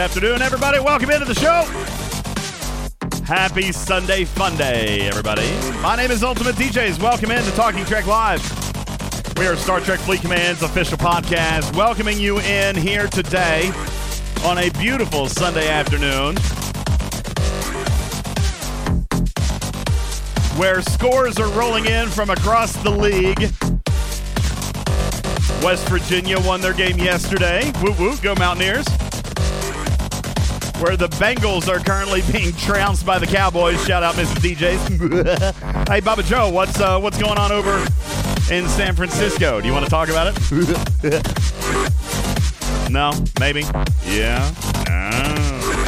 Afternoon, everybody. Welcome into the show. Happy Sunday Fun Day, everybody. My name is Ultimate DJs. Welcome into Talking Trek Live. We are Star Trek Fleet Command's official podcast, welcoming you in here today on a beautiful Sunday afternoon. Where scores are rolling in from across the league. West Virginia won their game yesterday. Woo woo, go Mountaineers where the Bengals are currently being trounced by the Cowboys. Shout out, Mrs. DJs. hey, Bubba Joe, what's uh, what's going on over in San Francisco? Do you want to talk about it? no, maybe. Yeah. No.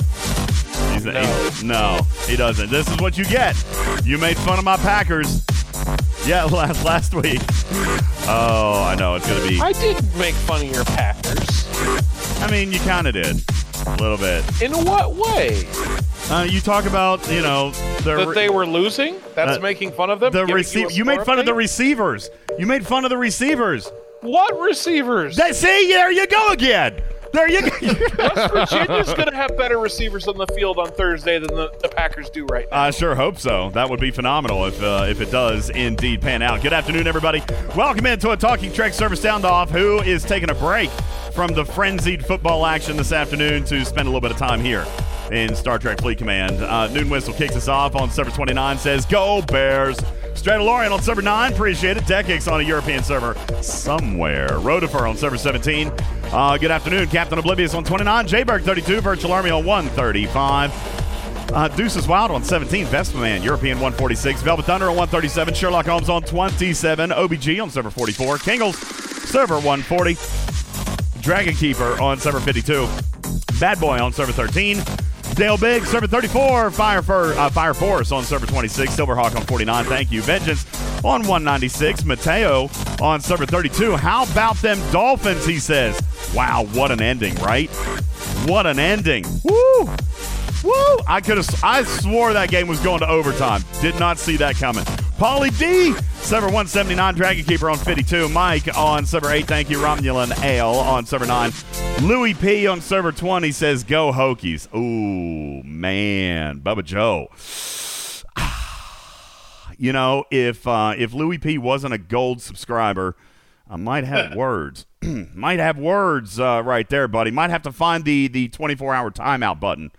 He's No. he- no, he doesn't. This is what you get. You made fun of my Packers. Yeah, last last week. Oh, I know it's gonna be. I didn't make fun of your Packers. I mean, you kind of did a little bit. In what way? Uh, you talk about you know the That they were losing? That's Uh, making fun of them? the Giving receive. You made fun of the receivers. You made fun of the receivers. What receivers? That, see, there you go again. There you go. West Virginia's going to have better receivers on the field on Thursday than the, the Packers do right now. I sure hope so. That would be phenomenal if uh, if it does indeed pan out. Good afternoon, everybody. Welcome into a Talking Trek service sound off. Who is taking a break from the frenzied football action this afternoon to spend a little bit of time here in Star Trek Fleet Command? Uh, Noon Whistle kicks us off on server 29. Says, "Go Bears." Stradalorian on server 9, appreciate it. On a European server somewhere. Rotifer on server 17. Uh, good afternoon, Captain Oblivious on 29. Jayberg 32, Virtual Army on 135. Uh, Deuces Wild on 17, Vespa Man, European 146, Velvet Thunder on 137, Sherlock Holmes on 27, OBG on server 44, Kingles server 140, Dragon Keeper on server 52, Bad Boy on server 13, Dale Big server 34, Fire, for, uh, Fire Force on server 26, Silverhawk on 49, thank you, Vengeance on 196, Mateo on server 32. How about them Dolphins, he says. Wow, what an ending, right? What an ending. Woo! Woo! I could have. I swore that game was going to overtime. Did not see that coming. Polly D, server 179, Dragon Keeper on 52. Mike on server 8. Thank you. Romulan Ale on server 9. Louis P on server 20 says, Go Hokies. Ooh, man. Bubba Joe. You know, if uh, if Louis P wasn't a gold subscriber, I might have words. might have words uh, right there, buddy. Might have to find the the 24 hour timeout button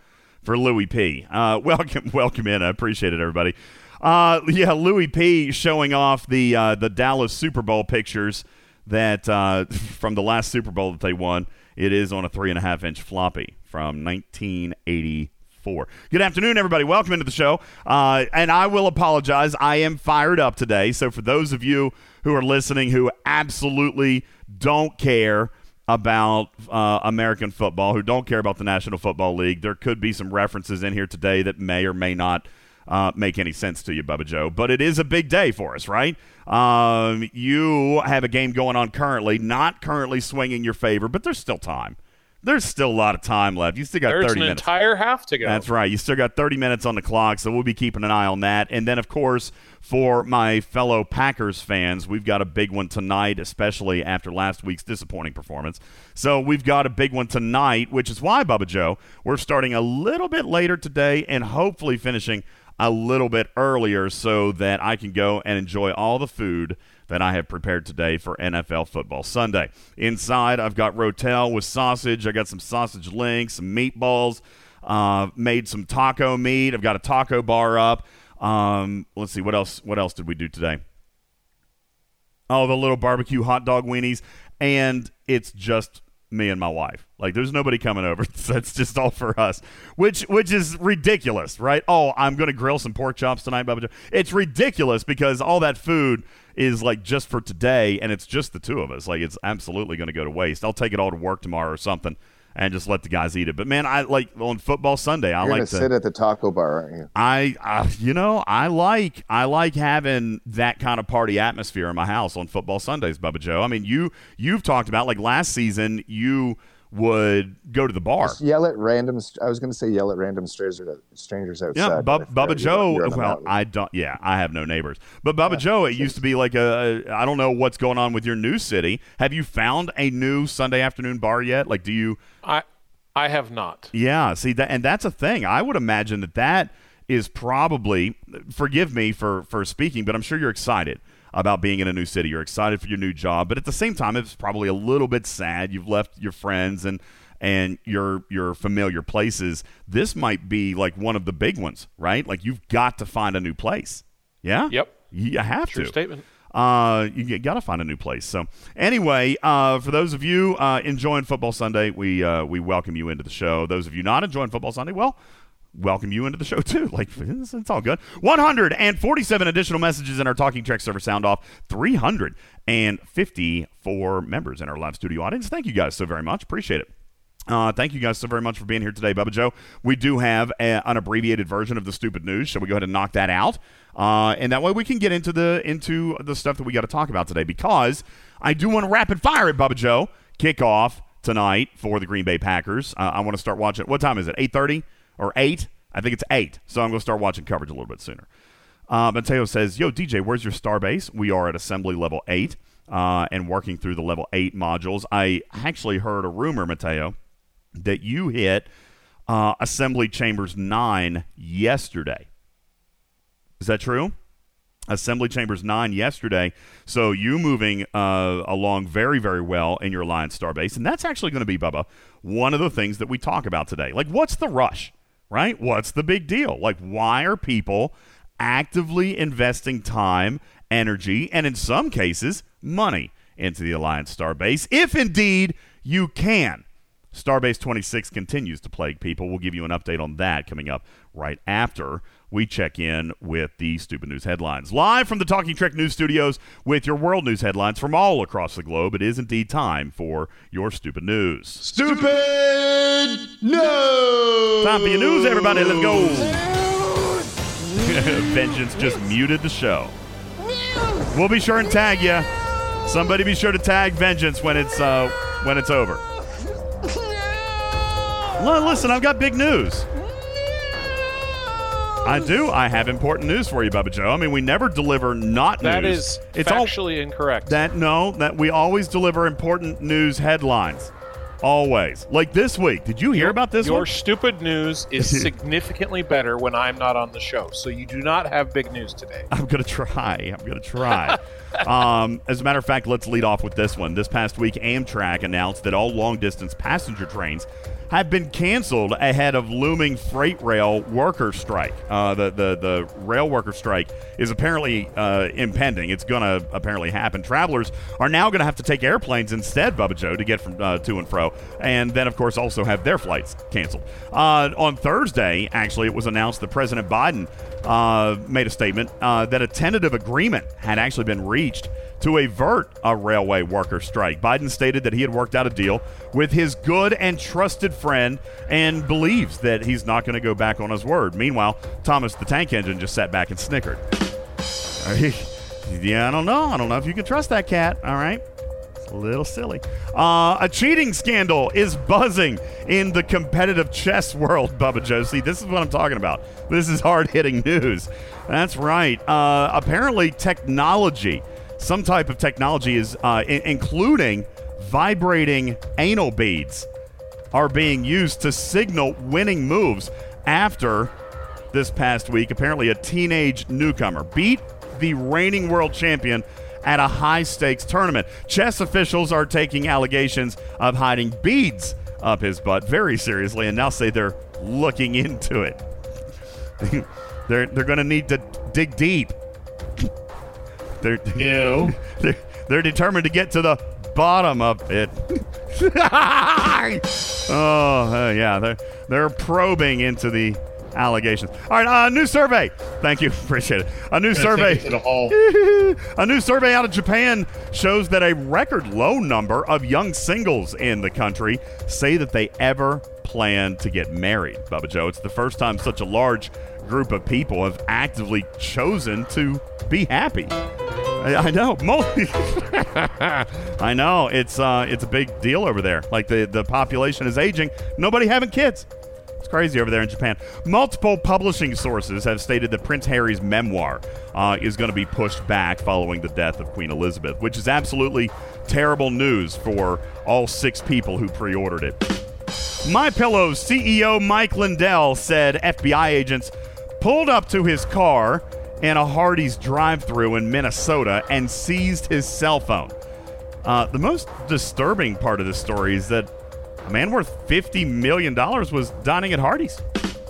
for Louis P. Uh, welcome, welcome in. I appreciate it, everybody. Uh, yeah, Louis P. showing off the uh, the Dallas Super Bowl pictures that uh, from the last Super Bowl that they won. It is on a three and a half inch floppy from 1984. Good afternoon, everybody. Welcome into the show. Uh, and I will apologize. I am fired up today. So for those of you who are listening who absolutely don't care about uh, American football, who don't care about the National Football League, there could be some references in here today that may or may not uh, make any sense to you, Bubba Joe. But it is a big day for us, right? Um, you have a game going on currently, not currently swinging your favor, but there's still time. There's still a lot of time left. You still got There's 30 an minutes. entire half to go. That's right. You still got 30 minutes on the clock, so we'll be keeping an eye on that. And then, of course, for my fellow Packers fans, we've got a big one tonight, especially after last week's disappointing performance. So we've got a big one tonight, which is why, Bubba Joe, we're starting a little bit later today and hopefully finishing a little bit earlier so that I can go and enjoy all the food that I have prepared today for NFL Football Sunday. Inside, I've got rotel with sausage. I got some sausage links, some meatballs. Uh, made some taco meat. I've got a taco bar up. Um, let's see what else. What else did we do today? Oh, the little barbecue hot dog weenies, and it's just me and my wife. Like, there's nobody coming over. That's just all for us, which which is ridiculous, right? Oh, I'm going to grill some pork chops tonight, Bubba It's ridiculous because all that food is like just for today, and it's just the two of us. Like, it's absolutely going to go to waste. I'll take it all to work tomorrow or something, and just let the guys eat it. But man, I like on football Sunday. I You're like to sit at the taco bar, you? I, uh, you know, I like I like having that kind of party atmosphere in my house on football Sundays, Bubba Joe. I mean, you you've talked about like last season, you would go to the bar. Just yell at random. I was gonna say yell at random strangers strangers outside. Yeah, but Bub, if, Bubba you're- Joe. you're Well. I don't. Yeah, I have no neighbors. But Bubba Joe, it used to be like a. a I don't know what's going on with your new city. Have you found a new Sunday afternoon bar yet? Like, do you? I I have not. Yeah, see that, and that's a thing. I would imagine that that is probably. Forgive me for for speaking, but I'm sure you're excited about being in a new city. You're excited for your new job, but at the same time, it's probably a little bit sad. You've left your friends and and your your familiar places. This might be like one of the big ones, right? Like you've got to find a new place. Yeah. Yep. You have True to. statement. Uh, you got to find a new place. So anyway, uh, for those of you uh, enjoying Football Sunday, we uh, we welcome you into the show. Those of you not enjoying Football Sunday, well, welcome you into the show too. Like it's, it's all good. 147 additional messages in our Talking Trek server sound off. 354 members in our live studio audience. Thank you guys so very much. Appreciate it. Uh, thank you guys so very much for being here today, Bubba Joe. We do have a, an abbreviated version of the stupid news. Shall we go ahead and knock that out? Uh, and that way we can get into the into the stuff that we got to talk about today because I do want to rapid fire it, Bubba Joe. Kickoff tonight for the Green Bay Packers. Uh, I want to start watching. What time is it? Eight thirty or eight? I think it's eight. So I'm going to start watching coverage a little bit sooner. Uh, Mateo says, "Yo, DJ, where's your star base? We are at assembly level eight uh, and working through the level eight modules. I actually heard a rumor, Mateo." that you hit uh, Assembly Chambers 9 yesterday. Is that true? Assembly Chambers 9 yesterday. So you moving uh, along very, very well in your Alliance Starbase. And that's actually going to be, Bubba, one of the things that we talk about today. Like, what's the rush, right? What's the big deal? Like, why are people actively investing time, energy, and in some cases, money into the Alliance Starbase, if indeed you can? Starbase 26 continues to plague people. We'll give you an update on that coming up right after we check in with the Stupid News headlines. Live from the Talking Trek News Studios with your world news headlines from all across the globe, it is indeed time for your Stupid News. Stupid news. Time for your news, everybody. Let's go. Vengeance just muted the show. We'll be sure and tag you. Somebody be sure to tag Vengeance when it's uh, when it's over. L- Listen, I've got big news. I do. I have important news for you, Bubba Joe. I mean, we never deliver not That news. is it's all incorrect. that no, that we always deliver important news headlines. Always. Like this week. Did you hear about this Your one? stupid news is significantly better when I'm not on the show. So you do not have big news today. I'm gonna try. I'm gonna try. um, as a matter of fact, let's lead off with this one. This past week, Amtrak announced that all long distance passenger trains have been canceled ahead of looming freight rail worker strike. Uh, the, the the rail worker strike is apparently uh, impending. It's gonna apparently happen. Travelers are now gonna have to take airplanes instead, Bubba Joe, to get from uh, to and fro, and then of course also have their flights canceled. Uh, on Thursday, actually, it was announced that President Biden uh, made a statement uh, that a tentative agreement had actually been reached to avert a railway worker strike. Biden stated that he had worked out a deal with his good and trusted friend and believes that he's not going to go back on his word. Meanwhile, Thomas the Tank Engine just sat back and snickered. yeah, I don't know. I don't know if you can trust that cat. All right. It's a little silly. Uh, a cheating scandal is buzzing in the competitive chess world, Bubba Josie. This is what I'm talking about. This is hard hitting news. That's right. Uh, apparently, technology, some type of technology, is uh, I- including vibrating anal beads, are being used to signal winning moves after this past week. Apparently, a teenage newcomer beat the reigning world champion at a high stakes tournament. Chess officials are taking allegations of hiding beads up his butt very seriously and now say they're looking into it. they're they're going to need to dig deep. They're, Ew. they're, they're determined to get to the bottom of it. oh, uh, yeah, they're they're probing into the allegations. All right, uh, new survey. Thank you, appreciate it. A new survey. A new survey out of Japan shows that a record low number of young singles in the country say that they ever plan to get married. Bubba Joe, it's the first time such a large group of people have actively chosen to be happy. I, I know. I know. It's uh, it's a big deal over there. Like the the population is aging. Nobody having kids. It's crazy over there in Japan. Multiple publishing sources have stated that Prince Harry's memoir uh, is going to be pushed back following the death of Queen Elizabeth, which is absolutely terrible news for all six people who pre-ordered it. My Pillow CEO Mike Lindell said FBI agents pulled up to his car in a Hardee's drive-through in Minnesota and seized his cell phone. Uh, the most disturbing part of this story is that a man worth $50 million was dining at Hardee's.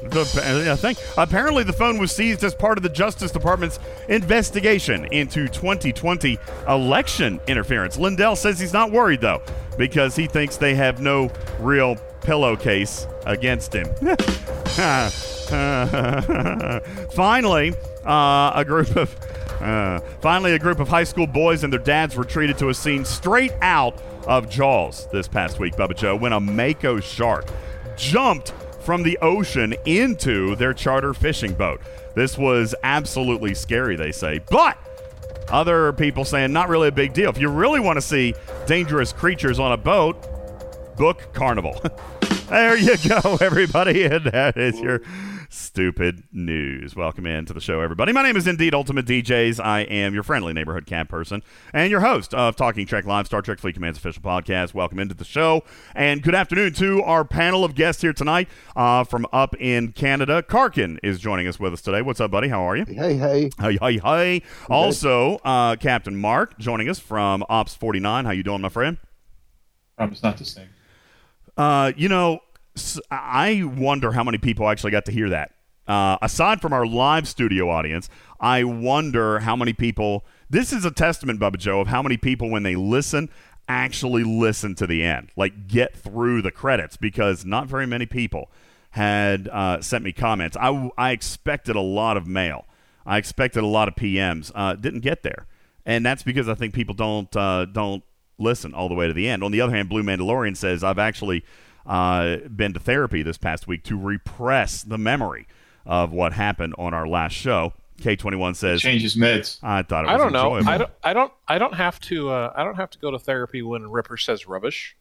The, I think apparently the phone was seized as part of the Justice Department's investigation into 2020 election interference. Lindell says he's not worried though because he thinks they have no real pillowcase against him. Finally, uh, a group of uh, finally a group of high school boys and their dads were treated to a scene straight out of Jaws this past week, Bubba Joe, when a mako shark jumped from the ocean into their charter fishing boat. This was absolutely scary, they say. But other people saying not really a big deal. If you really want to see dangerous creatures on a boat, book Carnival. there you go, everybody. And that is your stupid news. Welcome into the show, everybody. My name is Indeed Ultimate DJs. I am your friendly neighborhood cat person and your host of Talking Trek Live, Star Trek Fleet Command's official podcast. Welcome into the show, and good afternoon to our panel of guests here tonight uh, from up in Canada. Karkin is joining us with us today. What's up, buddy? How are you? Hey, hey. Hey, hey, hey. Also, uh, Captain Mark joining us from Ops 49. How you doing, my friend? I promise not to sing. Uh, you know, s- I wonder how many people actually got to hear that. Uh, aside from our live studio audience, I wonder how many people. This is a testament, Bubba Joe, of how many people, when they listen, actually listen to the end, like get through the credits, because not very many people had uh, sent me comments. I, I expected a lot of mail. I expected a lot of PMs. Uh, didn't get there, and that's because I think people don't uh, don't listen all the way to the end. On the other hand, Blue Mandalorian says I've actually uh, been to therapy this past week to repress the memory of what happened on our last show. K21 says Change his meds. I thought it was I don't know. enjoyable. I don't. I don't. I don't have to. Uh, I don't have to go to therapy when Ripper says rubbish.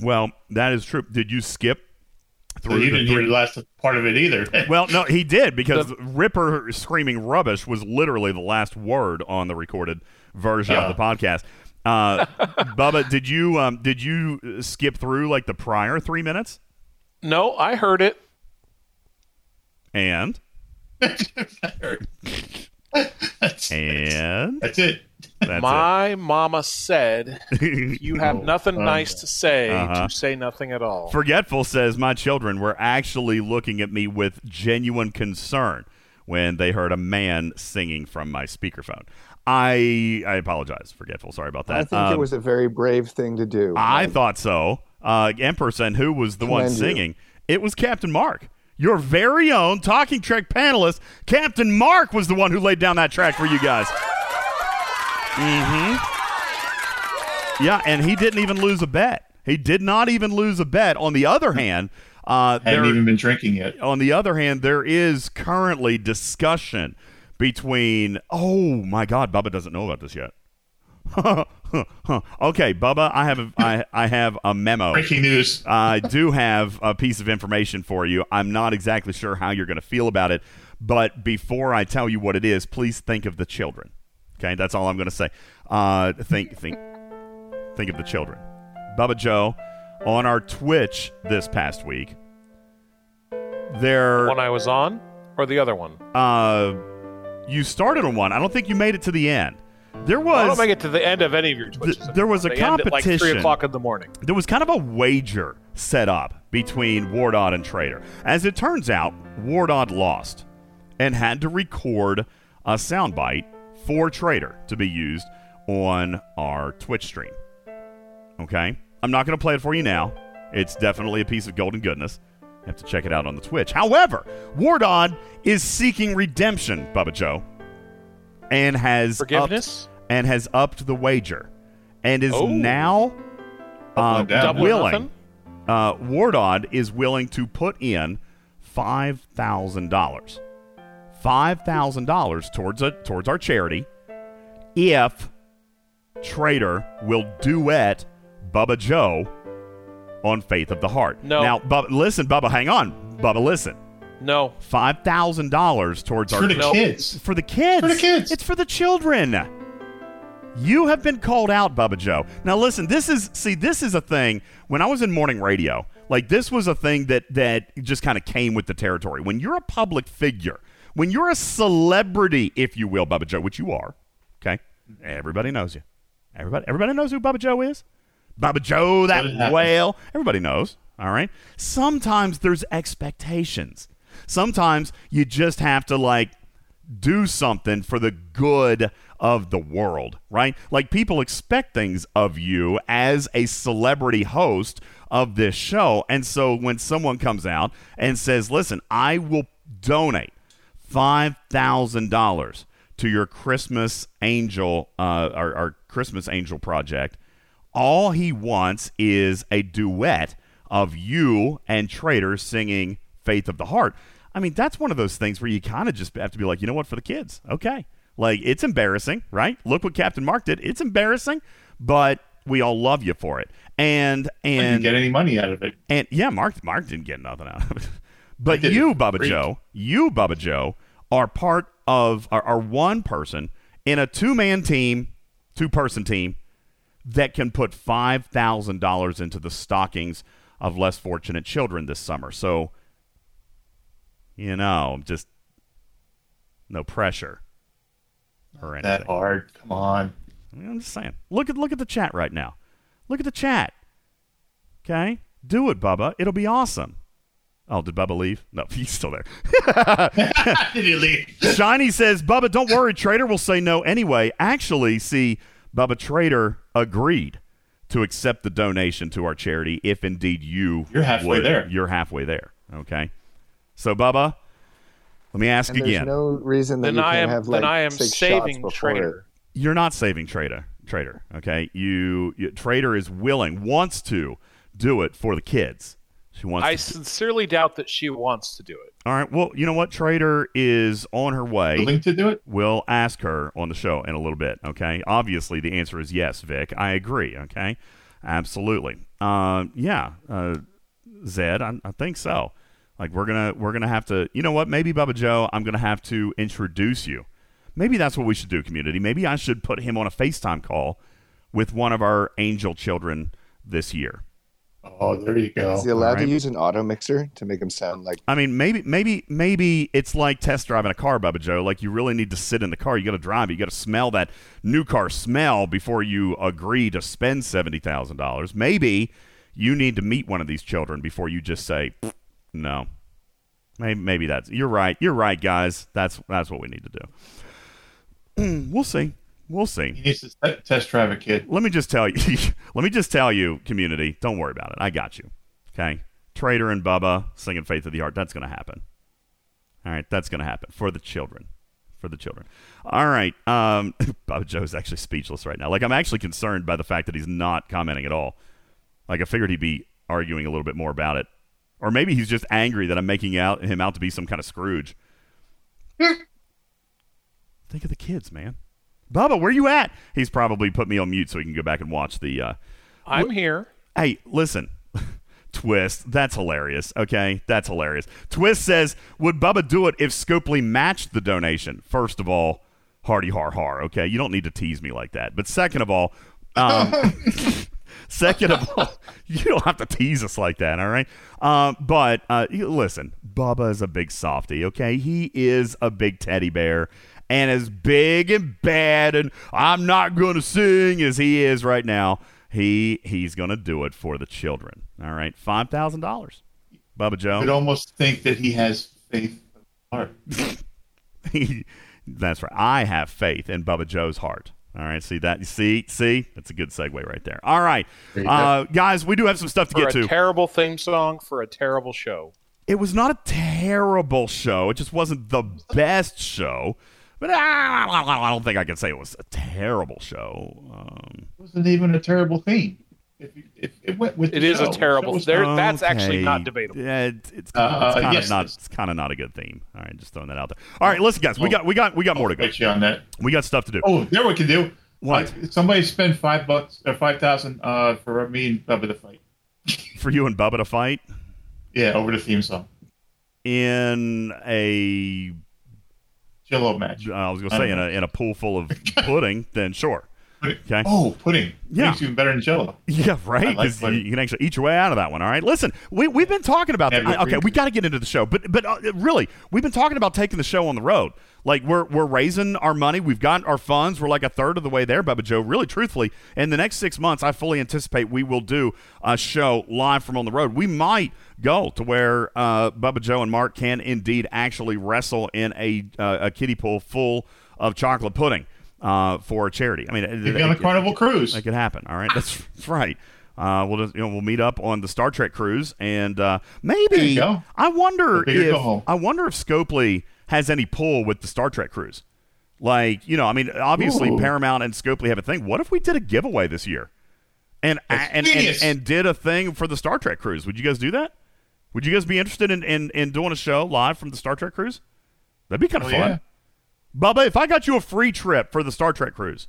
Well, that is true. Did you skip So through you didn't hear three? the last part of it either. Well, no, he did because Ripper screaming rubbish was literally the last word on the recorded version Oh. of the podcast. Uh, Bubba, did you um, did you uh, skip through like the prior three minutes? No, I heard it. And that's, and that's it. that's My mama said, "You have Oh, nothing oh, nice to say Uh-huh. to say nothing at all." Forgetful says my children were actually looking at me with genuine concern when they heard a man singing from my speakerphone. I I apologize, Forgetful. Sorry about that. I think Um, it was a very brave thing to do. I Like, thought so. Uh, Emperor and who was the one Commend you. singing? It was Captain Mark. Your very own Talking Trek panelist, Captain Mark, was the one who laid down that track for you guys. Mm-hmm. Yeah, and he didn't even lose a bet. He did not even lose a bet. On the other hand, uh, Hadn't there, even been drinking yet. on the other hand, there is currently discussion between. Oh my God, Bubba doesn't know about this yet. okay, Bubba, I have a, I, I have a memo. Breaking news. I do have a piece of information for you. I'm not exactly sure how you're going to feel about it, but before I tell you what it is, please think of the children. Okay, that's all I'm going to say. Uh, think, think, think of the children. Bubba Joe, on our Twitch this past week, there one I was on, or the other one. uh, you started on one. I don't think you made it to the end. There was. I don't make it to the end of any of your Twitches. there was a They at like three competition. o'clock in the morning. there was kind of a wager set up between Wardod and Trader. As it turns out, Wardod lost and had to record a soundbite for Trader to be used on our Twitch stream. Okay? I'm not going to play it for you now. It's definitely a piece of golden goodness. Have to check it out on the Twitch. However, Wardod is seeking redemption, Bubba Joe, and has upped- Forgiveness. and has upped the wager and is Oh. now uh, Doubling down. Double or willing. Uh, Wardod is willing to put in five thousand dollars, five thousand dollars towards a towards our charity, if Trader will duet Bubba Joe on Faith of the Heart. No. Now, Bubba, listen, Bubba, hang on, Bubba, listen. No. Five thousand dollars towards It's our the No. kids. for the kids. For the kids. It's for the children. You have been called out, Bubba Joe. Now listen, this is see, this is a thing. When I was in morning radio, like this was a thing that that just kind of came with the territory. When you're a public figure, when you're a celebrity, if you will, Bubba Joe, which you are, okay, everybody knows you. Everybody, everybody knows who Bubba Joe is. Bubba Joe, that whale. Everybody knows. All right. Sometimes there's expectations. Sometimes you just have to like do something for the good of the world, right? Like people expect things of you as a celebrity host of this show. And so when someone comes out and says, listen, I will donate $5,000 to your Christmas Angel, uh, our, our Christmas Angel project, all he wants is a duet of you and Trader singing Faith of the Heart. I mean, that's one of those things where you kind of just have to be like, you know what, for the kids, okay. Like, it's embarrassing, right? Look what Captain Mark did. It's embarrassing, but we all love you for it. And, I didn't and, get any money out of it. and yeah, Mark Mark didn't get nothing out of it. But you, Bubba great. Joe, you, Bubba Joe, are part of are, are one person in a two man team, two person team that can put five thousand dollars into the stockings of less fortunate children this summer. So you know, just no pressure or anything. That hard. Come on. I'm just saying. Look at look at the chat right now. Look at the chat. Okay, do it, Bubba. It'll be awesome. Oh, did Bubba leave? No, he's still there. Did you leave? Shiny says, Bubba, don't worry. Trader will say no anyway. Actually, see, Bubba Trader agreed to accept the donation to our charity if indeed you You're halfway would. there. You're halfway there. Okay. So, Bubba, let me ask And there's again. no reason that Then you I can't am have like then I am shots saving before Trader. you're not saving Trader. Trader, okay? You, you Trader is willing, wants to do it for the kids. She wants. I to, sincerely doubt that she wants to do it. All right. Well, you know what? Trader is on her way. Willing to do it? We'll ask her on the show in a little bit. Okay. Obviously, the answer is yes, Vic. I agree. Okay. Absolutely. Uh, yeah. Uh, Zed, I, I think so. Like we're gonna we're gonna have to. You know what? Maybe Bubba Joe, I'm gonna have to introduce you. Maybe that's what we should do, community. Maybe I should put him on a FaceTime call with one of our angel children this year. Oh, there you go. Is he allowed Alright. to use an auto mixer to make him sound like I mean, maybe, maybe, maybe it's like test driving a car, Bubba Joe. Like you really need to sit in the car. You got to drive it. You got to smell that new car smell before you agree to spend seventy thousand dollars. Maybe you need to meet one of these children before you just say no. Maybe, maybe that's you're right. You're right, guys. That's that's what we need to do. we'll see. We'll see. He needs to test drive a kid. Let me just tell you. let me just tell you, community. Don't worry about it. I got you. Okay. Trader and Bubba singing "Faith of the Heart." That's going to happen. All right, that's going to happen for the children. For the children. All right. Um, Bubba Joe's actually speechless right now. Like I'm actually concerned by the fact that he's not commenting at all. Like I figured he'd be arguing a little bit more about it, or maybe he's just angry that I'm making out him out to be some kind of Scrooge. Think of the kids, man. Bubba, where you at? He's probably put me on mute so he can go back and watch the. Uh... I'm here. Hey, listen, Twist, that's hilarious. Okay, that's hilarious. Twist says, "Would Bubba do it if Scopely matched the donation?" First of all, hardy har har. Okay, you don't need to tease me like that. But second of all, um, second of all, you don't have to tease us like that. All right. Um, but uh, listen, Bubba is a big softy. Okay, he is a big teddy bear. And as big and bad and I'm not gonna sing as he is right now, he he's gonna do it for the children. All right, five thousand dollars, Bubba Joe. You'd almost think that he has faith in the heart. That's right. I have faith in Bubba Joe's heart. All right, see that? See, see, that's a good segue right there. All right, uh, guys, we do have some stuff to For get a to. terrible theme song for a terrible show. it was not a terrible show. It just wasn't the best show. But I, I don't think I can say it was a terrible show. Um, It wasn't even a terrible theme. If, you- if it went with It the is a terrible- the was there- fine. that's actually not debatable. Yeah, it's, it's, Uh, it's kind of yes, it not. It's kind of not a good theme. All right, just throwing that out there. All right, listen, guys, we got we got we got more to go. You on that. We got stuff to do. Oh, there we can do. What? Uh, somebody spend five bucks or five thousand uh, for me and Bubba to fight. For you and Bubba to fight Yeah, over the theme song. in a Jello match. I was gonna say in a in a pool full of pudding, then sure. Okay. Oh, pudding. Yeah. Makes even better than Jello. Yeah, right. I like you can actually eat your way out of that one. All right. Listen, we we've been talking about. Yeah, but okay, we- we got to get into the show, but but uh, really, we've been talking about taking the show on the road. Like we're we're raising our money. We've got our funds. We're like a third of the way there, Bubba Joe. Really, truthfully, in the next six months, I fully anticipate we will do a show live from on the road. We might go to where uh, Bubba Joe and Mark can indeed actually wrestle in a uh, a kiddie pool full of chocolate pudding uh, for a charity. I mean, it- Maybe on a it- Carnival cruise. Make could happen. All right, that's, that's right. Uh, we'll just, you know we'll meet up on the Star Trek cruise, and uh, There maybe you go. I wonder if go home. I wonder if Scopely has any pull with the Star Trek cruise. Like you know, I mean, obviously Ooh. Paramount and Scopely have a thing. What if we did a giveaway this year, and and, and and did a thing for the Star Trek cruise? Would you guys do that? Would you guys be interested in in, in doing a show live from the Star Trek cruise? That'd be kind of Oh, fun. yeah. Bubba, if I got you a free trip for the Star Trek cruise,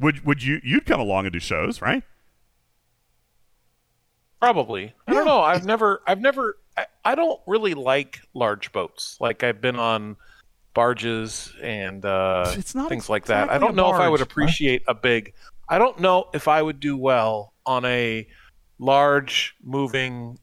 would would you you'd come along and do shows, right? Probably. I don't know. I've never. I've never. I, I don't really like large boats. Like I've been on barges and uh, things like that. I don't know if I would barge. appreciate a big. I don't know if I would do well on a large moving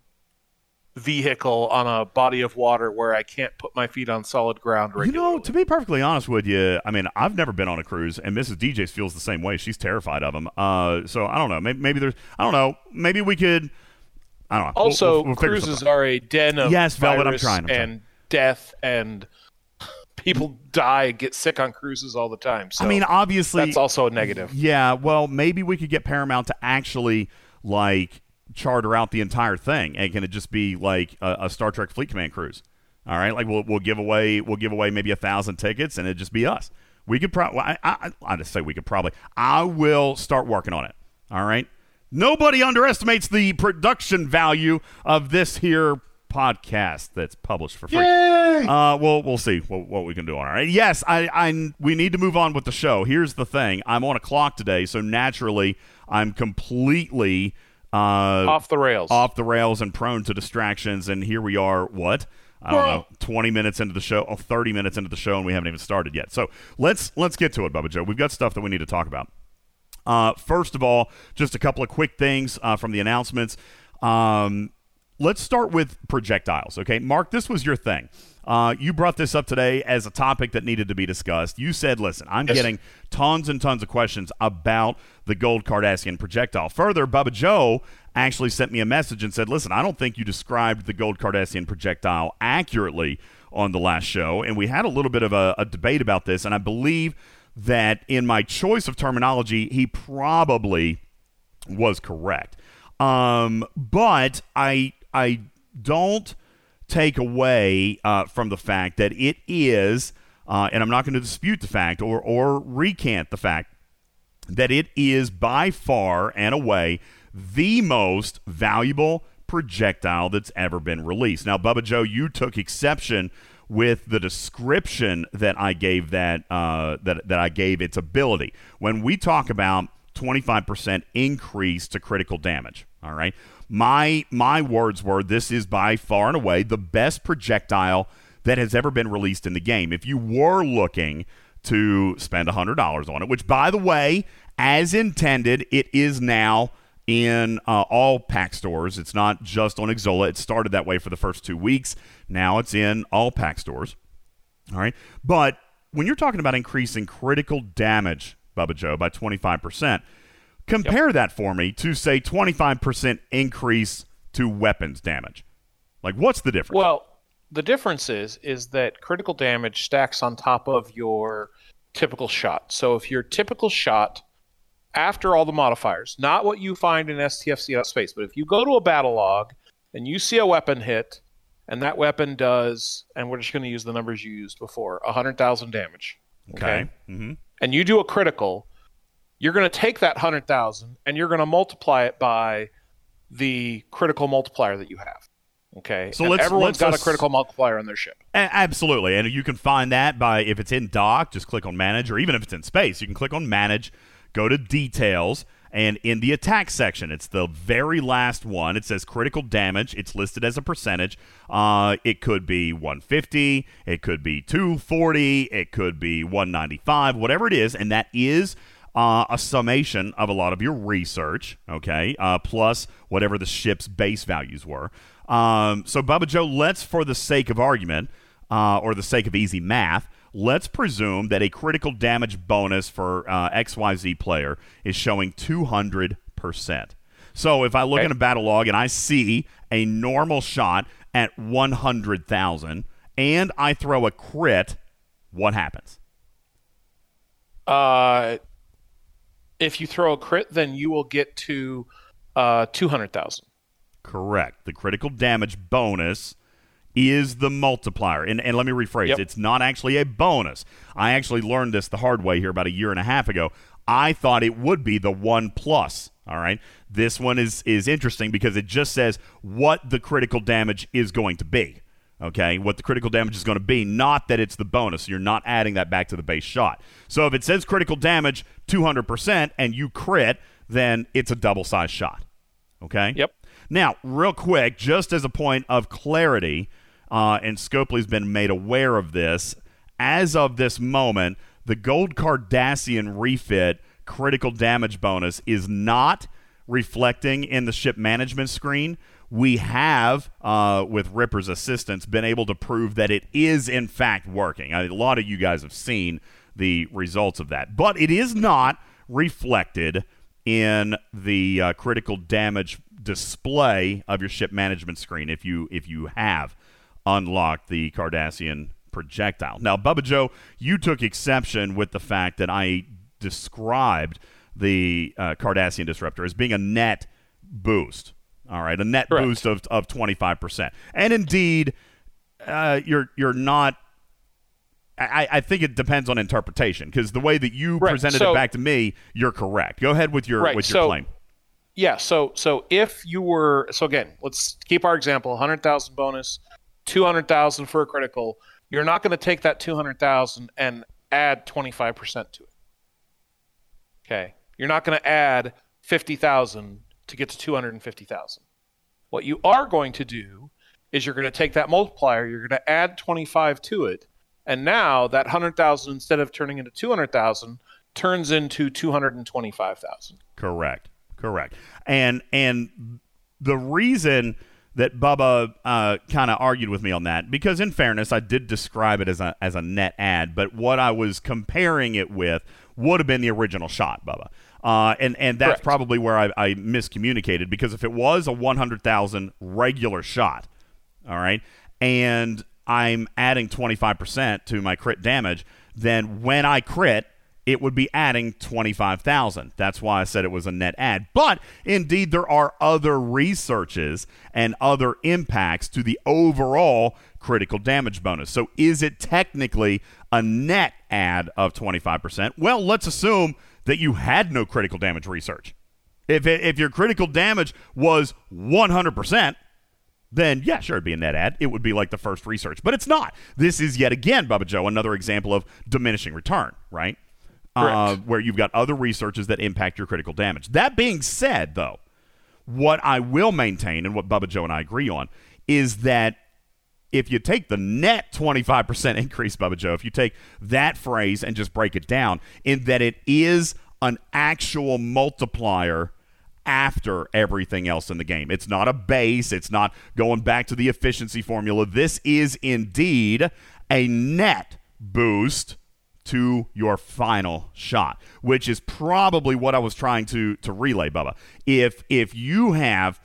vehicle on a body of water where I can't put my feet on solid ground You know, to be perfectly honest with you, I mean, I've never been on a cruise, and Mrs. DJ feels the same way. She's terrified of them. Uh, so I don't know. Maybe, maybe there's, I don't know. Maybe we could. I don't know. Also, we'll- we'll cruises are a den of Yes, Velvet, I'm trying, I'm trying. and death and people die get sick on cruises all the time. So I mean, obviously, that's also a negative. Yeah, well, maybe we could get Paramount to actually like charter out the entire thing, and can it just be like a, a Star Trek Fleet Command cruise? All right, like we'll we'll give away we'll give away maybe a thousand tickets, and it just be us. We could probably I, I I just say we could probably. I will start working on it. All right. Nobody underestimates the production value of this here podcast that's published for free. Yay! Uh, well, we'll see what, what we can do on it. All right. Yes, I, I, we need to move on with the show. Here's the thing: I'm on a clock today, so naturally, I'm completely uh, Off the rails. off the rails and prone to distractions. And here we are. What? I don't know. 20 minutes into the show, oh, 30 minutes into the show, and we haven't even started yet. So let's let's get to it, Bubba Joe. We've got stuff that we need to talk about. Uh, first of all, just a couple of quick things uh, from the announcements. Um, let's start with projectiles. Okay, Mark, this was your thing. Uh, you brought this up today as a topic that needed to be discussed. You said, "Listen, I'm Yes. getting tons and tons of questions about the gold Cardassian projectile." Further, Bubba Joe actually sent me a message and said, "Listen, I don't think you described the gold Cardassian projectile accurately on the last show," and we had a little bit of a, a debate about this. And I believe that in my choice of terminology, he probably was correct. Um, but I I don't take away uh, from the fact that it is, uh, and I'm not going to dispute the fact or or recant the fact that it is by far and away the most valuable projectile that's ever been released. Now, Bubba Joe, you took exception with the description that I gave that uh, that that I gave its ability. When we talk about 25% increase to critical damage, all right. My my words were this is by far and away the best projectile that has ever been released in the game. If you were looking to spend $100 on it, which, by the way, as intended, it is now in uh, all pack stores. It's not just on Xsolla. It started that way for the first two weeks. Now it's in all pack stores. All right. But when you're talking about increasing critical damage, Bubba Joe, by 25%, compare that for me to, say, 25% increase to weapons damage. Like, what's the difference? Well, the difference is is that critical damage stacks on top of your typical shot. So if your typical shot after all the modifiers, not what you find in STFC space, but if you go to a battle log and you see a weapon hit and that weapon does and we're just going to use the numbers you used before, 100,000 damage. okay. Mm-hmm. and you do a critical, you're going to take that 100,000 and you're going to multiply it by the critical multiplier that you have. Okay. So And let's- everyone's let's got a critical multiplier on their ship. Absolutely. And you can find that by if it's in dock, just click on manage, or even if it's in space, you can click on manage, go to details, and in the attack section, it's the very last one. It says critical damage. It's listed as a percentage. Uh, it could be 150, it could be 240, it could be 195, whatever it is, and that is uh, a summation of a lot of your research, okay, uh, plus whatever the ship's base values were. Um, so, Bubba Joe, let's, for the sake of argument uh, or the sake of easy math, let's presume that a critical damage bonus for uh, XYZ player is showing 200%. So, if I look Okay. in a battle log and I see a normal shot at 100,000 and I throw a crit, what happens? Uh, if you throw a crit, then you will get to uh, 200,000. Correct. The critical damage bonus is the multiplier. And, and let me rephrase Yep. it's not actually a bonus. I actually learned this the hard way here about a year and a half ago. I thought it would be the one plus. All right. This one is is interesting because it just says what the critical damage is going to be. Okay, what the critical damage is going to be, not that it's the bonus. You're not adding that back to the base shot. So if it says critical damage 200% and you crit, then it's a double size shot. Okay? Yep. Now, real quick, just as a point of clarity, uh, and Scopely's been made aware of this, as of this moment, the Gold Cardassian refit critical damage bonus is not reflecting in the ship management screen. We have, uh, with Ripper's assistance, been able to prove that it is in fact working. A lot of you guys have seen the results of that, but it is not reflected in the uh, critical damage display of your ship management screen if you if you have unlocked the Cardassian projectile. Now, Bubba Joe, you took exception with the fact that I described the uh, Cardassian disruptor as being a net boost. All right, a net Correct. boost of of twenty five percent, and indeed, uh, you're you're not. I, I think it depends on interpretation because the way that you Right, presented so- it back to me, you're correct. Go ahead with your Right, with your so- claim. Yeah. So so if you were so again, let's keep our example: 100,000 bonus, 200,000 for a critical. You're not going to take that 200,000 and add 25% to it. Okay. You're not going to add 50,000 to get to 250,000. What you are going to do is you're going to take that multiplier, you're going to add 25 to it, and now that 100,000 instead of turning into 200,000 turns into 225,000. Correct. Correct. And and the reason that Bubba uh, kind of argued with me on that, because in fairness, I did describe it as a as a net ad, but what I was comparing it with would have been the original shot, Bubba. Uh, and and that's Correct. probably where I, I miscommunicated because if it was a one hundred thousand regular shot, all right, and I'm adding twenty five percent to my crit damage, then when I crit, it would be adding 25,000. That's why I said it was a net add. But indeed, there are other researches and other impacts to the overall critical damage bonus. So is it technically a net add of 25%? Well, let's assume that you had no critical damage research. If, it, if your critical damage was 100%, then yeah, sure, it'd be in that ad. It would be like the first research, but it's not. This is yet again, Bubba Joe, another example of diminishing return, right? Uh, where you've got other researches that impact your critical damage. That being said, though, what I will maintain and what Bubba Joe and I agree on is that if you take the net 25% increase, Bubba Joe, if you take that phrase and just break it down, in that it is an actual multiplier after everything else in the game. It's not a base, it's not going back to the efficiency formula. This is indeed a net boost to your final shot, which is probably what I was trying to to relay, Bubba. If if you have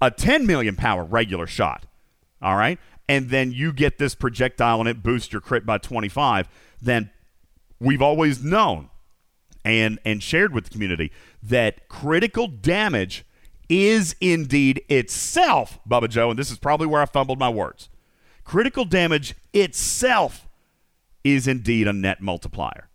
a 10 million power regular shot, all right, and then you get this projectile and it boosts your crit by 25, then we've always known and and shared with the community that critical damage is indeed itself, Bubba Joe, and this is probably where I fumbled my words. Critical damage itself is indeed a net multiplier.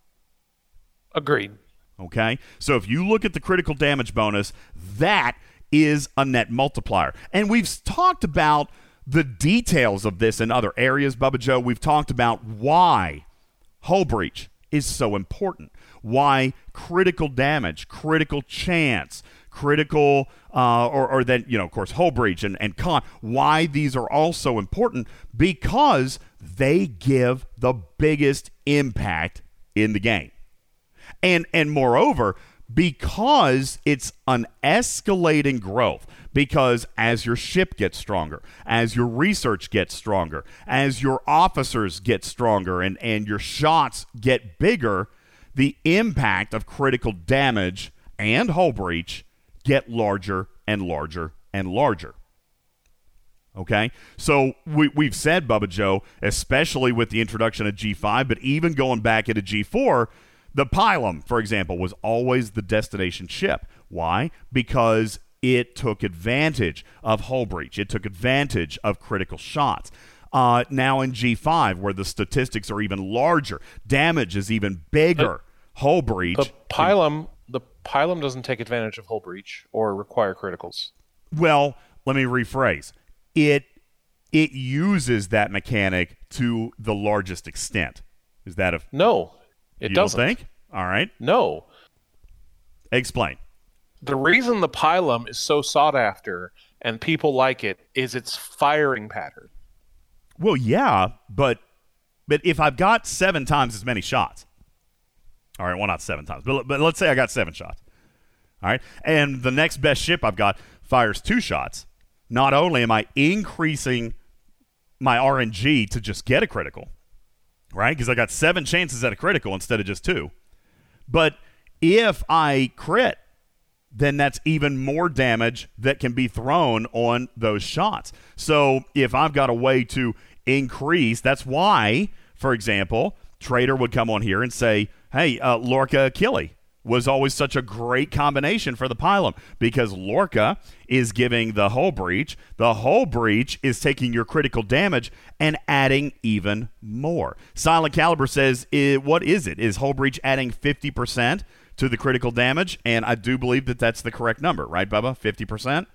Agreed. Okay? So if you look at the critical damage bonus, that is a net multiplier. And we've talked about the details of this in other areas, Bubba Joe. We've talked about why hull breach is so important, why critical damage, critical chance, critical, uh, or, or then, you know, of course, hull breach and, and con, why these are all so important because they give the biggest impact in the game. And and moreover, because it's an escalating growth because as your ship gets stronger as your research gets stronger as your officers get stronger and, and your shots get bigger the impact of critical damage and hull breach get larger and larger and larger Okay, so we, we've said, Bubba Joe, especially with the introduction of G5, but even going back into G4, the Pilum, for example, was always the destination ship. Why? Because it took advantage of hull breach, it took advantage of critical shots. Uh, now in G5, where the statistics are even larger, damage is even bigger. hull breach. The Pilum, the Pilum doesn't take advantage of hull breach or require criticals. Well, let me rephrase. It it uses that mechanic to the largest extent. Is that a no? It doesn't. Don't think? All right. No. Explain. The reason the Pilum is so sought after and people like it is its firing pattern. Well, yeah, but but if I've got seven times as many shots, all right, well not seven times, but but let's say I got seven shots, all right, and the next best ship I've got fires two shots. Not only am I increasing my RNG to just get a critical, right? Because I got seven chances at a critical instead of just two. But if I crit, then that's even more damage that can be thrown on those shots. So if I've got a way to increase, that's why, for example, Trader would come on here and say, hey, uh, Lorca Achille was always such a great combination for the Pilum because Lorca is giving the hull breach. The hull breach is taking your critical damage and adding even more. Silent Caliber says, What is it? Is hull breach adding 50% to the critical damage? And I do believe that that's the correct number, right, Bubba? 50%?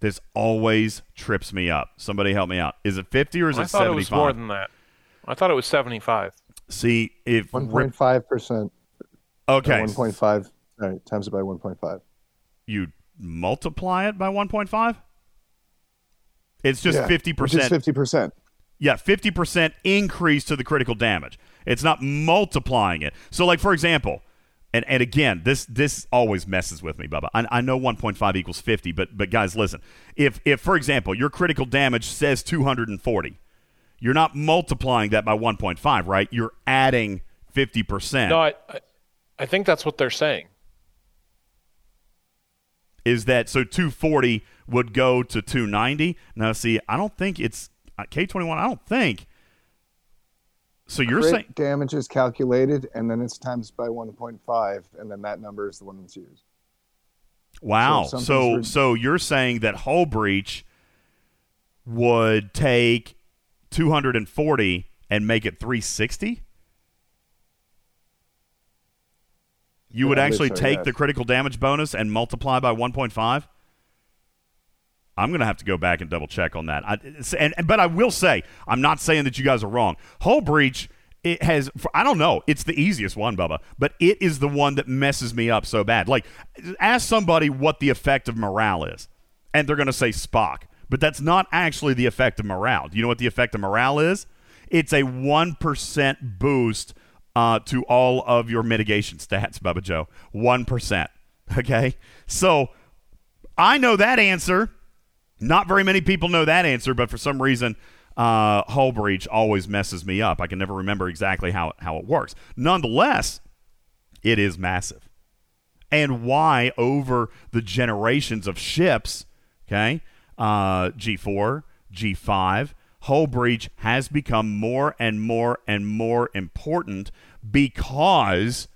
This always trips me up. Somebody help me out. Is it 50 or is I it thought it was more than that. I thought it was 75. See, if. One point five percent. Okay. One point five. All right, times it by one point five. You multiply it by 1.5? It's just Yeah, 50%. Which fifty percent. Yeah, 50% increase to the critical damage. It's not multiplying it. So, like, for example, and, and again, this this always messes with me, Bubba. I, I know 1.5 equals 50, but but guys, listen. If if for example your critical damage says 240, you're not multiplying that by 1.5, right? You're adding 50%. No, I, I, I think that's what they're saying. is that so 240 would go to 290 now see i don't think it's uh, k21 i don't think so you're Crit saying damage is calculated, and then it's times by one point five, and then that number is the one that's used. wow so so something's so, you're saying that hull breach would take 240 and make it 360 you would Yeah, believe actually so, take yes. the critical damage bonus and multiply by 1.5 I'm going to have to go back and double check on that. I, and, but I will say, I'm not saying that you guys are wrong. Hull breach, it has, I don't know, it's the easiest one, Bubba, but it is the one that messes me up so bad. Like, ask somebody what the effect of morale is, and they're going to say Spock, but that's not actually the effect of morale. Do you know what the effect of morale is? It's a 1% boost uh, to all of your mitigation stats, Bubba Joe. 1%. Okay? So I know that answer. Not very many people know that answer, but for some reason, uh, hull breach always messes me up. I can never remember exactly how, how it works. Nonetheless, it is massive. And why, over the generations of ships, okay, uh, G4, G5, hull breach has become more and more and more important because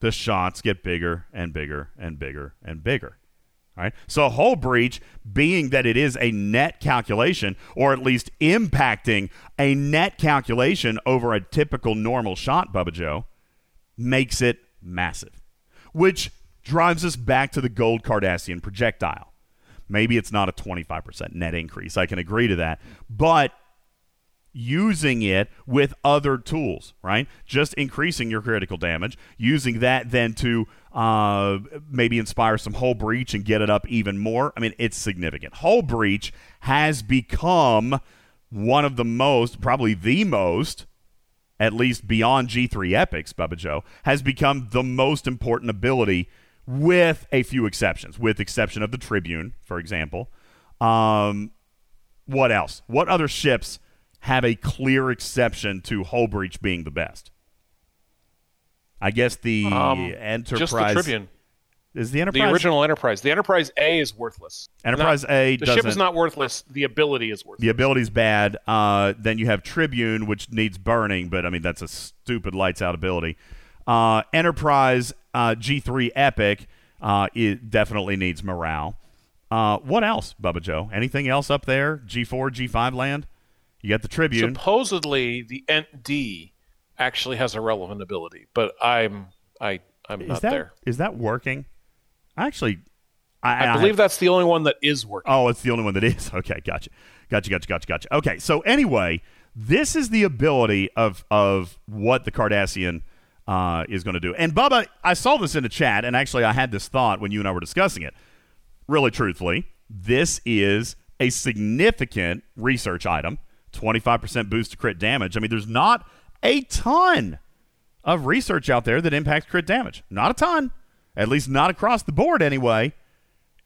the shots get bigger and bigger and bigger and bigger. Right. So hull breach, being that it is a net calculation, or at least impacting a net calculation over a typical normal shot, Bubba Joe, makes it massive. Which drives us back to the gold Cardassian projectile. Maybe it's not a 25% net increase. I can agree to that. But using it with other tools, right? Just increasing your critical damage, using that then to uh, maybe inspire some hull breach and get it up even more. I mean, it's significant. Hull breach has become one of the most, probably the most at least beyond G3 Epics, Bubba Joe, has become the most important ability with a few exceptions, with exception of the Tribune, for example. Um, what else? What other ships have a clear exception to hull breach being the best? I guess the Um, Enterprise Just the Tribune. is the Enterprise. The original Enterprise. The Enterprise A is worthless. Enterprise A The ship is not worthless. The ability is worthless. the ability's bad. Uh, then you have Tribune, which needs burning, but I mean that's a stupid lights out ability. Uh, Enterprise uh, G3 Epic uh, it definitely needs morale. Uh, what else, Bubba Joe? Anything else up there? G4, G5 land? You got the Tribune. Supposedly, the Ent D actually has a relevant ability, but I'm I I'm is not that there. is that working? Actually, I, I believe that's the only one that is working. Oh, it's the only one that is. Okay, gotcha, gotcha, gotcha, gotcha, gotcha. Okay, so anyway, this is the ability of of what the Cardassian uh, is going to do. And Bubba, I saw this in the chat, and actually, I had this thought when you and I were discussing it. Really, truthfully, this is a significant research item. Twenty five percent boost to crit damage. I mean, there's not a ton of research out there that impacts crit damage. Not a ton, at least not across the board anyway.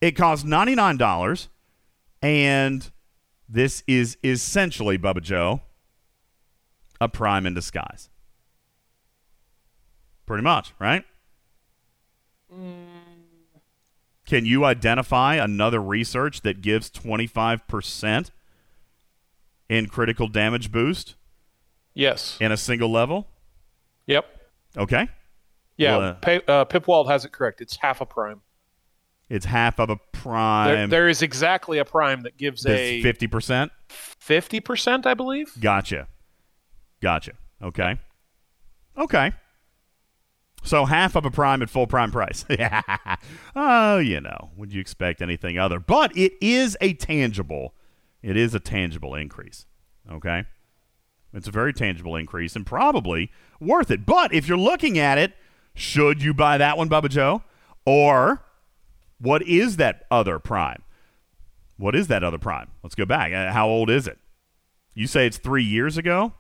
It costs ninety nine dollars, and this is essentially Bubba Joe a prime in disguise. Pretty much, right? Mm. Can you identify another research that gives twenty five percent in critical damage boost Yes. in a single level? Yep. Okay, Yeah. Well, uh, Pa- uh, Pipwald has it correct. It's half a prime. it's half of a There, prime. there is exactly a prime that gives a fifty percent. fifty percent, I believe. Gotcha. Gotcha. Okay. Okay. So half of a prime at full prime price. oh, you know, would you expect anything other? But it is a tangible. It is a tangible increase. Okay. It's a very tangible increase and probably worth it. But if you're looking at it, should you buy that one, Bubba Joe? Or what is that other prime? What is that other prime? Let's go back. Uh, How old is it? You say it's three years ago?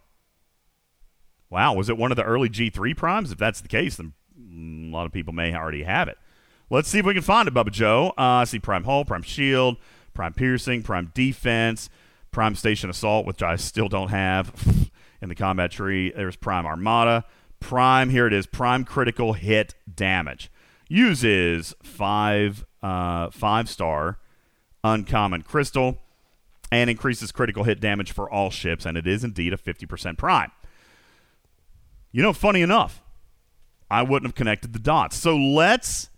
Wow, was it one of the early G3 primes? If that's the case, then a lot of people may already have it. Let's see if we can find it, Bubba Joe. Uh, I see Prime Hull, Prime Shield, Prime Piercing, Prime Defense, Prime Station Assault, which I still don't have in the combat tree. There's Prime Armada. Prime, here it is, Prime Critical Hit Damage. Uses five, uh, five star uncommon crystal and increases critical hit damage for all ships, and it is indeed a 50% prime. You know, funny enough, I wouldn't have connected the dots. So let's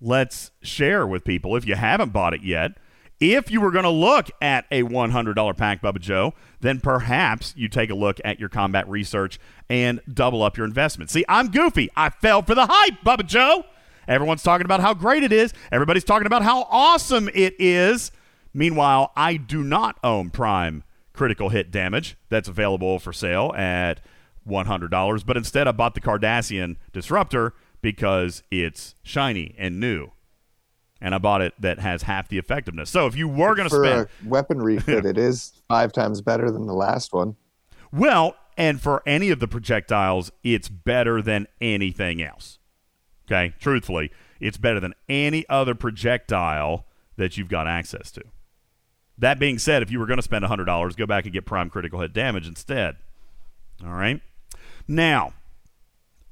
let's share with people if you haven't bought it yet. If you were going to look at a $100 pack, Bubba Joe, then perhaps you take a look at your combat research and double up your investment. See, I'm goofy. I fell for the hype, Bubba Joe. Everyone's talking about how great it is. Everybody's talking about how awesome it is. Meanwhile, I do not own Prime critical hit damage that's available for sale at $100, but instead I bought the Cardassian Disruptor because it's shiny and new. And I bought it that has half the effectiveness. So if you were going to spend. For a weapon refit, it is five times better than the last one. Well, and for any of the projectiles, it's better than anything else. Okay, truthfully, it's better than any other projectile that you've got access to. That being said, if you were going to spend $100, go back and get prime critical hit damage instead. All right? Now,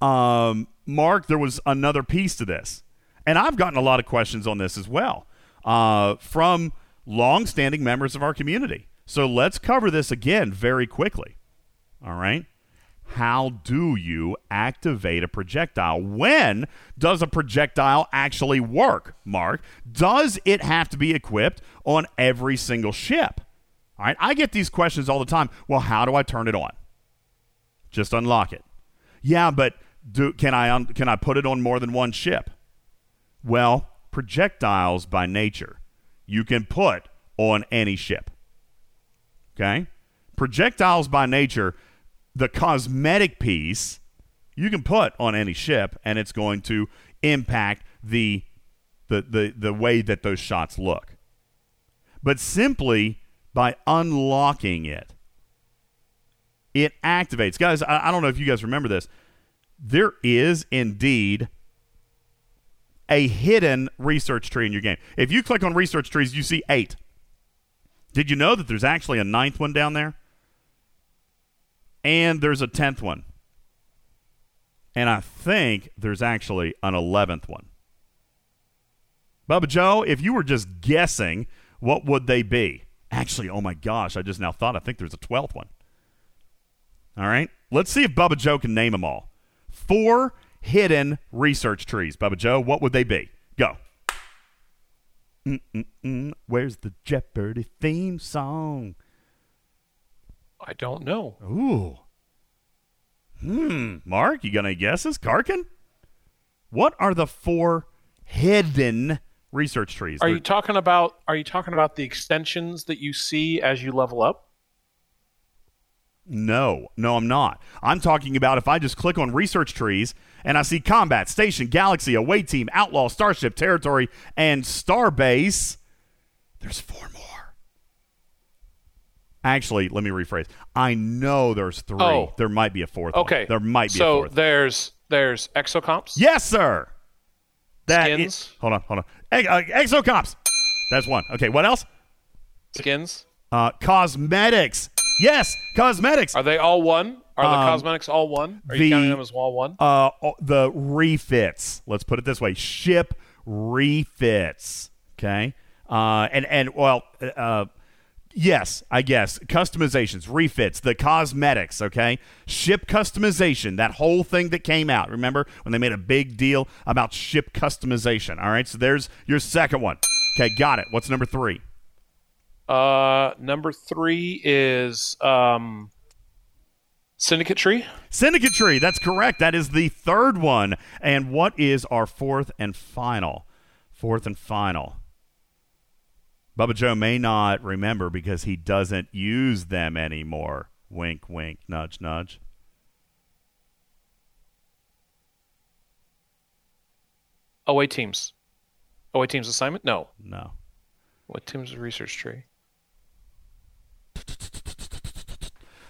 um, Mark, there was another piece to this. And I've gotten a lot of questions on this as well uh, from long-standing members of our community. So let's cover this again very quickly. All right? How do you activate a projectile? When does a projectile actually work, Mark? Does it have to be equipped on every single ship? All right, I get these questions all the time. Well, how do I turn it on? Just unlock it. Yeah, but do can I can I put it on more than one ship? Well, projectiles by nature you can put on any ship. Okay? Projectiles by nature, the cosmetic piece, you can put on any ship and it's going to impact the the the, the way that those shots look. But simply by unlocking it, it activates. Guys, I, I don't know if you guys remember this. There is indeed a hidden research tree in your game. If you click on research trees, you see eight. Did you know that there's actually a ninth one down there? And there's a tenth one. And I think there's actually an eleventh one. Bubba Joe, if you were just guessing, what would they be? Actually, oh my gosh, I just now thought I think there's a twelfth one. All right, let's see if Bubba Joe can name them all. Four hidden research trees. Bubba Joe, what would they be? Go. Mm-mm-mm. Where's the Jeopardy theme song? I don't know. Ooh. Hmm. Mark, you got any guesses? Karkin? What are the four hidden research trees? Are They're- you talking about are you talking about the extensions that you see as you level up? No, no, I'm not. I'm talking about if I just click on research trees and I see combat, station, galaxy, away team, outlaw, starship, territory, and starbase, there's four more. Actually, let me rephrase. I know there's three. Oh. There might be a fourth. one. Okay. There might be a so there's there's exocomps. yes, sir. That is- Skins. hold on, hold on. Ex- uh, exocops. That's one. Okay, what else? Skins. Uh, cosmetics. Yes, cosmetics. Are they all one? Are the Um, cosmetics all one? Are the- you counting them as all one? uh, the refits. Let's put it this way: ship refits. Okay, uh, and and well, uh, yes, I guess customizations, refits, the cosmetics. Okay, ship customization. That whole thing that came out. Remember when they made a big deal about ship customization? All right, so there's your second one. Okay, got it. What's number three? Uh, number three is um, Syndicate Tree. Syndicate Tree. That's correct. That is the third one. And what is our fourth and final? Fourth and final. Bubba Joe may not remember because he doesn't use them anymore. Wink, wink, nudge, nudge. Away teams. Away teams assignment? No. No. What team's research tree?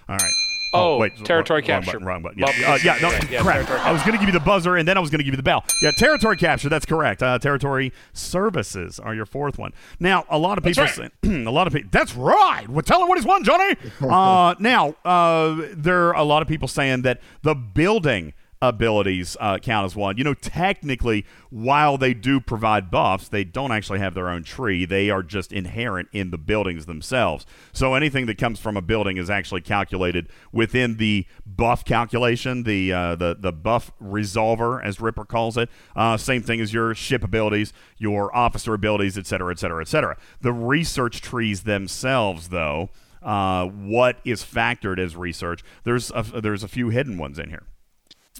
All right. Oh, wait. territory wrong, wrong capture. Button, wrong button. Yeah, uh, yeah, no, yeah, correct. territory I was going to give you the buzzer, and then I was going to give you the bell. Yeah, territory capture. That's correct. Uh, territory services are your fourth one. Now, a lot of people, That's say, a lot of people. That's right. Well, tell him what he's won, Johnny. uh, now, uh, there are a lot of people saying that the building abilities uh, count as one. You know, technically, while they do provide buffs, they don't actually have their own tree. They are just inherent in the buildings themselves. So anything that comes from a building is actually calculated within the buff calculation, the uh, the the buff resolver, as Ripper calls it. Uh, same thing as your ship abilities, your officer abilities, et cetera, et cetera, et cetera. The research trees themselves, though. Uh, what is factored as research? There's a, there's a few hidden ones in here.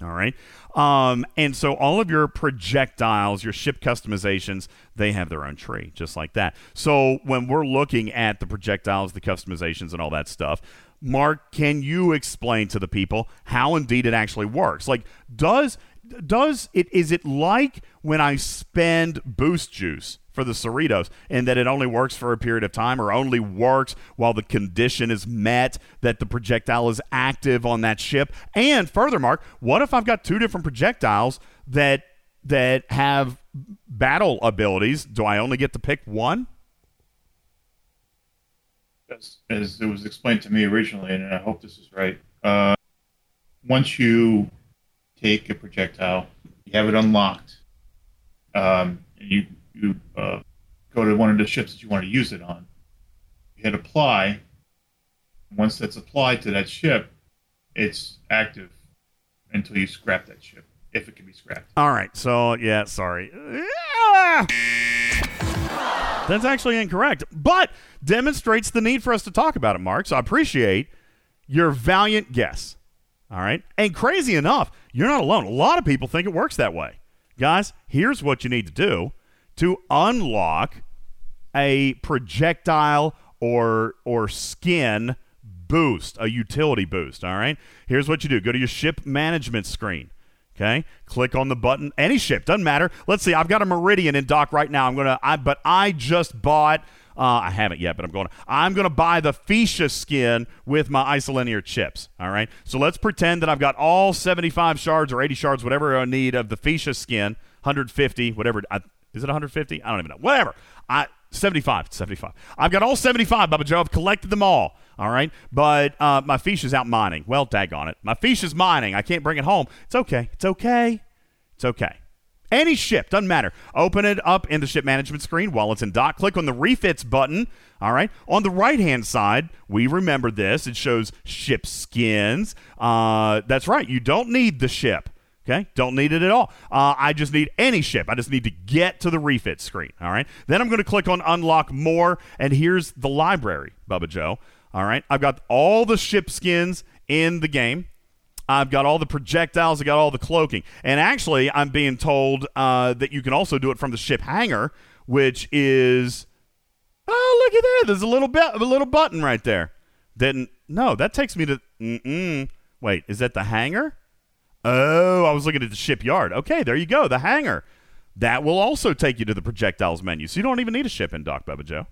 All right. Um, and so all of your projectiles, your ship customizations, they have their own tree, just like that. So when we're looking at the projectiles, the customizations, and all that stuff, Mark, can you explain to the people how indeed it actually works? Like, does does it is it like when I spend boost juice for the Cerritos and that it only works for a period of time or only works while the condition is met that the projectile is active on that ship? And further, Mark, what if I've got two different projectiles that that have battle abilities? Do I only get to pick one? as, as it was explained to me originally, and I hope this is right. Uh, once you take a projectile, you have it unlocked, um, and you you uh, go to one of the ships that you want to use it on. You hit apply. Once that's applied to that ship, it's active until you scrap that ship, if it can be scrapped. All right. So, yeah, sorry. That's actually incorrect, but demonstrates the need for us to talk about it, Mark. So I appreciate your valiant guess. All right. And crazy enough, you're not alone. A lot of people think it works that way. Guys, here's what you need to do to unlock a projectile or or skin boost, a utility boost, all right? Here's what you do. Go to your ship management screen. Okay, click on the button. Any ship doesn't matter. Let's see. I've got a Meridian in dock right now. I'm gonna. I but I just bought Uh, I haven't yet, but I'm going. To, I'm going to buy the Fuchsia skin with my isolinear chips. All right. So let's pretend that I've got all 75 shards or 80 shards, whatever I need of the Fuchsia skin, 150, whatever. I, is it 150? I don't even know. Whatever. I 75. 75. I've got all 75, Bubba Joe. I've collected them all. All right. But uh, my fish is out mining. Well, daggone it. My fish is mining. I can't bring it home. It's okay. It's okay. It's okay. Any ship, doesn't matter. Open it up in the ship management screen while it's in dock. Click on the refits button. All right. On the right hand side, we remember this. It shows ship skins. Uh, that's right. You don't need the ship. Okay, don't need it at all. Uh, I just need any ship. I just need to get to the refit screen. All right. Then I'm going to click on unlock more, and here's the library, Bubba Joe. All right. I've got all the ship skins in the game. I've got all the projectiles. I got all the cloaking, and actually, I'm being told uh, that you can also do it from the ship hangar, which is oh look at that. There's a little bit, a little button right there. Then no, that takes me to. Mm-mm. Wait, is that the hangar? Oh, I was looking at the shipyard. Okay, there you go, the hangar. That will also take you to the projectiles menu, so you don't even need a ship in dock, Bubba Joe.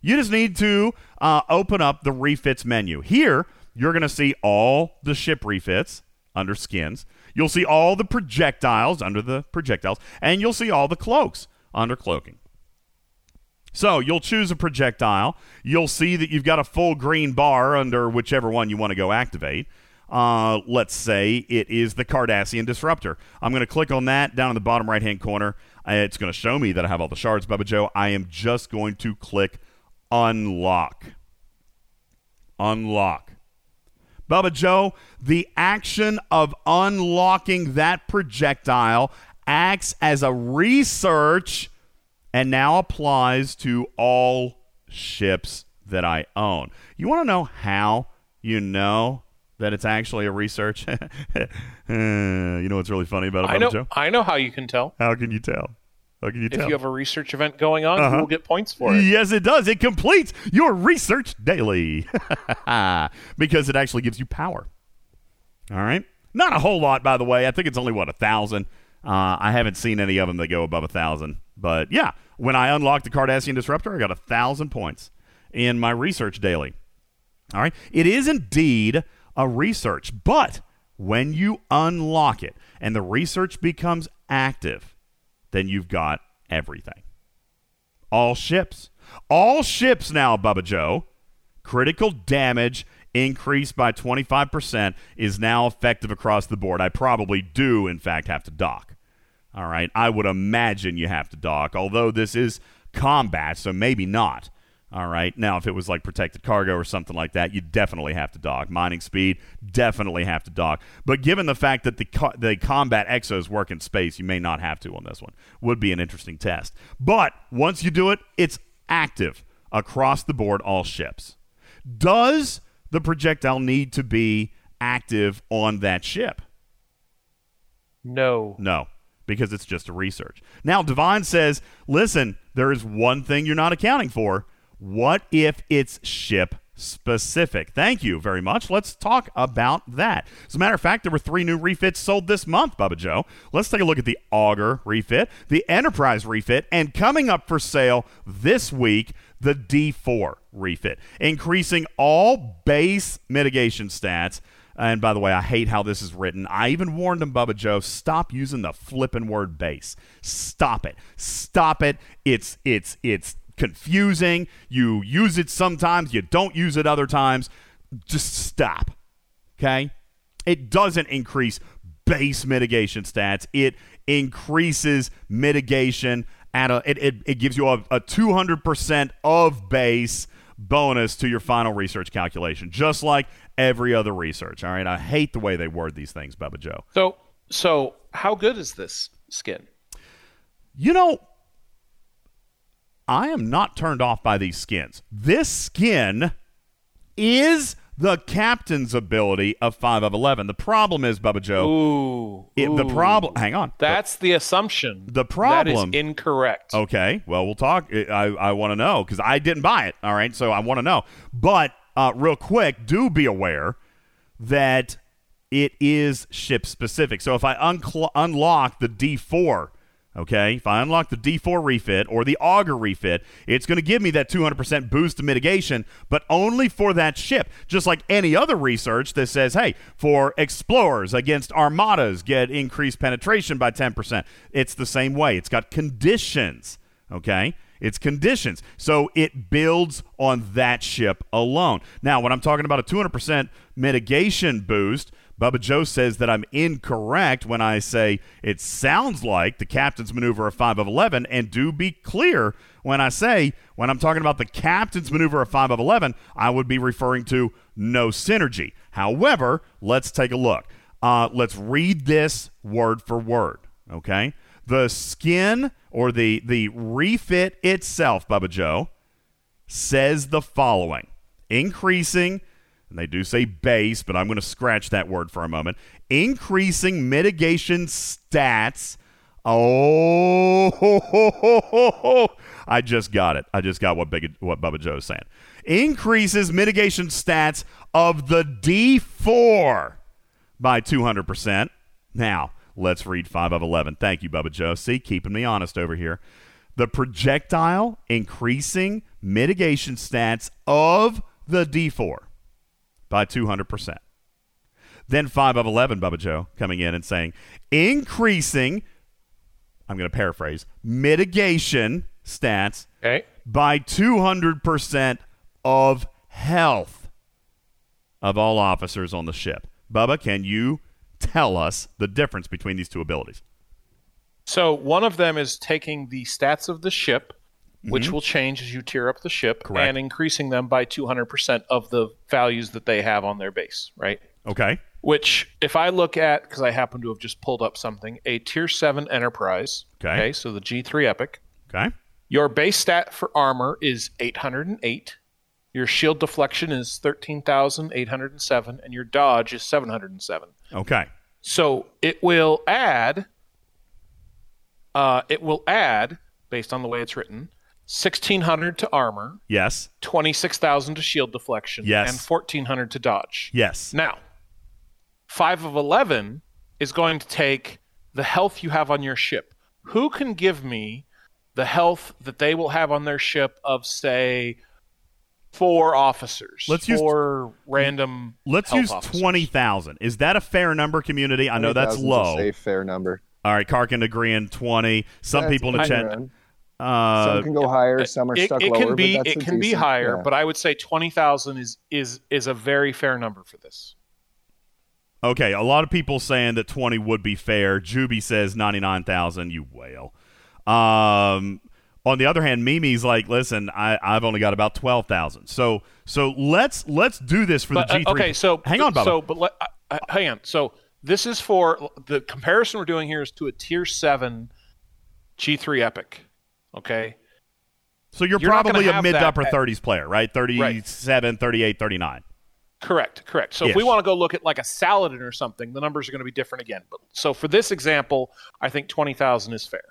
You just need to uh, open up the refits menu. Here, you're going to see all the ship refits under skins. You'll see all the projectiles under the projectiles, and you'll see all the cloaks under cloaking. So you'll choose a projectile. You'll see that you've got a full green bar under whichever one you want to go activate. Uh, let's say it is the Cardassian Disruptor. I'm going to click on that down in the bottom right hand corner. It's going to show me that I have all the shards, Bubba Joe. I am just going to click unlock. Unlock. Bubba Joe, the action of unlocking that projectile acts as a research and now applies to all ships that I own. You want to know how you know that it's actually a research? uh, you know what's really funny about it, I know. Joe? I know how you can tell. How can you tell? How can you If you have a research event going on, Uh-huh. you will get points for it. Yes, it does. It completes your research daily because it actually gives you power. All right. Not a whole lot, by the way. I think it's only what a thousand. Uh, I haven't seen any of them that go above a thousand. But yeah, when I unlocked the Cardassian Disruptor, I got a thousand points in my research daily. All right. It is indeed a research, but when you unlock it and the research becomes active, then you've got everything. All ships. All ships now, Bubba Joe. Critical damage increased by 25% is now effective across the board. I probably do, in fact, have to dock. All right. I would imagine you have to dock, although this is combat, so maybe not. All right. Now, if it was like protected cargo or something like that, you definitely have to dock. Mining speed, definitely have to dock. But given the fact that the co- the combat exos work in space, you may not have to on this one. Would be an interesting test. But once you do it, it's active across the board, all ships. Does the projectile need to be active on that ship? No. No, because it's just a research. Now, Divine says, listen, there is one thing you're not accounting for. What if it's ship specific? Thank you very much. Let's talk about that. As a matter of fact, there were three new refits sold this month, Bubba Joe. Let's take a look at the Augur refit, the Enterprise refit, and coming up for sale this week, the D4 refit, increasing all base mitigation stats. And by the way, I hate how this is written. I even warned him, Bubba Joe, stop using the flipping word base. Stop it. Stop it. It's it's it's confusing. You use it sometimes, you don't use it other times. Just stop. Okay? It doesn't increase base mitigation stats. It increases mitigation at a it, it, it gives you a, a 200% of base bonus to your final research calculation, just like every other research. All right. I hate the way they word these things, Bubba Joe. So, so how good is this skin? You know, I am not turned off by these skins. This skin is the captain's ability of 5 of 11. The problem is, Bubba Joe, Ooh. it, the problem, hang on. That's the assumption. The problem- That is incorrect. Okay, well, we'll talk. I, I want to know because I didn't buy it. All right, so I want to know. But uh, real quick, do be aware that it is ship specific. So if I uncl- unlock the D4, Okay, if I unlock the D4 refit or the Augur refit, it's going to give me that 200% boost to mitigation, but only for that ship. Just like any other research that says, hey, for explorers against armadas, get increased penetration by 10%. It's the same way. It's got conditions. Okay, it's conditions. So it builds on that ship alone. Now, when I'm talking about a 200% mitigation boost, Bubba Joe says that I'm incorrect when I say it sounds like the captain's maneuver of 5 of 11, and do be clear when I say, when I'm talking about the captain's maneuver of 5 of 11, I would be referring to no synergy. However, let's take a look. Uh, let's read this word for word, okay? The skin or the, the refit itself, Bubba Joe, says the following increasing and they do say base, but I'm going to scratch that word for a moment. Increasing mitigation stats. Oh, ho, ho, ho, I just got it. I just got what Big, what Bubba Joe is saying. Increases mitigation stats of the D4 by 200%. Now, let's read 5 of 11. Thank you, Bubba Joe. See, keeping me honest over here. The projectile increasing mitigation stats of the D4 by 200%. Then 5 of 11, Bubba Joe, coming in and saying, increasing, I'm going to paraphrase, mitigation stats Okay. by 200% of health of all officers on the ship. Bubba, can you tell us the difference between these two abilities? So one of them is taking the stats of the ship, which will change as you tier up the ship, Correct. and increasing them by 200% of the values that they have on their base, right? Okay. Which, if I look at, because I happen to have just pulled up something, a tier 7 Enterprise, Okay. so the G3 Epic, Okay. your base stat for armor is 808. Your shield deflection is 13,807, and your dodge is 707. Okay. So it will add, uh, it will add, based on the way it's written, 1,600 to armor, Yes. 26,000 to shield deflection, Yes. and 1,400 to dodge. Yes. Now, 5 of 11 is going to take the health you have on your ship. Who can give me the health that they will have on their ship of, say, four officers? Let's use- four random. Let's use officers. 20,000. Is that a fair number, community? I know that's low. A fair number. All right, Karkin agreeing 20. Some That's people in the fine, chat. Man. Uh, some can go higher, some are it, stuck it lower. can be it a can be higher, yeah. but I would say twenty thousand is is is a very fair number for this. Okay, a lot of people saying that 20 would be fair. Juby says 99,000, you whale. Um, on the other hand, Mimi's like, listen, I, I've only got about 12,000. So so let's let's do this for But, the uh, G3. okay, so hang on, Bubba. So, but let, uh, hang on. So this is for the comparison we're doing here is to a tier seven G three Epic. Okay, So you're, you're probably a mid to upper at- 30s player, right? 37, 38, 39. correct, correct. So if we want to go look at like a Saladin or something, the numbers are going to be different again. But so for this example, I think twenty thousand is fair.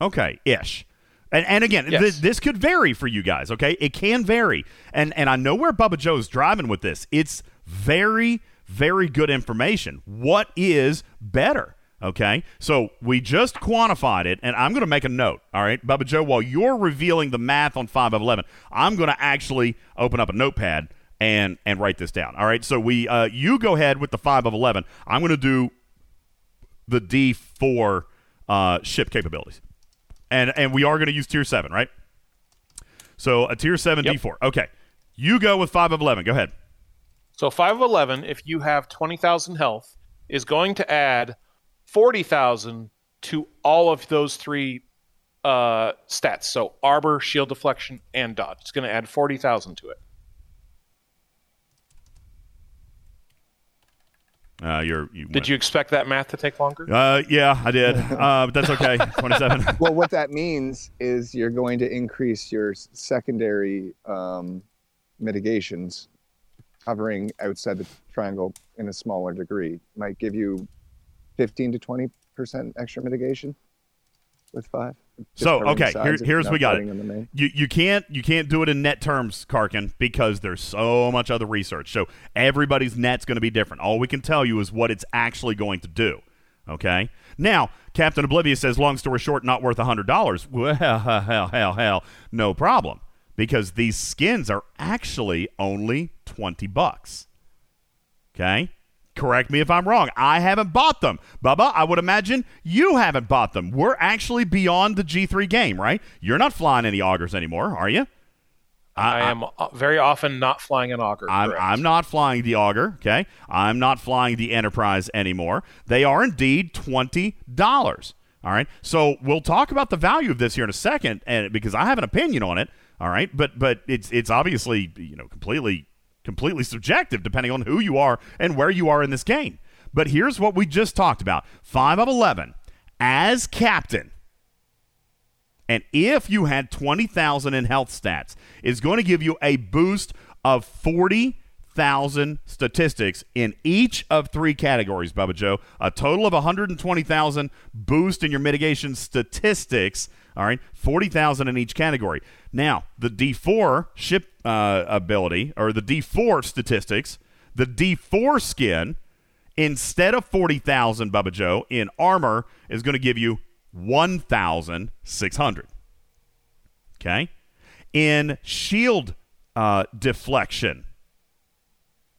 Okay, ish. And, and again, Yes. th- this could vary for you guys. Okay, it can vary, and and I know where Bubba Joe's driving with this. It's very very good information. What is better? Okay, so we just quantified it, and I'm going to make a note. All right, Bubba Joe, while you're revealing the math on five of eleven, I'm going to actually open up a notepad and and write this down. All right, so we uh, you go ahead with the five of eleven. I'm going to do the D4 uh, ship capabilities. And and we are going to use tier 7, right? So a tier 7 Yep. D4. Okay. You go with 5 of 11. Go ahead. So five of eleven, if you have twenty thousand health, is going to add forty thousand to all of those three uh, stats. So armor, shield deflection, and dodge. It's going to add forty thousand to it. Uh, you're you Did went. you expect that math to take longer? Uh, yeah, I did. Uh, but that's okay. 27. well, what that means is you're going to increase your secondary um, mitigations hovering outside the triangle in a smaller degree. Might give you 15 to 20 percent extra mitigation with five. So, okay, here- here's we got it. in the main. you you can't you can't do it in net terms, Karkin, because there's so much other research. So everybody's net's going to be different. All we can tell you is what it's actually going to do. Okay. Now, Captain Oblivious says, long story short, not worth $100. Well, hell, hell, hell, no problem. Because these skins are actually only 20 bucks. Okay? Correct me if I'm wrong. I haven't bought them. Bubba, I would imagine you haven't bought them. We're actually beyond the G3 game, right? You're not flying any augurs anymore, are you? I, I am uh, very often not flying an augur. I'm, I'm, not flying the augur, okay? I'm not flying the Enterprise anymore. They are indeed $20. All right. So we'll talk about the value of this here in a second, and because I have an opinion on it. All right. But but it's it's obviously, you know, completely completely subjective depending on who you are and where you are in this game. But here's what we just talked about. Five of eleven as captain and if you had 20,000 in health stats, it's going to give you a boost of 40,000 statistics in each of three categories, Bubba Joe. A total of 120,000 boost in your mitigation statistics. All right, 40,000 in each category. Now, the D4 ship uh, ability, or the D4 statistics, the D4 skin, instead of 40,000, Bubba Joe, in armor, is going to give you 1,600. Okay? In shield uh, deflection,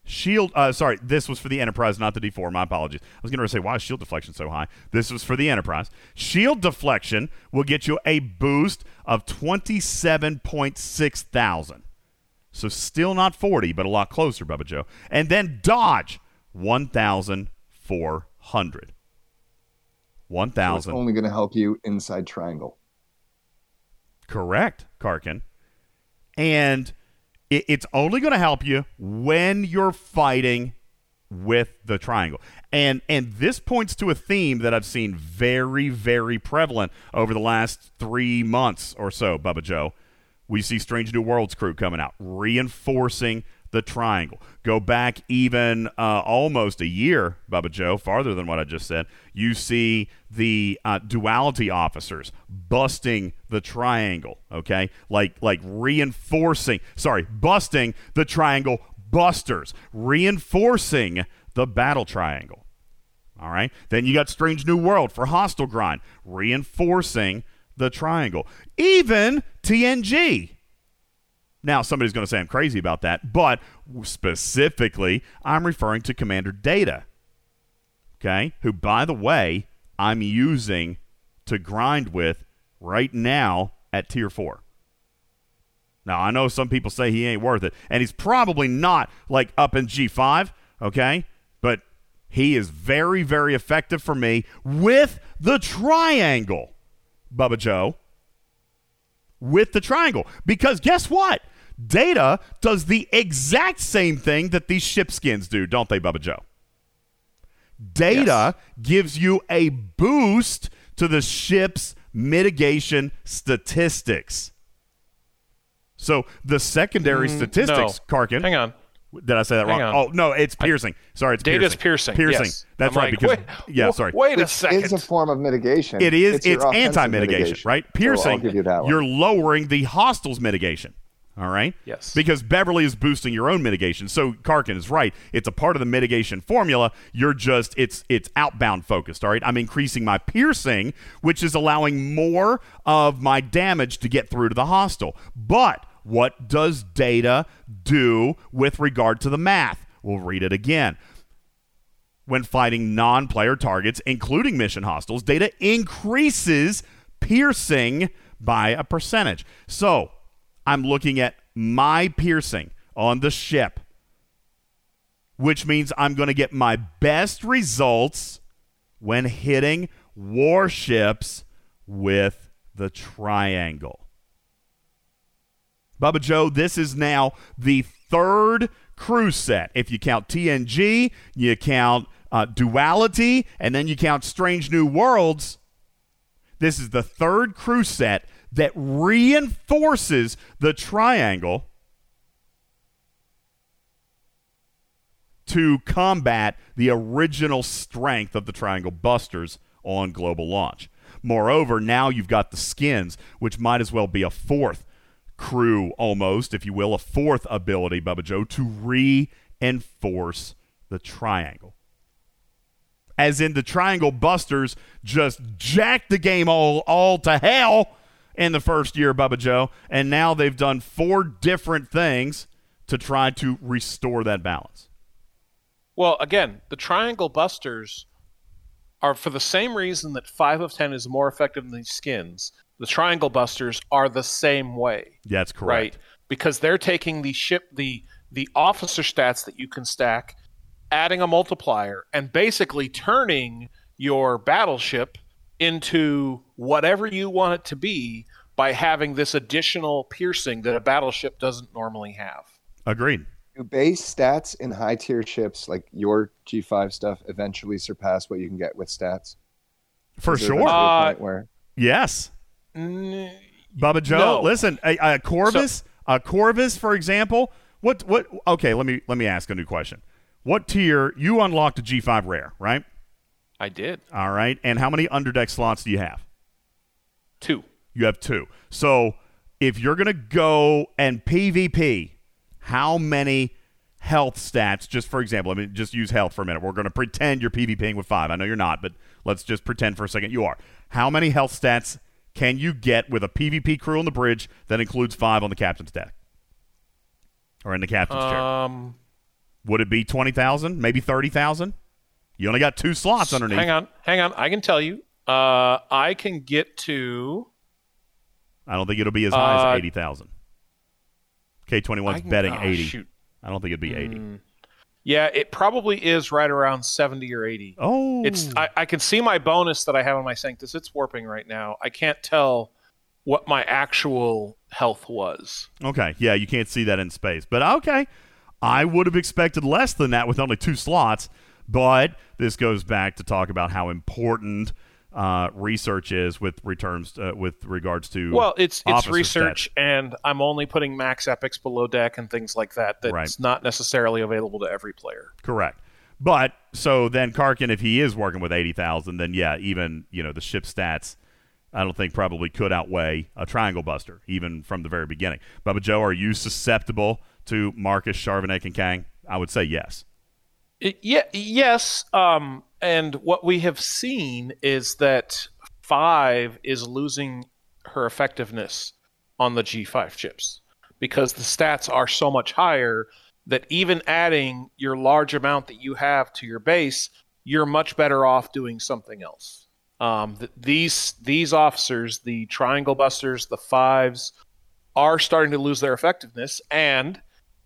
shield, uh, sorry, this was for the Enterprise, not the D4. My apologies. I was going to say, why is shield deflection so high? This was for the Enterprise. Shield deflection will get you a boost of 27.6 thousand. So still not 40, but a lot closer, Bubba Joe. And then dodge, 1,400. 1,000. So only going to help you inside triangle. Correct, Karkin. And it, it's only going to help you when you're fighting with the triangle. And and this points to a theme that I've seen very very prevalent over the last 3 months or so, Bubba Joe. We see Strange New Worlds crew coming out reinforcing the triangle. Go back even uh, almost a year, Bubba Joe, farther than what I just said. You see the uh, duality officers busting the triangle. Okay, like like reinforcing. Sorry, busting the triangle busters, reinforcing the battle triangle. All right. Then you got Strange New World for hostile grind, reinforcing the triangle. Even TNG now, somebody's going to say I'm crazy about that, but specifically, I'm referring to Commander Data, okay, who, by the way, I'm using to grind with right now at tier four. Now, I know some people say he ain't worth it, and he's probably not like up in G5, okay, but he is very, very effective for me with the triangle, Bubba Joe with the triangle. Because guess what? Data does the exact same thing that these ship skins do, don't they, Bubba Joe? Data yes. gives you a boost to the ship's mitigation statistics. So the secondary mm, statistics, no. Karkin. Hang on. Did I say that Hang wrong? On. Oh no, it's piercing. Sorry, it's data's piercing. Piercing. Yes. That's I'm right. Like, because wait, yeah, sorry. Wait a Which second. It's a form of mitigation. It is. It's, it's anti-mitigation, mitigation. right? Piercing. So I'll give you that one. You're lowering the hostiles mitigation. All right. Yes. Because Beverly is boosting your own mitigation. So Karkin is right. It's a part of the mitigation formula. You're just it's it's outbound focused. All right. I'm increasing my piercing, which is allowing more of my damage to get through to the hostile. But what does data do with regard to the math? We'll read it again. When fighting non player targets, including mission hostiles, data increases piercing by a percentage. So I'm looking at my piercing on the ship, which means I'm going to get my best results when hitting warships with the triangle. Bubba Joe, this is now the third crew set. If you count TNG, you count uh, Duality, and then you count Strange New Worlds. This is the third crew set that reinforces the triangle to combat the original strength of the Triangle Busters on global launch. Moreover, now you've got the skins, which might as well be a fourth crew almost, if you will, a fourth ability, Bubba Joe, to reinforce the triangle. as in the Triangle Busters just jacked the game all, all to hell in the first year, Bubba Joe. And now they've done four different things to try to restore that balance. Well, again, the Triangle Busters are for the same reason that 5 of 10 is more effective than skins. The Triangle Busters are the same way. That's correct. Right? Because they're taking the ship the the officer stats that you can stack, adding a multiplier, and basically turning your battleship into whatever you want it to be by having this additional piercing that a battleship doesn't normally have. Agreed. Do base stats in high tier ships like your G5 stuff eventually surpass what you can get with stats? For Is sure. Uh, where yes. Mm, Bubba Joe, No. listen, a, a Corvus, a Corvus, for example. What? What? Okay, let me let me ask a new question. What tier you unlocked a G5 rare, right? I did. All right, and how many underdeck slots do you have? Two. You have two. So if you're gonna go and PvP, how many health stats? Just for example, I mean, just use health for a minute. We're gonna pretend you're PvPing with five. I know you're not, but let's just pretend for a second you are. How many health stats can you get with a PvP crew on the bridge that includes five on the captain's deck? Or in the captain's chair? Um, Would it be twenty thousand? Maybe thirty thousand? You only got two slots underneath. hang on, hang on. I can tell you. Uh, I can get to. I don't think it'll be as high Uh, as eighty thousand. K twenty one's betting oh, eighty. Shoot. I don't think it'd be eighty. Mm. Yeah, it probably is right around seventy or eighty. Oh, It's I, I can see my bonus that I have on my Sanctus. It's warping right now. I can't tell what my actual health was. okay. Yeah, you can't see that in space, but okay. I would have expected less than that with only two slots, but this goes back to talk about how important uh, research is with returns uh, with regards to Well, it's it's research, and I'm only putting max epics below deck and things like that. That's Right. not necessarily available to every player. Correct. But so then Karkin, if he is working with eighty thousand, then yeah, even you know the ship stats, I don't think probably could outweigh a Triangle Buster even from the very beginning. Bubba Joe, are you susceptible to Marcus, Charvanek, and Kang? I would say yes. Yeah, yes. Um, and what we have seen is that five is losing her effectiveness on the G5 chips because the stats are so much higher that even adding your large amount that you have to your base, you're much better off doing something else. Um, th- these these officers, the Triangle Busters, the fives, are starting to lose their effectiveness, and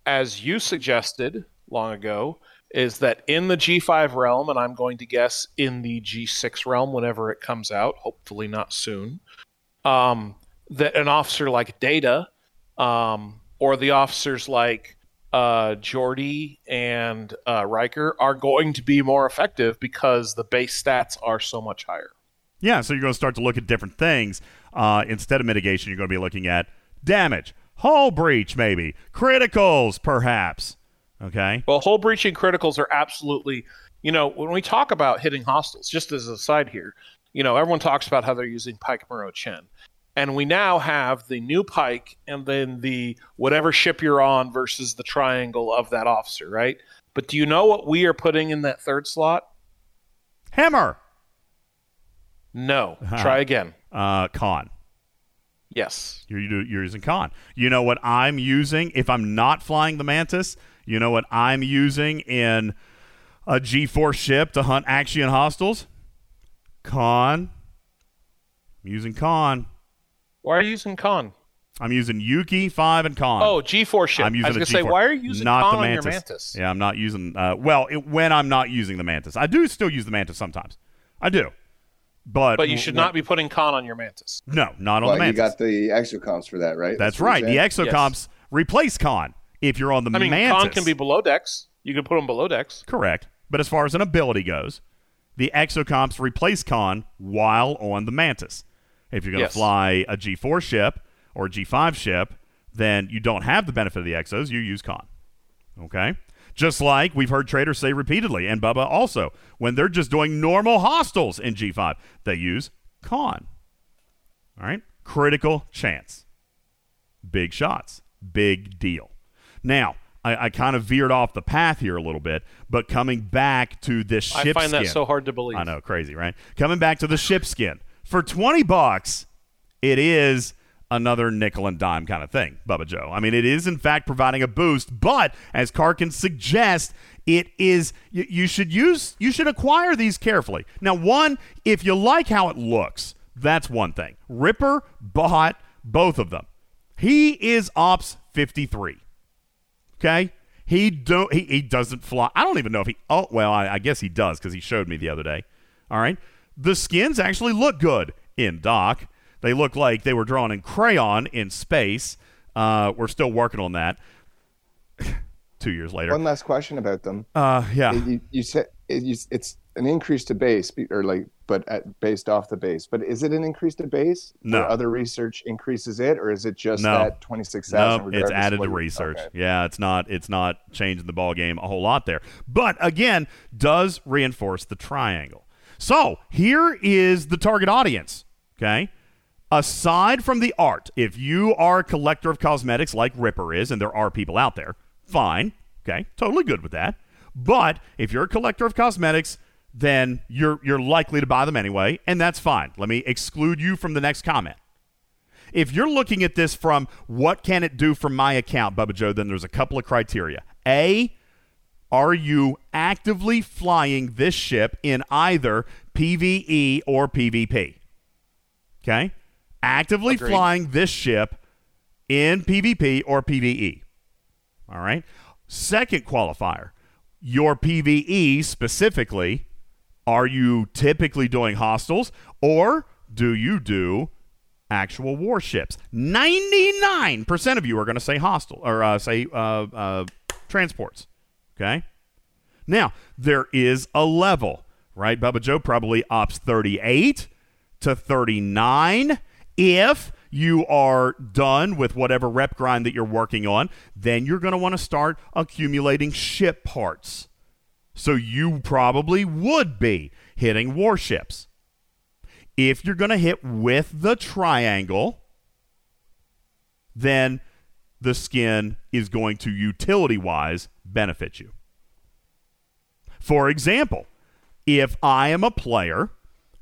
as you suggested long ago, is that in the G5 realm, and I'm going to guess in the G6 realm whenever it comes out, hopefully not soon, um, that an officer like Data um, or the officers like uh, Geordi and uh, Riker are going to be more effective because the base stats are so much higher. Yeah, so you're going to start to look at different things. Uh, instead of mitigation, you're going to be looking at damage, hull breach, maybe criticals, perhaps. Okay. Well, hull breaching criticals are absolutely, you know, when we talk about hitting hostiles, just as a side here, you know, everyone talks about how they're using Pike Moreau Chen. And we now have the new Pike and then the whatever ship you're on versus the triangle of that officer, right? But do you know what we are putting in that third slot? Hammer, No. Uh-huh. Try again. uh, con. Yes. You're, you're you're using con. You know what I'm using if I'm not flying the Mantis? You know what I'm using in a G4 ship to hunt Axion hostiles? Con. I'm using con. Why are you using con? I'm using Yuki 5 and con. Oh, G4 ship. I'm using I was going to say, G4, why are you using not con the on your Mantis. Mantis? Yeah, I'm not using. Uh, well, it, when I'm not using the Mantis, I do still use the Mantis sometimes. I do, but But you should not be putting con on your Mantis. No, not on Well, the mantis. you got the exocomps for that, right? That's what right. The saying? exocomps replace con if you're on the I mean, Mantis. con can be below decks. You can put them below decks. correct, but as far as an ability goes, the exocomps replace con while on the Mantis. If you're going to Yes. fly a G4 ship or a G5 ship, then you don't have the benefit of the exos. You use con. Okay. Just like we've heard traders say repeatedly, and Bubba also, when they're just doing normal hostiles in G5, they use con. All right? Critical chance. Big shots. Big deal. Now, I, I kind of veered off the path here a little bit, but coming back to this I ship find that so hard to believe. I know, crazy, right? Coming back to the ship skin for twenty bucks, it is another nickel and dime kind of thing, Bubba Joe. I mean, it is in fact providing a boost, but as Karkin suggests, it is you, you should use you should acquire these carefully. Now, one, if you like how it looks, that's one thing. Ripper bought both of them. He is ops fifty three. Okay. He don't he, he doesn't fly. I don't even know if he oh well, I, I guess he does because he showed me the other day. All right. The skins actually look good in dock. They look like they were drawn in crayon in space. Uh, we're still working on that. Two years later. One last question about them. Uh, yeah. You, you said it, it's an increase to base, or like, but at, based off the base. But is it an increase to base? No. Or other research increases it, or is it just No. that twenty six No, it's added to research. Okay. Yeah, it's not it's not changing the ball game a whole lot there. But again, does reinforce the triangle. So here is the target audience. Okay. Aside from the art, if you are a collector of cosmetics like Ripper is, and there are people out there, fine. Okay, totally good with that. But if you're a collector of cosmetics, then you're you're likely to buy them anyway, and that's fine. Let me exclude you from the next comment. If you're looking at this from what can it do for my account, Bubba Joe, then there's a couple of criteria. A, are you actively flying this ship in either PvE or PvP? Okay? Actively Agreed. flying this ship in PvP or PvE. All right? Second qualifier, your PvE specifically, are you typically doing hostiles or do you do actual warships? 99% of you are going to say hostile or uh, say uh, uh, transports. Okay? Now, there is a level, right? Bubba Joe probably ops 38 to 39. If you are done with whatever rep grind that you're working on, then you're going to want to start accumulating ship parts. So you probably would be hitting warships. If you're going to hit with the triangle, then the skin is going to utility wise benefit you. For example, if I am a player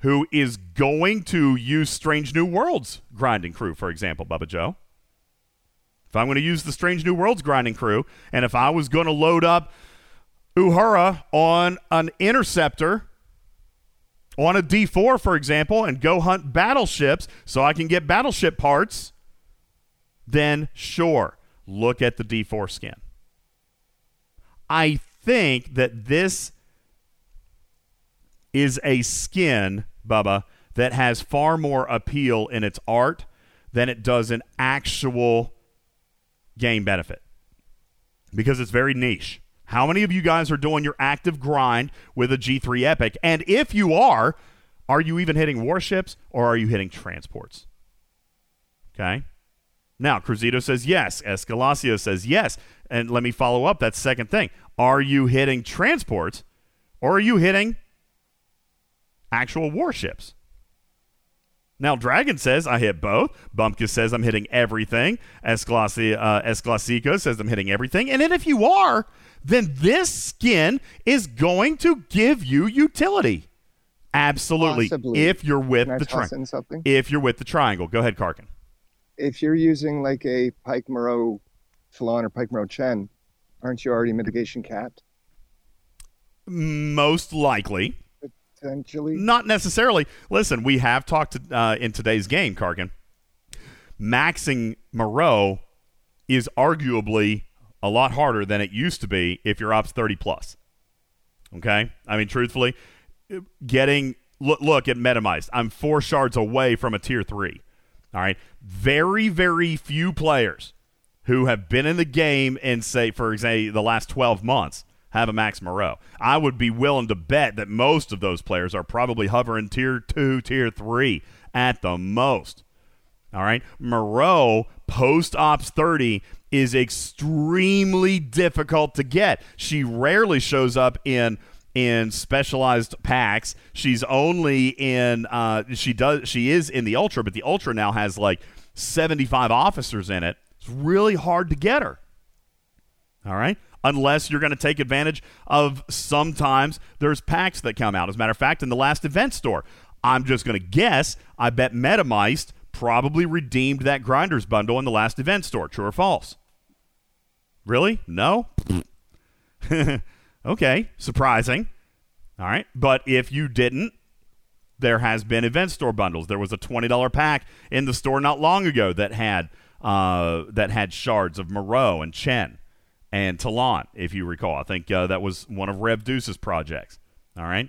who is going to use Strange New Worlds grinding crew, for example, Bubba Joe, if I'm going to use the Strange New Worlds grinding crew, and if I was going to load up Uhura on an interceptor on a D4, for example, and go hunt battleships so I can get battleship parts, then sure, look at the D4 skin. I think that this is a skin, Bubba, that has far more appeal in its art than it does in actual game benefit because it's very niche. How many of you guys are doing your active grind with a G3 Epic? And if you are, are you even hitting warships or are you hitting transports? Okay. Now, Cruzito says yes. Escalacio says yes. And let me follow up that second thing. Are you hitting transports or are you hitting actual warships? Now, Dragon says I hit both. Bumpkus says I'm hitting everything. Esclasi, uh, Esclasico says I'm hitting everything. And then if you are, then this skin is going to give you utility. Absolutely. Possibly. If you're with Can the triangle. If you're with the triangle. Go ahead, Karkin. If you're using like a Pike Moreau Falon or Pike Moreau Chen, aren't you already mitigation capped? Most likely. Potentially. Not necessarily. Listen, we have talked uh, in today's game, Karkin. Maxing Moreau is arguably a lot harder than it used to be if you're ops 30 plus. Okay? I mean, truthfully, getting look, look at Metamized. I'm four shards away from a tier three. All right. Very, very few players who have been in the game in, say, for example, the last 12 months have a Max Moreau. I would be willing to bet that most of those players are probably hovering tier two, tier three at the most. All right. Moreau post ops 30 is extremely difficult to get. She rarely shows up in in specialized packs. She's only in uh she does she is in the ultra, but the ultra now has like 75 officers in it. It's really hard to get her. All right? Unless you're going to take advantage of sometimes there's packs that come out. As a matter of fact, in the last event store, I'm just going to guess, I bet Metamice probably redeemed that Grinders bundle in the last event store. True or false? Really? No? okay, surprising. All right. But if you didn't, there has been event store bundles. There was a $20 pack in the store not long ago that had uh, that had shards of Moreau and Chen and Talon, if you recall. I think uh, that was one of Rev Deuce's projects. All right.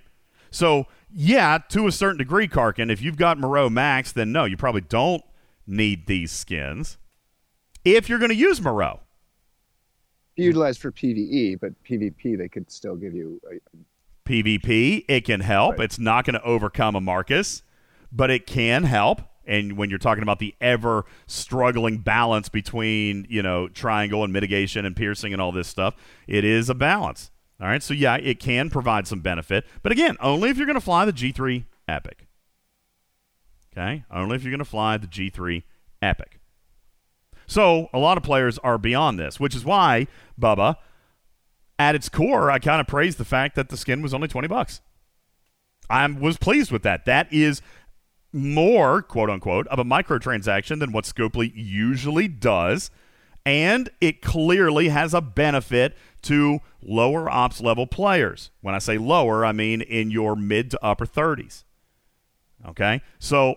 So, yeah, to a certain degree, Karkin, if you've got Moreau Max, then no, you probably don't need these skins if you're going to use Moreau. Utilized for PVE, but PvP they could still give you. A, PvP, it can help. Right. It's not going to overcome a Marcus, but it can help. And when you're talking about the ever struggling balance between, you know, triangle and mitigation and piercing and all this stuff, it is a balance. All right. So, yeah, it can provide some benefit. But again, only if you're going to fly the G3 Epic. Okay. Only if you're going to fly the G3 Epic. So, a lot of players are beyond this, which is why, Bubba, at its core, I kind of praise the fact that the skin was only 20 bucks. I was pleased with that. That is more, quote unquote, of a microtransaction than what Scopely usually does. And it clearly has a benefit to lower ops level players. When I say lower, I mean in your mid to upper 30s. Okay? So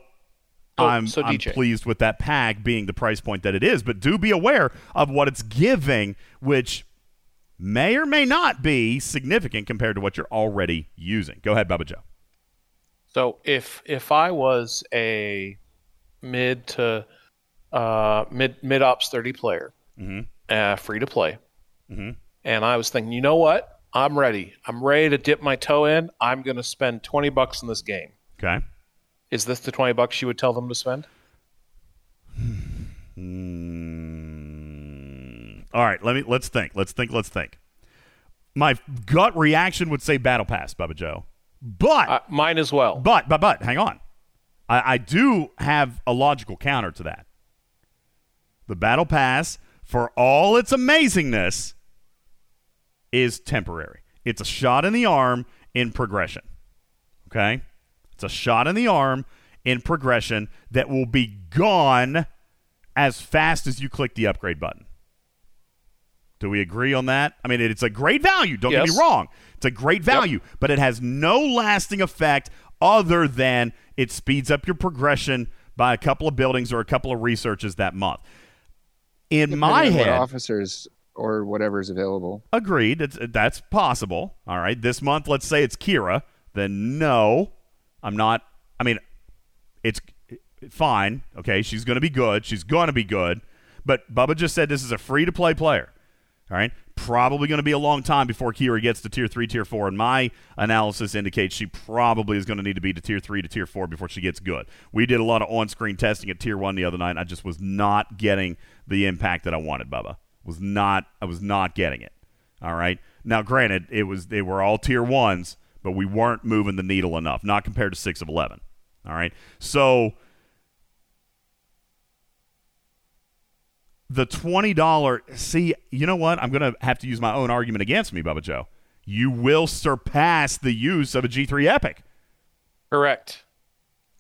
So- I'm, so I'm pleased with that pack being the price point that it is, but do be aware of what it's giving, which may or may not be significant compared to what you're already using. Go ahead, Bubba Joe. So if if I was a mid to uh, mid mid ops thirty player, Mhm. uh, free to play, Mhm. and I was thinking, you know what, I'm ready. I'm ready to dip my toe in. I'm going to spend twenty bucks in this game. Okay. Is this the twenty bucks you would tell them to spend? Mm, all right, let me let's think. Let's think. Let's think. My gut reaction would say Battle Pass, Bubba Joe, but Uh, mine as well. but but but hang on, I, I do have a logical counter to that. The Battle Pass, for all its amazingness, is temporary. It's a shot in the arm in progression. Okay, it's a shot in the arm in progression that will be gone as fast as you click the upgrade button. Do we agree on that? I mean, it's a great value. Don't get me wrong. It's a great value, but it has no lasting effect other than it speeds up your progression by a couple of buildings or a couple of researches that month. In my depending what head, officers or whatever's available. agreed. It's, that's possible. All right. This month, let's say it's Kira. Then no, I'm not. I mean, it's fine. Okay. She's going to be good. She's going to be good. But Bubba just said this is a free to play player. All right. Probably going to be a long time before Kira gets to tier three, tier four. And my analysis indicates she probably is going to need to be to tier three to tier four before she gets good. We did a lot of on screen testing at tier one the other night. I just was not getting the impact that I wanted, Bubba. Was not I was not getting it. All right. Now, granted, it was they were all tier ones, but we weren't moving the needle enough, not compared to six of eleven. All right. So the twenty dollar see, you know what? I'm gonna have to use my own argument against me, Bubba Joe. You will surpass the use of a G3 Epic. Correct.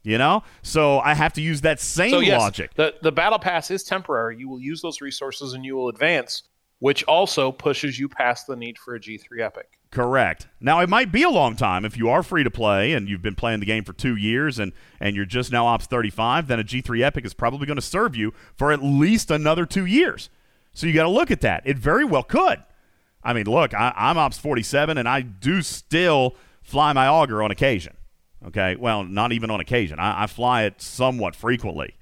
You know? So I have to use that same So yes, logic. the the battle pass is temporary. You will use those resources and you will advance, which also pushes you past the need for a G3 epic. Correct. Now it might be a long time if you are free to play and you've been playing the game for two years and and you're just now Ops 35. Then a G3 Epic is probably going to serve you for at least another two years. So you got to look at that. It very well could. I mean, look, I, I'm Ops 47 and I do still fly my augur on occasion. Okay, well, not even on occasion. I, I fly it somewhat frequently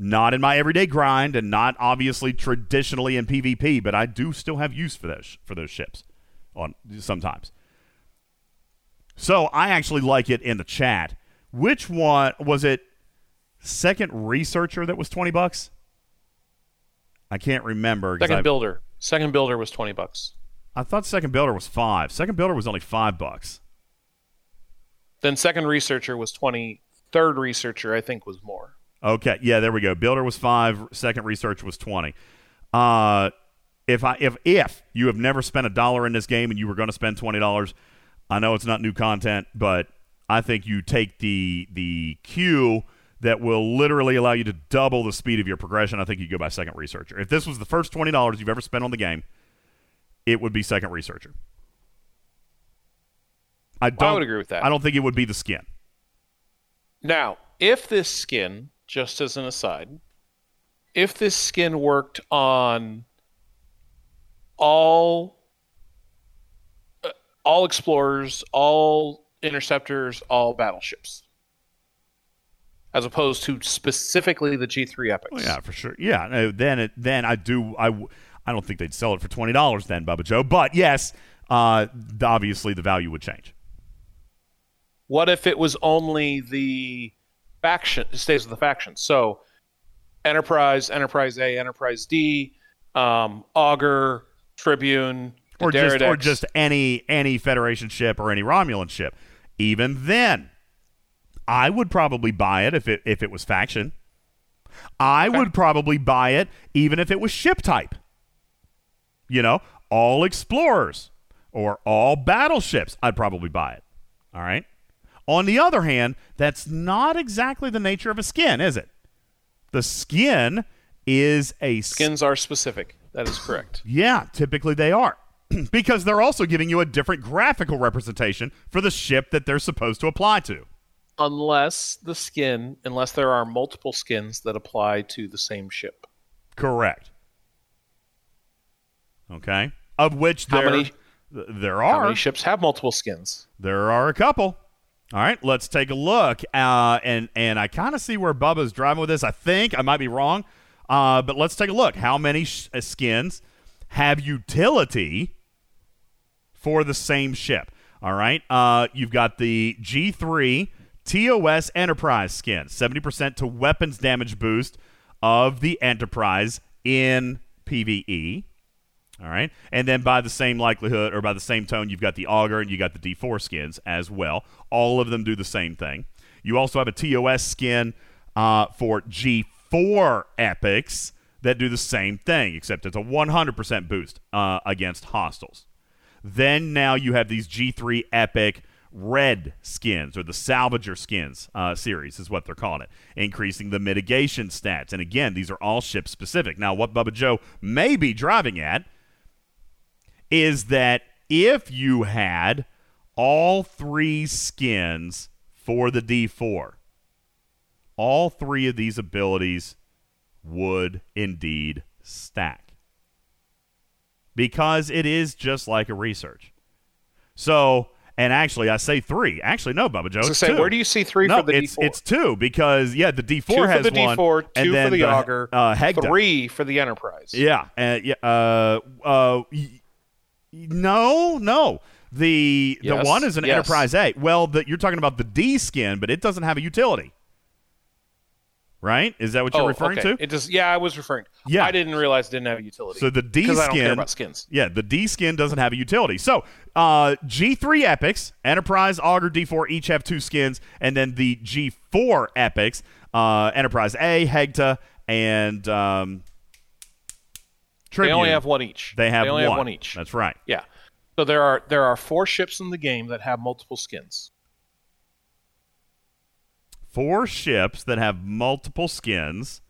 not in my everyday grind and not obviously traditionally in PvP, but I do still have use for those for those ships on sometimes. So I actually like it in the chat. Which one was it? Second researcher that was twenty bucks. I can't remember. Second I, builder. Second builder was twenty bucks. I thought second builder was five. Second builder was only five bucks. Then second researcher was twenty. Third researcher, I think, was more. Okay, yeah, there we go. Builder was five. Second research was twenty. Uh, if I if if you have never spent a dollar in this game and you were going to spend twenty dollars, I know it's not new content, but I think you take the the cue that will literally allow you to double the speed of your progression. I think you go by second researcher. If this was the first twenty dollars you've ever spent on the game, it would be second researcher. I don't I would agree with that. I don't think it would be the skin. Now, if this skin, just as an aside, if this skin worked on all uh, all explorers, all interceptors, all battleships, as opposed to specifically the G3 epics. Well, yeah, for sure. Yeah, no, then it, then I do I I don't think they'd sell it for twenty dollars then, Bubba Joe. But yes, uh, obviously the value would change. What if it was only the faction? It stays with the faction. So, Enterprise, Enterprise A, Enterprise D, um, Augur, Tribune, or just or just any any Federation ship or any Romulan ship. Even then, I would probably buy it if it if it was faction. I would probably buy it even if it was ship type. You know, all explorers or all battleships, I'd probably buy it. All right. On the other hand, that's not exactly the nature of a skin, is it? The skin is a skins are specific. That is correct. yeah, typically they are. because they're also giving you a different graphical representation for the ship that they're supposed to apply to. unless the skin, unless there are multiple skins that apply to the same ship. Correct. Okay. Of which How there, many- th- there How are. many ships have multiple skins? there are a couple. All right, let's take a look. Uh, and and I kind of see where Bubba's driving with this. I think I might be wrong, uh, but let's take a look. How many sh- uh, skins have utility for the same ship? All right, uh, you've got the G3 TOS Enterprise skin, seventy percent to weapons damage boost of the Enterprise in PVE. All right. And then by the same likelihood or by the same tone, you've got the augur and you got the D4 skins as well. All of them do the same thing. You also have a TOS skin uh, for G4 epics that do the same thing, except it's a 100% boost uh, against hostiles. Then now you have these G3 epic red skins or the salvager skins uh, series is what they're calling it increasing the mitigation stats and again these are all ship specific now what bubba joe may be driving at is that if you had all three skins for the D4, all three of these abilities would indeed stack. Because it is just like a research. So, and actually, I say three. Actually, no, Bubba Joe. I was It's say, two. where do you see three no, for the it's, D4? it's two because, yeah, the D4 two for has the one. D4, and two then for the, Augur, uh, Hegh'ta. three for the Enterprise. Yeah, uh, yeah. Uh, uh, no, no. The the one is an yes. Enterprise A. Well, the, you're talking about the D skin, but it doesn't have a utility, right? Is that what you're oh, referring okay. to? It does. Yeah, I was referring. Yeah. I didn't realize it didn't have a utility. So the D because I don't care skin- about skins. Yeah, the D skin doesn't have a utility. So uh, G3 epics, Enterprise, Augur, D4 each have two skins, and then the G4 epics, uh, Enterprise A, Hegh'ta, and um, Tribune. They only have one each. They have only one. have one each. That's right. Yeah. So there are there are four ships in the game that have multiple skins. four ships that have multiple skins.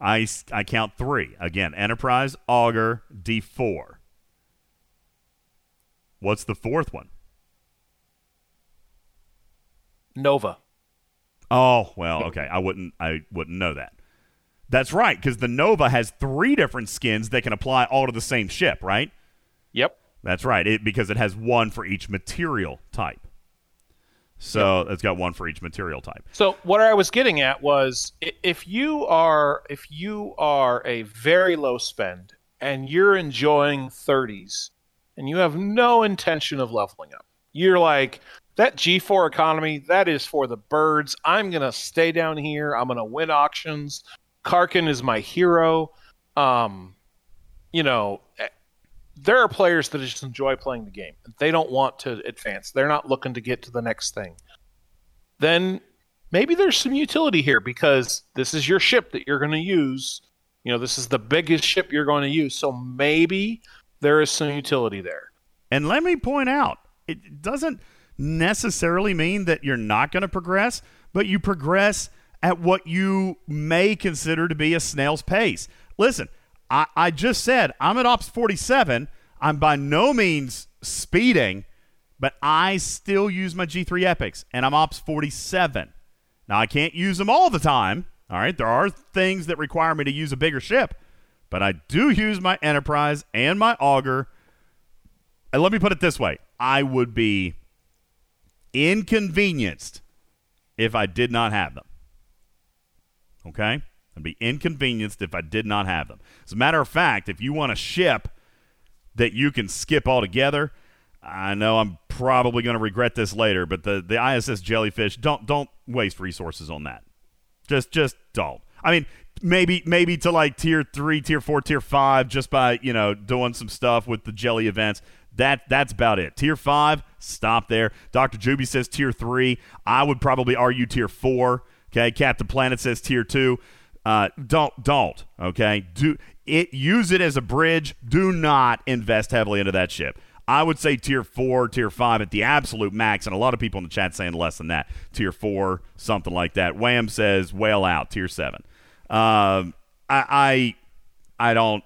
I, I count three. Again, Enterprise, Augur, D4. What's the fourth one? Nova. Oh, well, okay. I wouldn't I wouldn't know that. That's right, because the Nova has three different skins that can apply all to the same ship, right? Yep. That's right. It because it has one for each material type. So it's got one for each material type. So what I was getting at was if you are if you are a very low spend and you're enjoying 30s and you have no intention of leveling up. You're like that G4 economy that is for the birds. I'm going to stay down here. I'm going to win auctions. Karkin is my hero. Um you know, eh, there are players that just enjoy playing the game. They don't want to advance. They're not looking to get to the next thing. Then maybe there's some utility here because this is your ship that you're going to use You know, this is the biggest ship you're going to use, so maybe there is some utility there. And let me point out, it doesn't necessarily mean that you're not going to progress, but you progress at what you may consider to be a snail's pace. Listen, I, I just said I'm at Ops 47. I'm by no means speeding, but I still use my G3 Epics, and I'm Ops 47. Now, I can't use them all the time. All right, there are things that require me to use a bigger ship, but I do use my Enterprise and my Augur. And let me put it this way I would be inconvenienced if I did not have them. Okay? I'd be inconvenienced if I did not have them. As a matter of fact, if you want a ship that you can skip altogether, I know I'm probably going to regret this later, but the, the ISS jellyfish, don't don't waste resources on that. Just just don't. I mean, maybe maybe to like tier three, tier four, tier five, just by you know doing some stuff with the jelly events. That that's about it. Tier five, stop there. Doctor Juby says tier three. I would probably argue tier four. Okay, Captain Planet says tier two. Uh, don't don't. Okay, do it. Use it as a bridge. Do not invest heavily into that ship. I would say tier four, tier five at the absolute max, and a lot of people in the chat saying less than that. Tier four, something like that. Wham says whale out, tier seven. Um, I, I, I don't.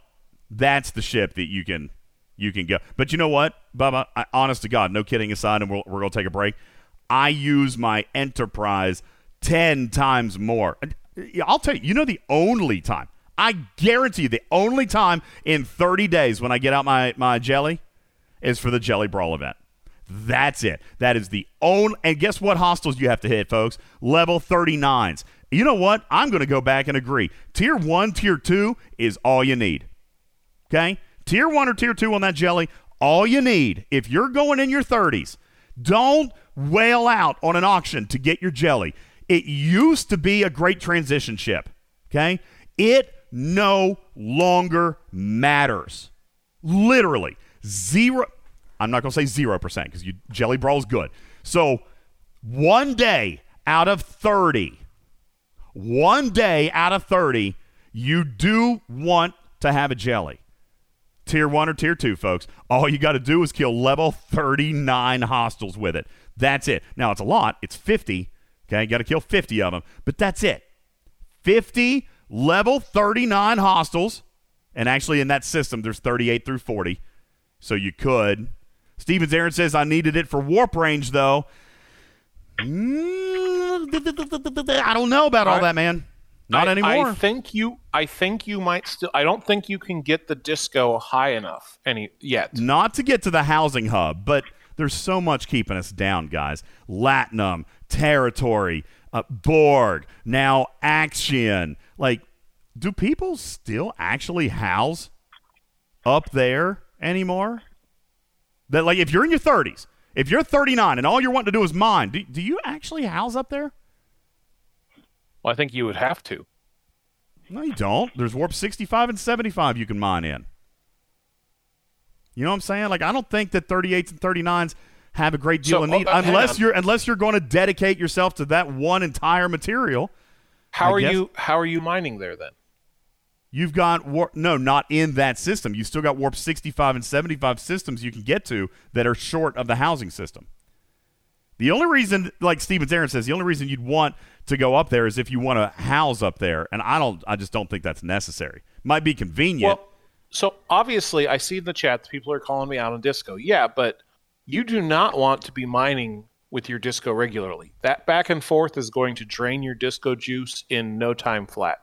That's the ship that you can you can go. But you know what, Bubba? I, honest to God, no kidding aside, and we're, we're to take a break. I use my Enterprise 10 times more. I'll tell you, you know, the only time, I guarantee you, the only time in 30 days when I get out my, my jelly is for the Jelly Brawl event. That's it. That is the only. And guess what hostels you have to hit, folks? Level 39s. You know what? I'm going to go back and agree. Tier 1, Tier 2 is all you need. Okay? Tier 1 or Tier 2 on that jelly, all you need. If you're going in your 30s, don't whale out on an auction to get your jelly. It used to be a great transition ship. Okay? It no longer matters. Literally. Zero. I'm not going to say 0% because you Jelly Brawl is good. So one day out of 30, one day out of 30, you do want to have a jelly. Tier 1 or Tier 2, folks. All you got to do is kill level 39 hostiles with it. That's it. Now, it's a lot. It's 50. Okay, you got to kill 50 of them. But that's it. 50 level 39 hostiles. And actually, in that system, there's 38 through 40. So you could. Stevens Aaron says, I needed it for warp range, though. Mm, I don't know about all that, man. Not I, anymore. I think you. I think you might still. I don't think you can get the disco high enough any yet. Not to get to the housing hub, but there's so much keeping us down, guys. Latinum, territory, uh, Borg, now Actian. Like, do people still actually house up there anymore? That like, if you're in your 30s, if you're 39 and all you're wanting to do is mine, do, do you actually house up there? Well, I think you would have to. No, you don't. There's warp 65 and 75 you can mine in. You know what I'm saying? Like, I don't think that 38s and 39s have a great deal So, of need unless on. you're unless you're going to dedicate yourself to that one entire material. How I are guess- you? How are you mining there then? You've got warp no, not in that system. You still got warp 65 and 75 systems you can get to that are short of the housing system. The only reason, like Stevens Aaron says, the only reason you'd want to go up there is if you want to house up there, and I don't, I just don't think that's necessary. Might be convenient. Well, so obviously, I see in the chat that people are calling me out on disco. Yeah, but you do not want to be mining with your disco regularly. That back and forth is going to drain your disco juice in no time flat.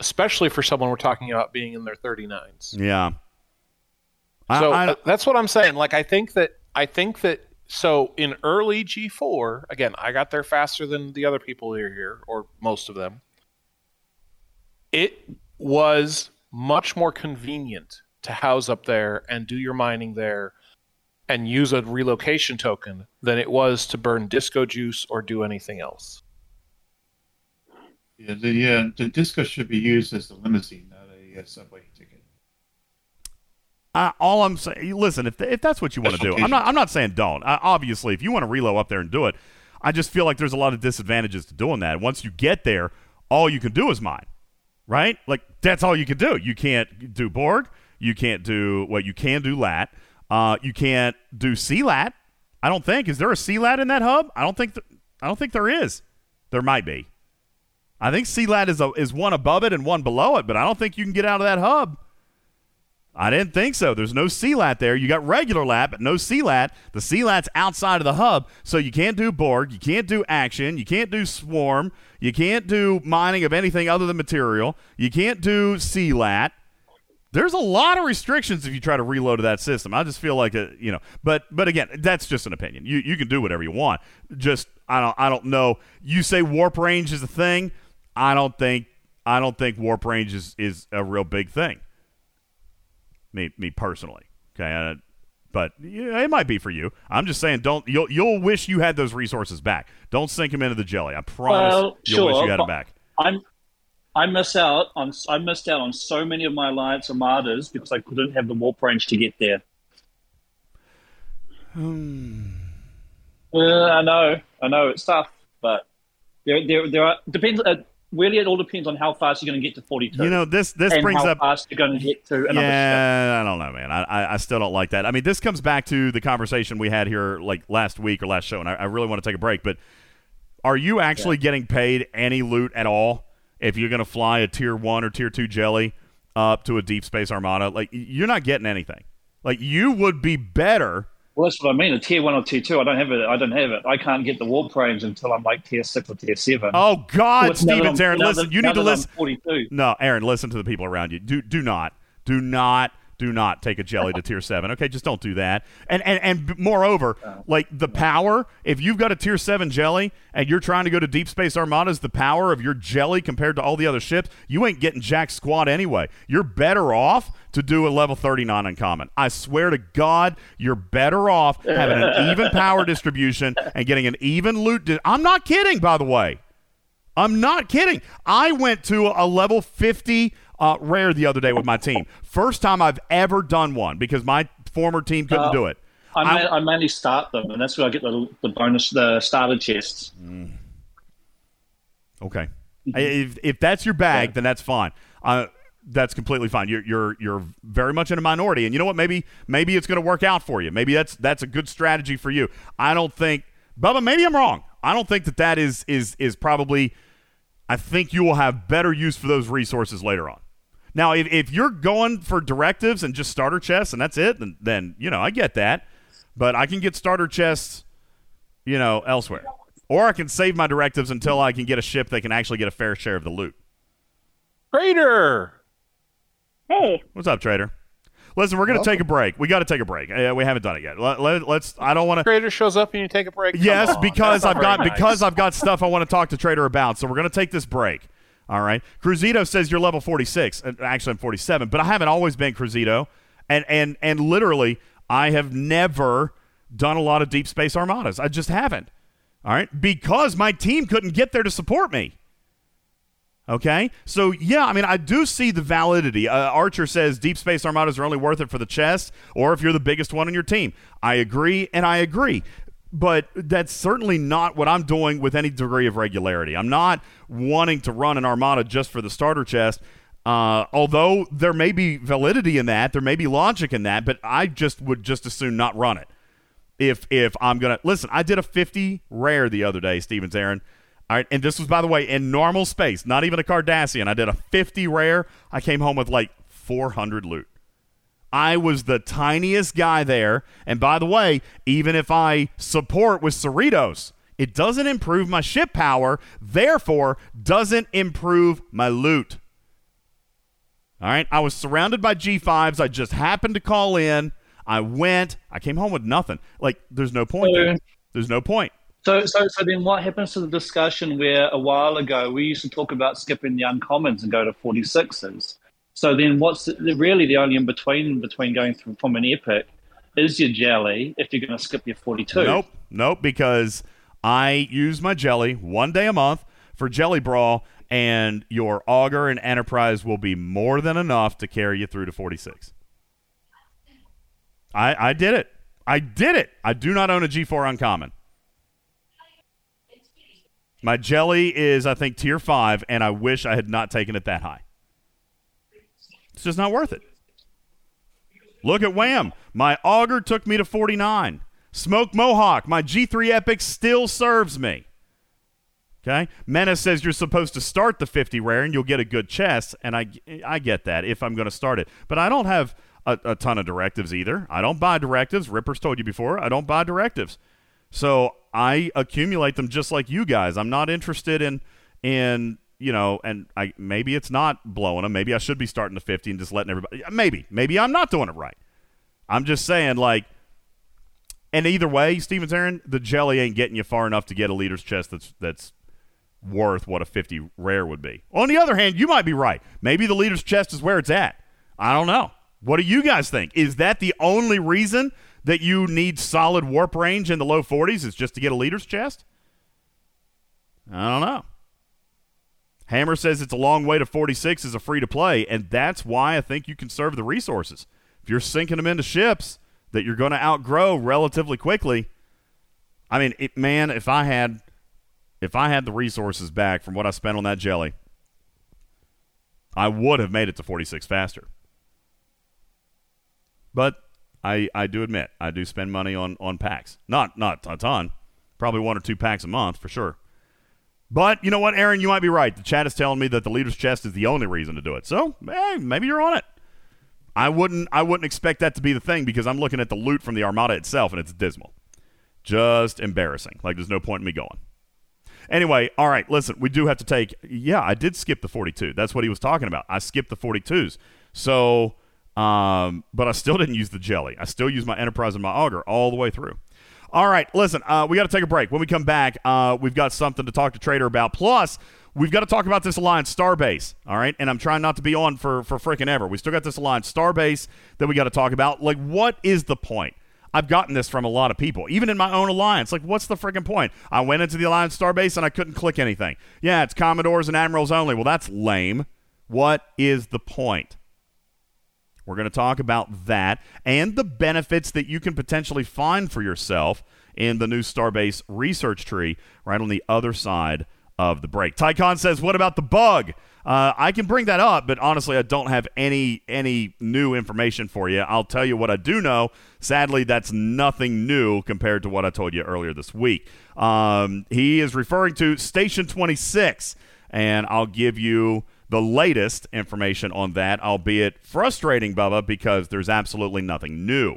Especially for someone we're talking about being in their 39s. yeah. I- So I- that's what I'm saying. Like I think that I think that so in early G4, again, I got there faster than the other people here here or most of them. It was much more convenient to house up there and do your mining there and use a relocation token than it was to burn disco juice or do anything else. Yeah, the uh, the disco should be used as a limousine, not a uh, subway ticket. I, all I'm saying, listen, if if that's what you want to do, I'm not. I'm not saying don't. I, obviously, if you want to reload up there and do it, I just feel like there's a lot of disadvantages to doing that. Once you get there, all you can do is mine. Right? Like that's all you can do. You can't do Borg. You can't do what well, you can do lat. Uh, you can't do CLAT. I don't think. Is there a CLAT in that hub? I don't think. Th- I don't think there is. There might be. I think CLAT is a, is one above it and one below it, but I don't think you can get out of that hub. I didn't think so. There's no CLAT there. You got regular lat, but no CLAT. The CLAT's outside of the hub, so you can't do Borg, you can't do action, you can't do swarm, you can't do mining of anything other than material, you can't do CLAT. There's a lot of restrictions if you try to reload to that system. I just feel like a, you know, but but again, that's just an opinion. You you can do whatever you want. Just I don't I don't know. You say warp range is a thing. I don't think I don't think warp range is is a real big thing me me personally. Okay, uh, but yeah, it might be for you. I'm just saying, don't you'll you'll wish you had those resources back. Don't sink them into the jelly. I promise well, you'll sure, wish you had them back. I'm I miss out on I missed out on so many of my alliance armadas because I couldn't have the warp range to get there. Hmm. Well, I know, I know it's tough, but there, there, there are depends. Uh, really it all depends on how fast you're going to get to 42. You know, this this brings how up fast you're going to get to another yeah, I don't know, man. I, I still don't like that. I mean, this comes back to the conversation we had here like last week or last show, and I, I really want to take a break. But are you actually yeah. getting paid any loot at all if you're going to fly a tier one or tier two jelly up to a deep space armada? Like, you're not getting anything. Like, you would be better well, that's what I mean. A tier one or tier two, I don't have it. I don't have it. I can't get the warp range until I'm like tier six or tier seven. Oh God, Stevens, Aaron, listen. You need to listen. Forty-two. No, Aaron, listen to the people around you. Do do not, do not do not take a jelly to tier seven. Okay, just don't do that. And and and moreover, like the power, if you've got a tier seven jelly and you're trying to go to deep space armadas, the power of your jelly compared to all the other ships, you ain't getting jack squat anyway. You're better off to do a level 39 uncommon. I swear to God, you're better off having an even power distribution and getting an even loot. Di- I'm not kidding, by the way. I'm not kidding. I went to a level 50 uh, rare the other day with my team. First time I've ever done one because my former team couldn't uh, do it. I, man, I, mainly start them, and that's where I get the, the bonus, the starter chests. Mm. Okay, if, if that's your bag, yeah. then that's fine. Uh, that's completely fine. You're you're you're very much in a minority, and you know what? Maybe maybe it's going to work out for you. Maybe that's that's a good strategy for you. I don't think, Bubba. Maybe I'm wrong. I don't think that that is is is probably. I think you will have better use for those resources later on. Now, if, if you're going for directives and just starter chests and that's it, then, then, you know, I get that. But I can get starter chests, you know, elsewhere. Or I can save my directives until I can get a ship that can actually get a fair share of the loot. Trader! Hey. What's up, Trader? Listen, we're going to take a break. We got to take a break. Uh, we haven't done it yet. Let, us let, I don't want to. Trader shows up and you take a break. Yes, because I've got nice. because I've got stuff I want to talk to Trader about. So we're going to take this break. All right. Cruzito says you're level 46. Uh, actually, I'm 47, but I haven't always been Cruzito. And, and, and literally, I have never done a lot of deep space armadas. I just haven't. All right. Because my team couldn't get there to support me. Okay. So, yeah, I mean, I do see the validity. Uh, Archer says deep space armadas are only worth it for the chest or if you're the biggest one on your team. I agree, and I agree but that's certainly not what I'm doing with any degree of regularity. I'm not wanting to run an armada just for the starter chest. Uh, although there may be validity in that, there may be logic in that, but I just would just as soon not run it. If if I'm gonna listen, I did a 50 rare the other day, Stevens Aaron. All right, and this was by the way in normal space, not even a Cardassian. I did a 50 rare. I came home with like 400 loot. I was the tiniest guy there. And by the way, even if I support with Cerritos, it doesn't improve my ship power, therefore, doesn't improve my loot. All right, I was surrounded by G5s. I just happened to call in. I went. I came home with nothing. Like, there's no point. there. There's no point. So, so, so then, what happens to the discussion where a while ago we used to talk about skipping the uncommons and go to 46s? So then, what's the, really the only in between between going through from an epic is your jelly if you're going to skip your 42? Nope, nope, because I use my jelly one day a month for Jelly Brawl, and your augur and enterprise will be more than enough to carry you through to 46. I I did it. I did it. I do not own a G4 uncommon. My jelly is, I think, tier five, and I wish I had not taken it that high. It's just not worth it. Look at Wham. My augur took me to 49. Smoke Mohawk. My G3 Epic still serves me. Okay. Menace says you're supposed to start the 50 rare and you'll get a good chest, and I I get that if I'm going to start it, but I don't have a, a ton of directives either. I don't buy directives. Ripper's told you before. I don't buy directives, so I accumulate them just like you guys. I'm not interested in in you know, and I maybe it's not blowing them. Maybe I should be starting the 50 and just letting everybody. Maybe maybe I'm not doing it right. I'm just saying like. And either way, Stevens Aaron, the jelly ain't getting you far enough to get a leader's chest that's that's worth what a 50 rare would be. On the other hand, you might be right. Maybe the leader's chest is where it's at. I don't know. What do you guys think? Is that the only reason that you need solid warp range in the low 40s is just to get a leader's chest? I don't know. Hammer says it's a long way to 46 as a free to play, and that's why I think you conserve the resources. If you're sinking them into ships that you're going to outgrow relatively quickly, I mean, it, man, if I had if I had the resources back from what I spent on that jelly, I would have made it to 46 faster. But I I do admit I do spend money on on packs. Not not a ton. Probably one or two packs a month for sure. But you know what, Aaron, you might be right. The chat is telling me that the leader's chest is the only reason to do it. So, hey, maybe you're on it. I wouldn't I wouldn't expect that to be the thing because I'm looking at the loot from the Armada itself and it's dismal. Just embarrassing. Like there's no point in me going. Anyway, all right, listen, we do have to take. Yeah, I did skip the 42. That's what he was talking about. I skipped the 42s. So, um, but I still didn't use the jelly. I still use my Enterprise and my Augur all the way through. All right, listen, uh, we got to take a break. When we come back, uh, we've got something to talk to Trader about. Plus, we've got to talk about this Alliance Starbase. All right, and I'm trying not to be on for for freaking ever. We still got this Alliance Starbase that we got to talk about. Like, what is the point? I've gotten this from a lot of people, even in my own alliance. Like, what's the freaking point? I went into the alliance starbase and I couldn't click anything. Yeah, it's commodores and admirals only. Well, that's lame. What is the point? We're going to talk about that and the benefits that you can potentially find for yourself in the new Starbase research tree right on the other side of the break. Tycon says, What about the bug? Uh, I can bring that up, but honestly, I don't have any any new information for you. I'll tell you what I do know. Sadly, that's nothing new compared to what I told you earlier this week. Um, he is referring to Station 26, and I'll give you the latest information on that, albeit frustrating, Bubba, because there's absolutely nothing new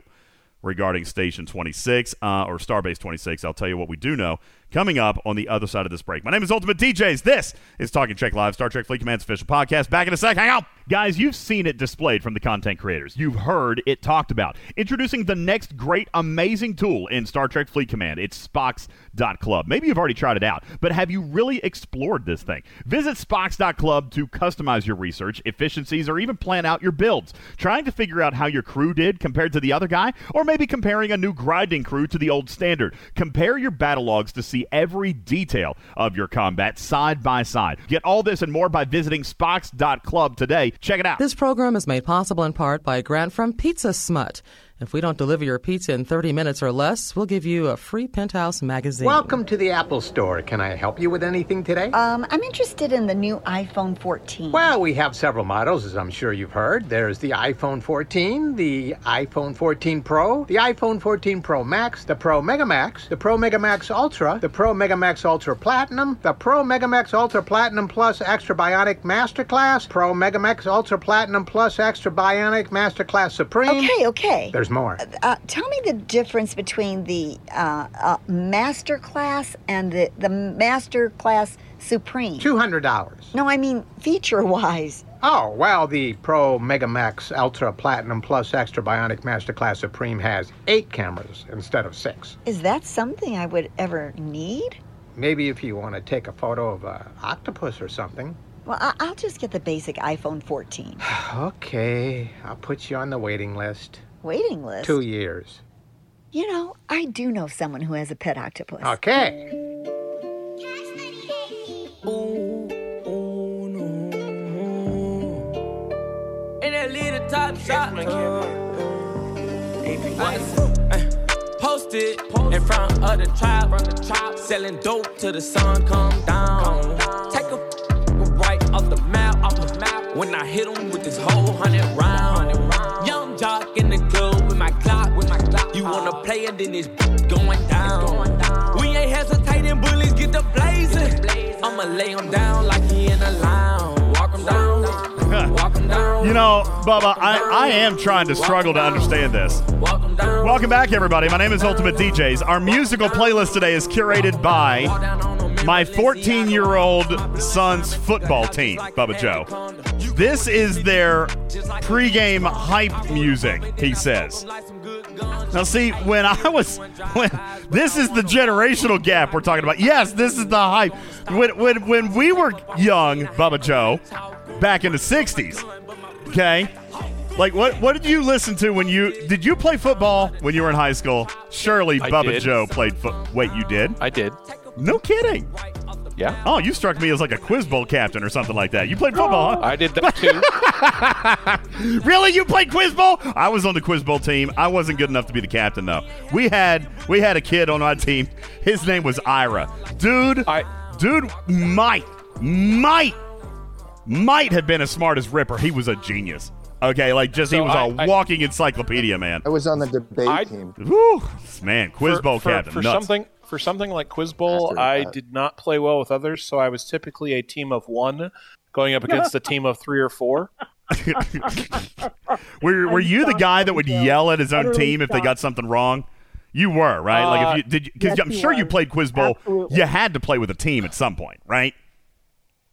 regarding Station 26 uh, or Starbase 26. I'll tell you what we do know coming up on the other side of this break. My name is Ultimate DJs. This is Talking Trek Live, Star Trek Fleet Command's official podcast. Back in a sec. Hang out. Guys, you've seen it displayed from the content creators. You've heard it talked about. Introducing the next great, amazing tool in Star Trek Fleet Command. It's Spocks.club. Maybe you've already tried it out, but have you really explored this thing? Visit Spocks.club to customize your research, efficiencies, or even plan out your builds. Trying to figure out how your crew did compared to the other guy, or maybe comparing a new grinding crew to the old standard. Compare your battle logs to see every detail of your combat side by side. Get all this and more by visiting Spocks.club today. Check it out. This program is made possible in part by a grant from Pizza Smut. If we don't deliver your pizza in 30 minutes or less, we'll give you a free Penthouse magazine. Welcome to the Apple Store. Can I help you with anything today? Um, I'm interested in the new iPhone 14. well, we have several models, as I'm sure you've heard. There's the iPhone 14, the iPhone 14 Pro, the iPhone 14 Pro Max, the Pro Mega Max, the Pro Mega Max Ultra, the Pro Mega Max Ultra Platinum, the Pro Mega Max Ultra Platinum Plus Extra Bionic Masterclass, Pro Mega Max Ultra Platinum Plus Extra Bionic Masterclass Supreme. Okay, okay. There's more. Uh, tell me the difference between the uh, uh, Master Class and the, the Master Class Supreme. $200. No, I mean feature wise. Oh, well, the Pro Mega Max Ultra Platinum Plus Extra Bionic Masterclass Supreme has eight cameras instead of six. Is that something I would ever need? Maybe if you want to take a photo of an octopus or something. Well, I- I'll just get the basic iPhone 14. Okay, I'll put you on the waiting list. Waiting list. Two years. You know, I do know someone who has a pet octopus. Okay. In that little top shop. Uh, Posted in front of the tribe, selling dope till the sun come down. Take a right off the map, off the map. When I hit him with this whole hundred round. Young jock in the wanna play it, then it's going down. We ain't hesitating, bullies get the blazing. I'ma lay him down like he in a lounge. Walk him down. Walk him down. You know, Bubba, I, I am trying to struggle to understand this. Walk him down. Welcome back, everybody. My name is Ultimate DJs. Our musical playlist today is curated by my 14 year old son's football team, Bubba Joe. This is their pregame hype music, he says. Now, see, when I was, when this is the generational gap we're talking about. Yes, this is the hype. When, when, when we were young, Bubba Joe, back in the 60s, okay? Like, what, what did you listen to when you, did you play football when you were in high school? Surely I Bubba did. Joe played foot. Wait, you did? I did. No kidding. Yeah. Oh, you struck me as like a quiz bowl captain or something like that. You played football, huh? I did that too. Really? You played quiz bowl? I was on the quiz bowl team. I wasn't good enough to be the captain though. We had we had a kid on our team. His name was Ira. Dude, I- dude might might might have been as smart as Ripper. He was a genius. Okay, like just he was a I- I- walking encyclopedia, man. I was on the debate I- team. Woo, man, quiz for, bowl for, captain. for nuts. something for something like Quiz Bowl, I did not play well with others, so I was typically a team of one going up against a team of three or four. Were were you the guy that would yell at his own Utterly team if they got something wrong? You were right. like Uh, if you did, because yes, I'm he sure you played Quiz Bowl. Absolutely. You had to play with a team at some point, right?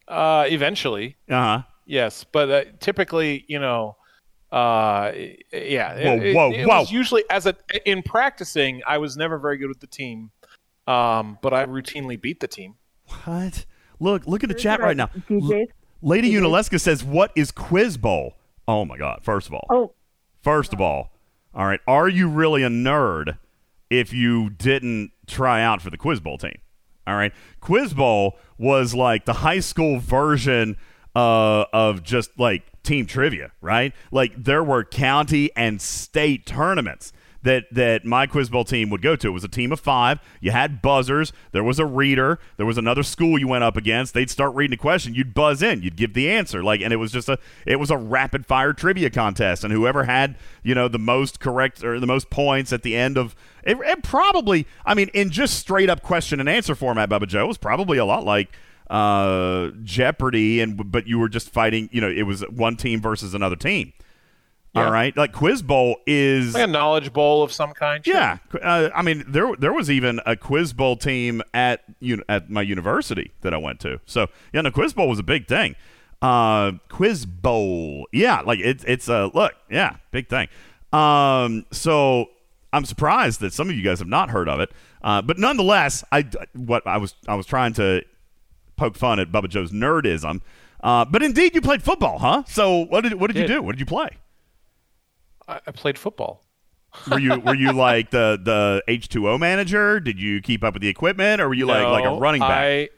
Uh, eventually, Uh huh. yes, but uh, typically, you know, uh, yeah, it- Whoa, it, whoa, it whoa. was usually as a in practicing, I was never very good with the team, um, but I routinely beat the team. What? Look, look at the chat right now. DJs. Lady DJs. Unaleska says, "What is Quiz Bowl?" Oh my God! First of all, Oh, first of all, all right. Are you really a nerd if you didn't try out for the Quiz Bowl team? All right. Quiz Bowl was like the high school version uh, of just like team trivia, right? Like there were county and state tournaments that that my Quiz Bowl team would go to. It was a team of five. You had buzzers. There was a reader. There was another school you went up against. They'd start reading a question. You'd buzz in. You'd give the answer. Like, and it was just a it was a rapid fire trivia contest. And whoever had you know the most correct or the most points at the end of it, probably. I mean, in just straight up question and answer format, Bubba Joe was probably a lot like uh, Jeopardy, and but you were just fighting. You know, it was one team versus another team. Yeah. All right, like Quiz Bowl is Like a knowledge bowl of some kind. sure. yeah. Uh, I mean, there there was even a Quiz Bowl team at uni- at my university that I went to. So yeah, no, Quiz Bowl was a big thing. Uh, Quiz Bowl, yeah, like it's it's a look, yeah, big thing. Um, so I'm surprised that some of you guys have not heard of it, uh, but nonetheless, I what I was I was trying to poke fun at Bubba Joe's nerdism. Uh, but indeed, you played football, huh? So what did what did you do? What did you play? I, I played football. Were you were you like the the H two O manager? Did you keep up with the equipment, or were you like like a running back? I,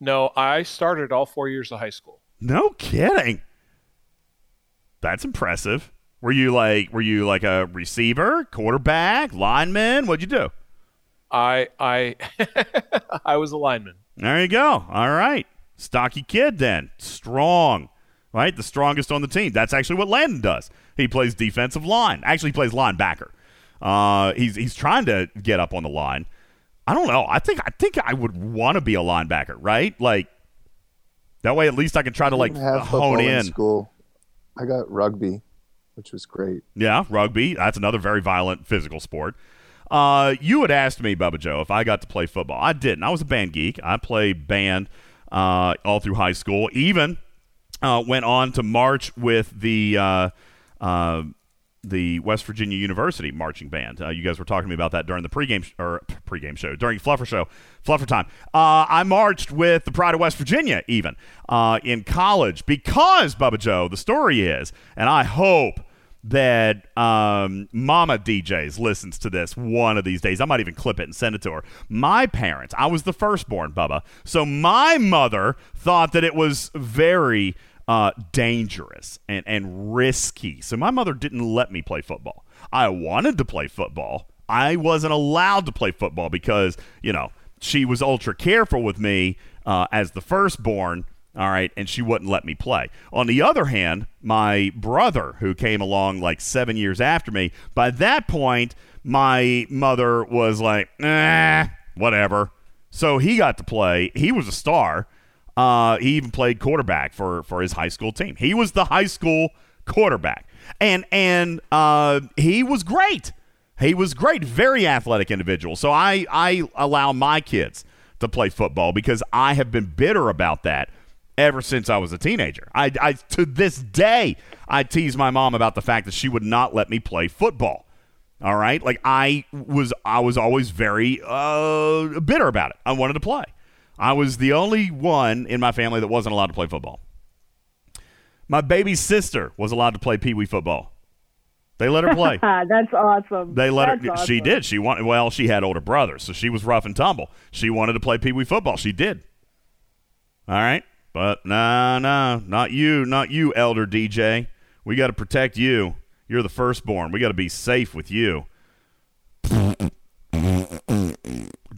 no, I started all four years of high school. No kidding. That's impressive. Were you like were you like a receiver, quarterback, lineman? What'd you do? I I I was a lineman. There you go. All right, stocky kid then, strong, right? The strongest on the team. That's actually what Landon does. He plays defensive line. Actually, he plays linebacker. Uh, he's he's trying to get up on the line. I don't know. I think I think I would want to be a linebacker, right? Like that way, at least I can try to like hone in in. school. I got rugby, which was great. Yeah, rugby. That's another very violent physical sport. Uh, you had asked me, Bubba Joe, if I got to play football. I didn't. I was a band geek. I played band uh, all through high school. Even uh, went on to march with the uh, uh, the West Virginia University marching band. Uh, you guys were talking to me about that during the pregame sh- or pregame show during Fluffer show, Fluffer time. Uh, I marched with the Pride of West Virginia even uh, in college because Bubba Joe. The story is, and I hope that um, Mama DJs listens to this one of these days. I might even clip it and send it to her. My parents, I was the firstborn, Bubba. So my mother thought that it was very uh, dangerous and, and risky. So my mother didn't let me play football. I wanted to play football. I wasn't allowed to play football because, you know, she was ultra careful with me uh, as the firstborn All right, and she wouldn't let me play. On the other hand, my brother, who came along like seven years after me, by that point, my mother was like, "Nah, whatever." So he got to play. He was a star. Uh, he even played quarterback for for his high school team. He was the high school quarterback, and and uh, he was great. He was great, very athletic individual. So I I allow my kids to play football because I have been bitter about that ever since I was a teenager. I, I to this day I tease my mom about the fact that she would not let me play football. All right, like I was I was always very uh, bitter about it. I wanted to play. I was the only one in my family that wasn't allowed to play football. My baby sister was allowed to play pee wee football. They let her play. That's awesome. They let That's her. Awesome. She did. She wanted. Well, she had older brothers, so she was rough and tumble. She wanted to play pee wee football. She did. All right, but nah, nah, not you, not you, elder DJ. We got to protect you. You're the firstborn. We got to be safe with you.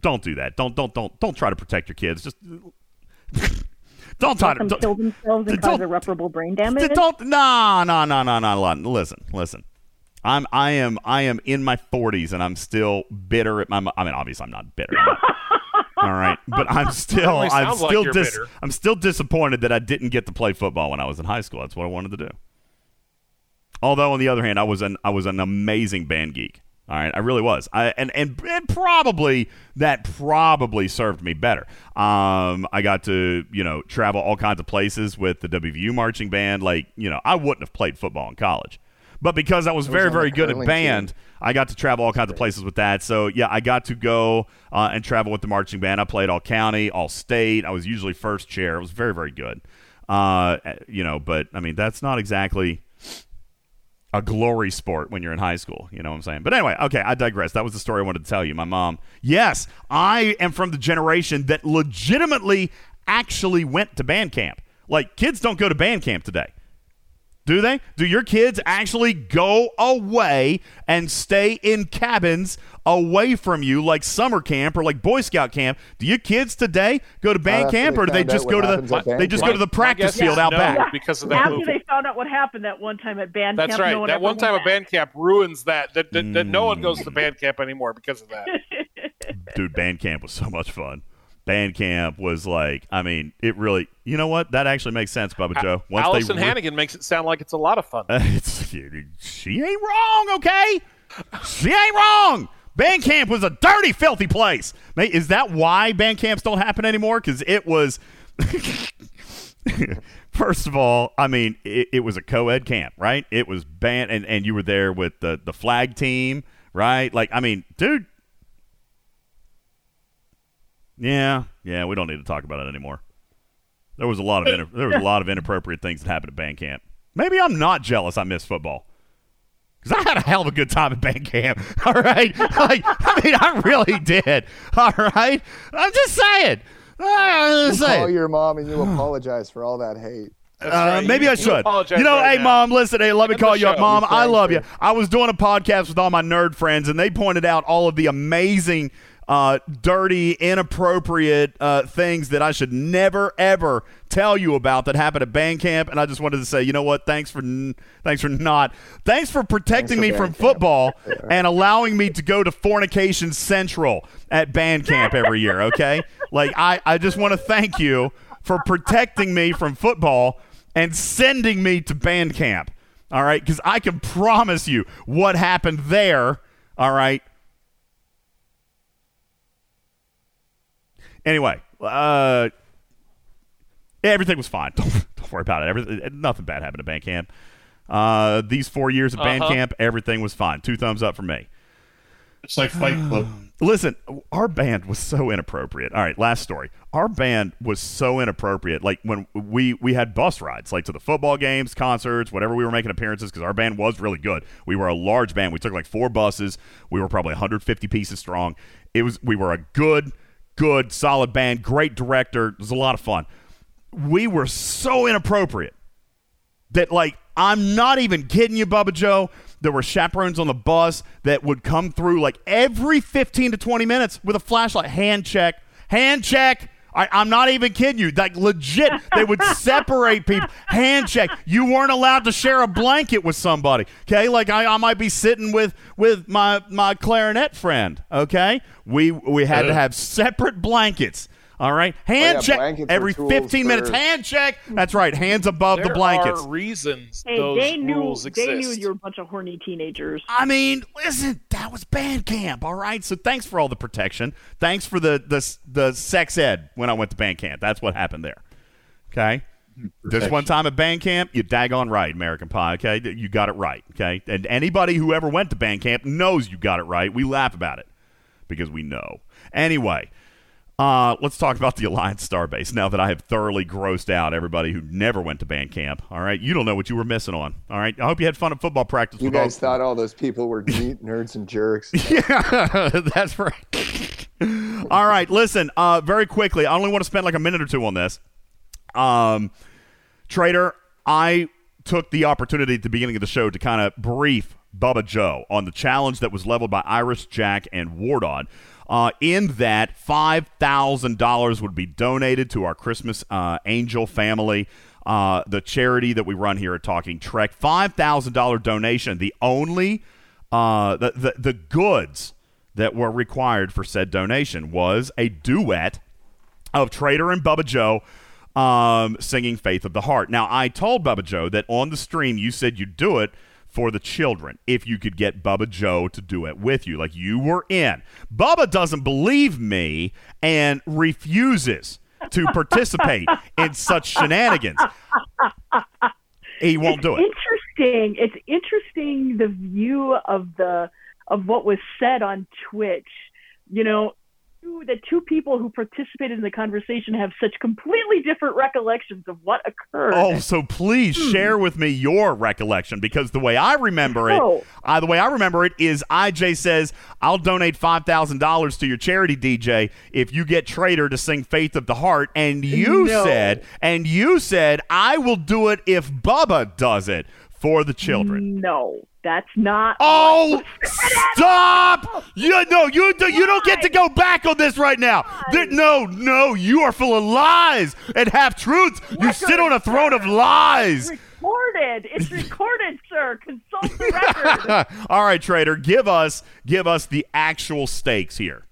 Don't do that. Don't don't don't don't try to protect your kids. Just don't try Let to. them Don't, kill themselves and don't- cause irreparable brain damage. don't no no no no no no listen listen i'm i am i am in my 40s and i'm still bitter at my mo- i mean obviously i'm not bitter all right but i'm still i'm sounds like still dis- i'm still disappointed that i didn't get to play football when i was in high school that's what i wanted to do although on the other hand i was an i was an amazing band geek all right, I really was. I and, and and probably that probably served me better. Um, I got to you know travel all kinds of places with the WVU marching band. Like you know, I wouldn't have played football in college, but because I was very very good at band, team. I got to travel all kinds of places with that. So yeah, I got to go uh, and travel with the marching band. I played all county, all state. I was usually first chair. It was very very good. Uh, you know, but I mean that's not exactly a glory sport when you're in high school. You know what I'm saying? But anyway, okay, I digress. That was the story I wanted to tell you. My mom, yes, I am from the generation that legitimately actually went to band camp. Like, kids don't go to band camp today. Do they? Do your kids actually go away and stay in cabins away from you, like summer camp or like Boy Scout camp? Do your kids today go to band camp, or do they just go to the they just camp. go to the practice field is out no, back? because of that After movie. they found out what happened that one time at band That's camp, That's right. no one that one time went at band camp ruins that. That, that, that no one goes Mm. to band camp anymore because of that. dude band camp was so much fun band camp was like i mean it really you know what that actually makes sense bubba joe once Allison re- Hannigan makes it sound like it's a lot of fun. it's, she ain't wrong okay she ain't wrong band camp was a dirty filthy place Mate, is that why band camps don't happen anymore because it was First of all, I mean, it, it was a co-ed camp, right? It was band, and, and you were there with the, the flag team, right? Like, I mean, dude, Yeah, yeah, we don't need to talk about it anymore. There was a lot of inter- there was a lot of inappropriate things that happened at band camp. Maybe I'm not jealous. I miss football because I had a hell of a good time at band camp. All right, like I mean, I really did. All right, I'm just saying. I'm You just call your mom and you apologize for all that hate. Uh, right. maybe You- I should. apologize You know, right hey, now. mom, listen. Hey, let me End the call you up, mom. I love you. I was doing a podcast with all my nerd friends, and they pointed out all of the amazing, uh, dirty, inappropriate uh, things that I should never ever tell you about that happened at band camp. And I just wanted to say, you know what? Thanks for n- thanks for not. Thanks for protecting Thanks me from camp. football and allowing me to go to Fornication Central at band camp every year. Okay, like I, I just want to thank you for protecting me from football and sending me to band camp. All right, because I can promise you what happened there. All right. Anyway, uh, everything was fine. Don't, don't worry about it. Everything, nothing bad happened at band camp. Uh, these four years of band Uh-huh. camp, everything was fine. Two thumbs up for me. It's like Fight Club. Listen, our band was so inappropriate. All right, last story. Our band was so inappropriate. Like when we we had bus rides, like to the football games, concerts, whatever we were making appearances, because our band was really good. We were a large band. We took like four buses. We were probably 150 pieces strong. It was we were a good, good, solid band. Great director. It was a lot of fun. We were so inappropriate that like I'm not even kidding you, Bubba Joe. There were chaperones on the bus that would come through like every 15 to 20 minutes with a flashlight. Hand check, hand check. I, I'm not even kidding you. Like legit, they would separate people. Handshake. You weren't allowed to share a blanket with somebody. Okay, like I, I might be sitting with with my my clarinet friend. Okay, we we had to have separate blankets. All right, handshake blankets are every 15 minutes. for- check. That's right. Hands above There the blankets. are reasons Hey, those they knew rules exist. they knew you were a bunch of horny teenagers. I mean, listen, that was band camp, all right. So thanks for all the protection. Thanks for the the the sex ed when I went to band camp. That's what happened there. Okay. This one time at band camp, you daggone right, American Pie. Okay, you got it right. Okay, and anybody who ever went to band camp knows you got it right. We laugh about it because we know. Anyway, uh, let's talk about the Alliance Starbase now that I have thoroughly grossed out everybody who never went to band camp. All right, you don't know what you were missing on. All right, I hope you had fun at football practice. You with all- guys thought all those people were neat nerds and jerks. yeah, that's right. All right, listen. Uh, very quickly, I only want to spend like a minute or two on this. Um, Trader, I took the opportunity at the beginning of the show to kind of brief Bubba Joe on the challenge that was leveled by Iris, Jack, and Wardon. Uh, in that, five thousand dollars would be donated to our Christmas uh, Angel family, uh, the charity that we run here at Talking Trek. Five thousand dollar donation. The only uh, the, the the goods that were required for said donation was a duet of Trader and Bubba Joe um, singing Faith of the Heart. Now, I told Bubba Joe that on the stream you said you'd do it for the children if you could get Bubba Joe to do it with you. Like you were in. Bubba doesn't believe me and refuses to participate in such shenanigans. He won't it's do it. Interesting. It's interesting the view of the of what was said on Twitch. You know, two- the two people who participated in the conversation have such completely different recollections of what occurred. Oh, so please share with me your recollection because the way I remember it, Oh. uh, the way I remember it is IJ says, "I'll donate five thousand dollars to your charity, DJ, if you get Trader to sing Faith of the Heart." And you No. said, and you said, "I will do it if Bubba does it for the children." No, that's not. Oh, stop! You no, you do, you don't get to go back on this right now. There- no, no, you are full of lies and half truths. You sit on a throne of lies. It's recorded. It's recorded, sir. Consult the record. All right, trader, give us give us the actual stakes here.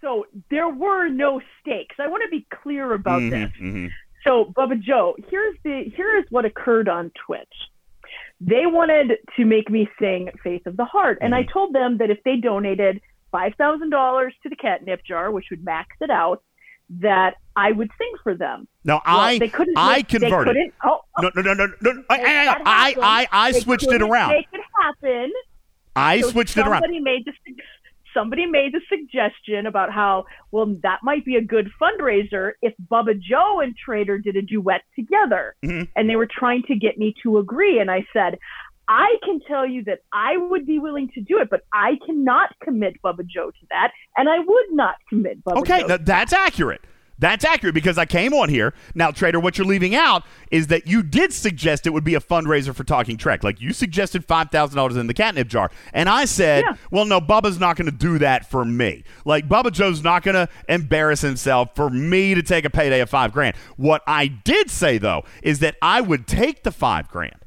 so there were no stakes. I want to be clear about Mhm, this. mhm. So, Bubba Joe, here's the here is what occurred on Twitch. They wanted to make me sing Faith of the Heart, and I Mm-hmm. told them that if they donated five thousand dollars to the catnip jar, which would max it out, that I would sing for them. Now Well, I they couldn't I make- converted. couldn't- oh, oh, No, no, no, no, no. I, I, I. I, I switched it around. Make it happen. I So switched it around. Somebody made the somebody made the suggestion about how well that might be a good fundraiser if Bubba Joe and Trader did a duet together, Mhm. and they were trying to get me to agree. And I said, I can tell you that I would be willing to do it, but I cannot commit Bubba Joe to that, and I would not commit Bubba Okay, Joe. now that's accurate. That's accurate because I came on here. Now, Trader, what you're leaving out is that you did suggest it would be a fundraiser for Talking Trek. Like you suggested $5,000 in the catnip jar. And I said, Yeah. well, no, Bubba's not going to do that for me. Like Bubba Joe's not going to embarrass himself for me to take a payday of five grand. What I did say, though, is that I would take the five grand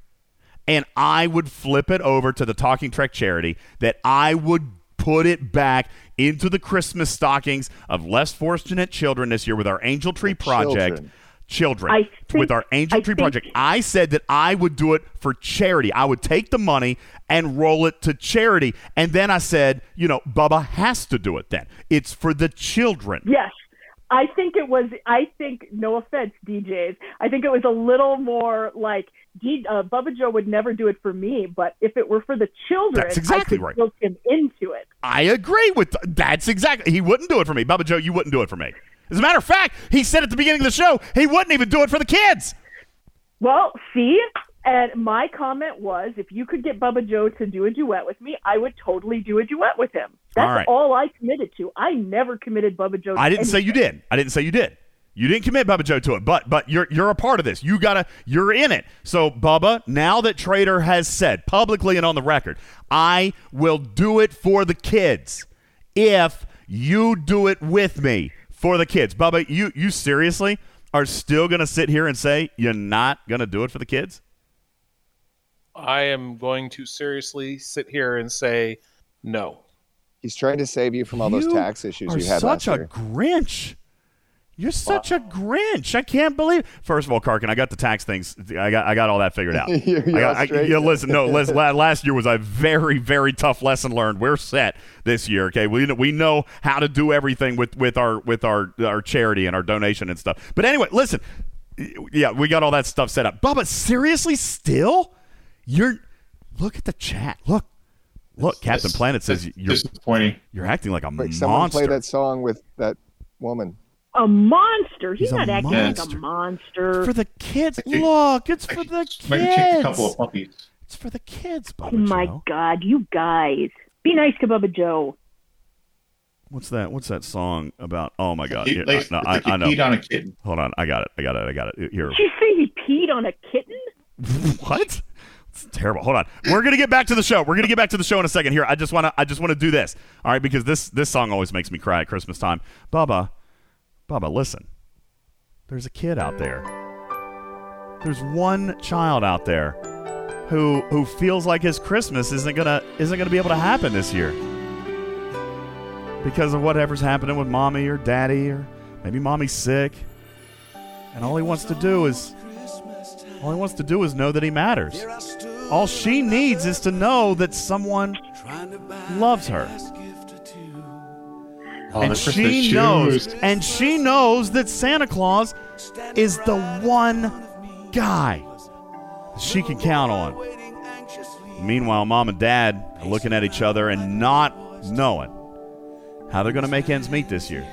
and I would flip it over to the Talking Trek charity that I would put it back into the Christmas stockings of less fortunate children this year with our Angel Tree Project. children. Children. Think- with our Angel I Tree think- Project. I said that I would do it for charity. I would take the money and roll it to charity. And then I said, you know, Bubba has to do it then. It's for the children. Yes. I think it was. I think, no offense, DJs. I think it was a little more like D, uh, Bubba Joe would never do it for me, but if it were for the children, That's exactly right. guilt him into it. I agree with that's exactly. He wouldn't do it for me, Bubba Joe. You wouldn't do it for me. As a matter of fact, he said at the beginning of the show he wouldn't even do it for the kids. Well, see, and my comment was, if you could get Bubba Joe to do a duet with me, I would totally do a duet with him. That's All right. all I committed to. I never committed Bubba Joe. To I didn't say you did. I didn't say you did. You didn't commit Bubba Joe to it, but but you're you're a part of this. You gotta you're in it. So Bubba, now that Trader has said publicly and on the record, I will do it for the kids if you do it with me for the kids. Bubba, you you seriously are still going to sit here and say you're not going to do it for the kids? I am going to seriously sit here and say no. He's trying to save you from all those tax issues You tax issues are you had such last a year. Grinch. You're such a Grinch. I can't believe. First of all, Karkin, I got the tax things. I got I got all that figured out. You're- you're I got, I, straight. yeah, listen, no, listen. Last year was a very very tough lesson learned. We're set this year. Okay, we know- we know how to do everything with with our with our our charity and our donation and stuff. But anyway, listen. Yeah, we got all that stuff set up. Bubba, seriously, still, you're look at the chat. Look, look. Captain That's- Planet says you're disappointing. you're acting like a Like someone monster. play that song with that woman. A monster. He's, He's not acting like a monster. for the kids. Look, it's for the kids. Maybe take a couple of puppies. It's for the kids, Bubba oh my Joe. God, you guys. Be nice to Bubba Joe. What's that? What's that song about? Oh my God! He, Yeah, like, no, I, like he I know. peed on a kitten. Hold on, I got it. I got it. I got it. Here. Did you say he peed on a kitten? what? It's terrible. Hold on. We're gonna get back to the show. We're gonna get back to the show in a second. Here, I just wanna, I just wanna do this. All right, because this, this song always makes me cry at Christmas time. Bubba, Bubba, listen. There's a kid out there. There's one child out there who, who feels like his Christmas isn't gonna, isn't gonna be able to happen this year because of whatever's happening with mommy or daddy or maybe mommy's sick, and all he wants to do is all he wants to do is know that he matters. All she needs is to know that someone loves her. Oh, and she knows shoes. and she knows that Santa Claus is the one guy she can count on. Meanwhile, mom and dad are looking at each other and not knowing how they're going to make ends meet this year.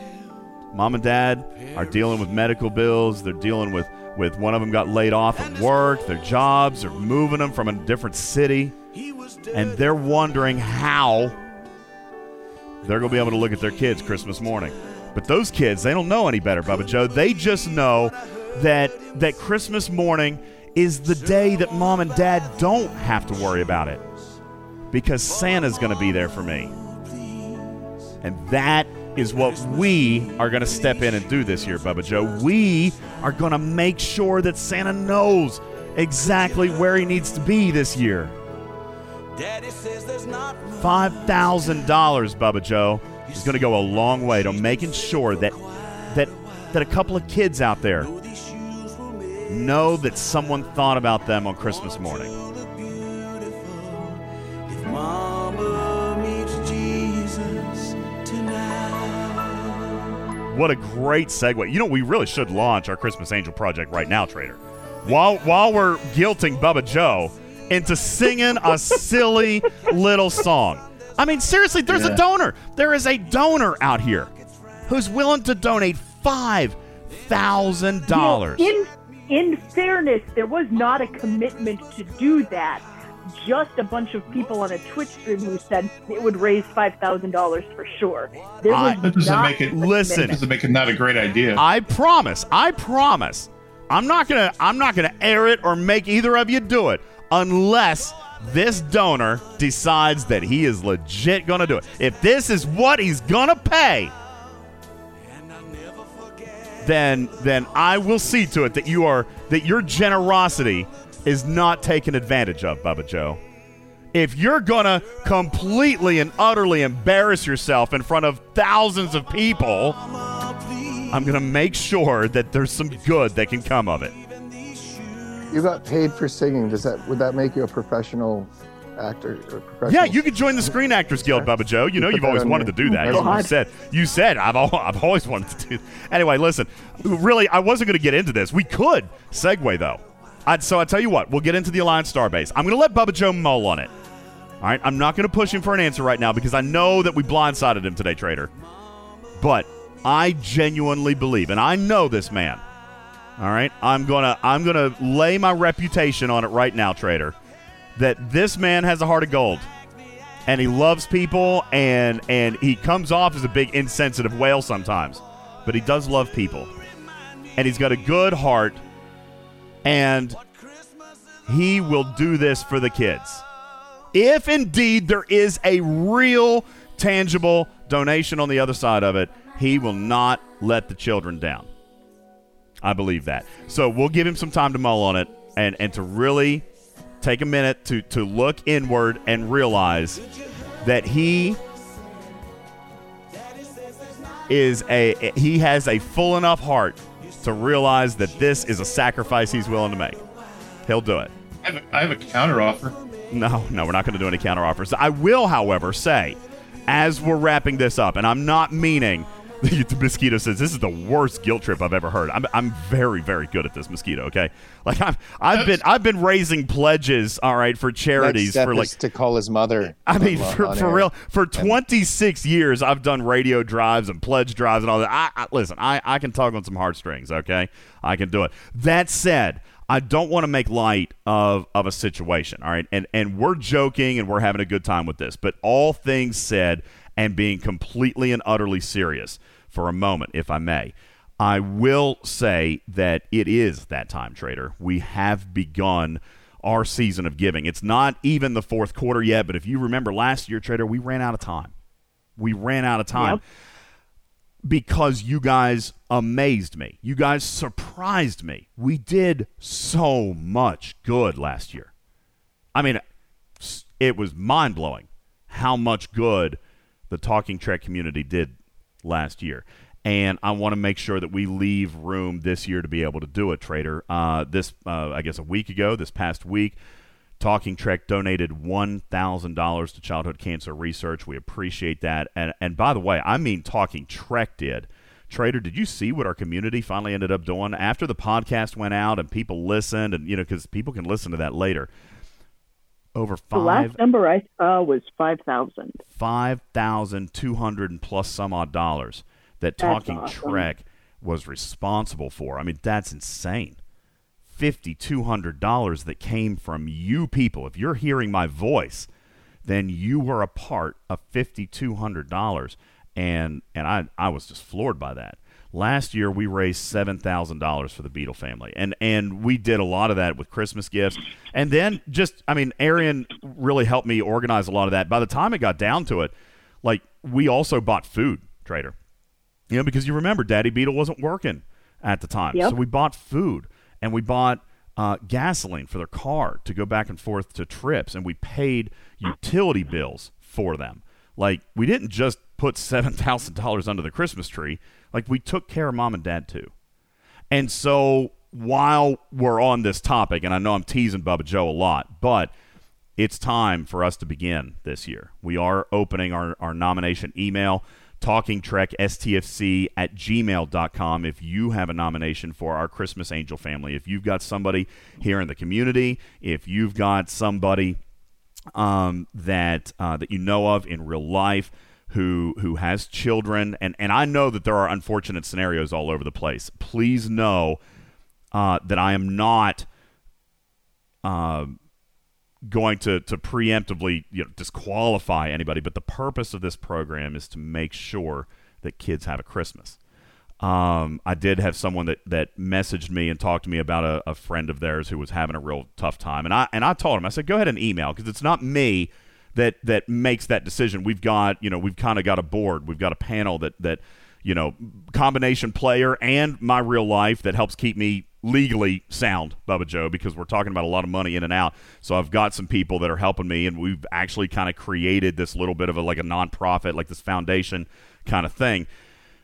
Mom and dad are dealing with medical bills. They're dealing with, with one of them got laid off at work. Their jobs are moving them from a different city. And they're wondering how they're going to be able to look at their kids Christmas morning. But those kids, they don't know any better, Bubba Joe. They just know that that Christmas morning is the day that mom and dad don't have to worry about it because Santa's going to be there for me. And that is what we are going to step in and do this year, Bubba Joe. We are going to make sure that Santa knows exactly where he needs to be this year. $5,000, Bubba Joe, is going to go a long way to making sure that, that, that a couple of kids out there know that someone thought about them on Christmas morning. What a great segue. You know, we really should launch our Christmas Angel project right now, Trader. While while we're guilting Bubba Joe into singing a silly little song. I mean, seriously, there's a donor. There is a donor out here who's willing to donate five thousand dollars. In in fairness, there was not a commitment to do that. Just a bunch of people on a Twitch stream who said it would raise five thousand dollars for sure. There was I- That doesn't not make it. a Listen. That commitment. doesn't make it not a great idea. I promise. I promise. I'm not gonna. I'm not gonna air it or make either of you do it unless this donor decides that he is legit gonna do it. If this is what he's gonna pay, then then I will see to it that you are that your generosity is not taken advantage of, Bubba Joe. If you're gonna completely and utterly embarrass yourself in front of thousands of people, I'm gonna make sure that there's some good that can come of it. You got paid for singing. Does that would that make you a professional actor or professional? Yeah, you could join the Screen Actors Guild, Bubba Joe. You know you've always wanted to do that. Oh you, said you said I've al- I've always wanted to do. Anyway, listen. Really, I wasn't going to get into this. We could segue though. I'd, so I tell you what, we'll get into the Alliance Starbase. I'm going to let Bubba Joe mull on it. All right, I'm not going to push him for an answer right now because I know that we blindsided him today, Trader. But I genuinely believe, and I know this man. All right, I'm gonna I'm gonna lay my reputation on it right now, Trader. That this man has a heart of gold, and he loves people, and and he comes off as a big insensitive whale sometimes, but he does love people, and he's got a good heart, and he will do this for the kids. If indeed there is a real tangible donation on the other side of it, He will not let the children down. I believe that. So we'll give him some time to mull on it and, and to really take a minute to, to look inward and realize that he is a he has a full enough heart to realize that this is a sacrifice he's willing to make. He'll do it. I have a, I have a counter offer. No, no, we're not going to do any counter offers. I will, however, say, as we're wrapping this up, and I'm not meaning. The mosquito says this is the worst guilt trip I've ever heard. I'm, I'm very very good at this mosquito. Okay, like I've I've been I've been raising pledges. All right for charities for like to call his mother. I mean, on- for, on for real, for 26 years, I've done radio drives and pledge drives and all that. I, I listen. I, I can tug on some heartstrings. Okay, I can do it. That said, I don't want to make light of of a situation. All right, and and we're joking and we're having a good time with this. But all things said, and being completely and utterly serious for a moment, if I may. I will say that it is that time, trader. We have begun our season of giving. It's not even the fourth quarter yet, but if you remember last year, trader, we ran out of time. We ran out of time Yep. because you guys amazed me. You guys surprised me. We did so much good last year. I mean, it was mind blowing how much good the Talking Trek community did last year. And I want to make sure that we leave room this year to be able to do it, Trader. Uh, this, uh, I guess, a week ago, this past week, Talking Trek donated $1,000 to childhood cancer research. We appreciate that. And, and by the way, I mean Talking Trek did. Trader, did you see what our community finally ended up doing after the podcast went out and people listened? And, you know, because people can listen to that later. Over five. The last number I saw was 5,000. five thousand two hundred and plus some odd dollars that That's Talking awesome. Trek was responsible for. I mean, that's insane. Fifty two hundred dollars that came from you people. If you're hearing my voice, then you were a part of fifty two hundred dollars, and and I I was just floored by that. Last year we raised seven thousand dollars for the Beetle family, and and we did a lot of that with Christmas gifts, and then just I mean, Arian really helped me organize a lot of that. By the time it got down to it, like we also bought food, Trader. You know, because you remember Daddy Beetle wasn't working at the time. Yep. So we bought food and we bought uh, gasoline for their car to go back and forth to trips and we paid utility bills for them. Like we didn't just put $7,000 under the Christmas tree. Like we took care of mom and dad too. And so while we're on this topic, and I know I'm teasing Bubba Joe a lot, but it's time for us to begin this year. We are opening our, our nomination email, talking trek stfc at gmail.com. If you have a nomination for our Christmas Angel family, if you've got somebody here in the community, if you've got somebody um, that uh, that you know of in real life who who has children, and and I know that there are unfortunate scenarios all over the place. Please know uh, that I am not. Uh, going to to preemptively you know, disqualify anybody, but the purpose of this program is to make sure that kids have a Christmas. Um, I did have someone that, that messaged me and talked to me about a, a friend of theirs who was having a real tough time, and I and I told him I said go ahead and email because it's not me that that makes that decision. We've got you know we've kind of got a board, we've got a panel that that you know combination player and my real life that helps keep me legally sound, Bubba Joe, because we're talking about a lot of money in and out. So I've got some people that are helping me, and we've actually kind of created this little bit of a like a nonprofit, like this foundation kind of thing.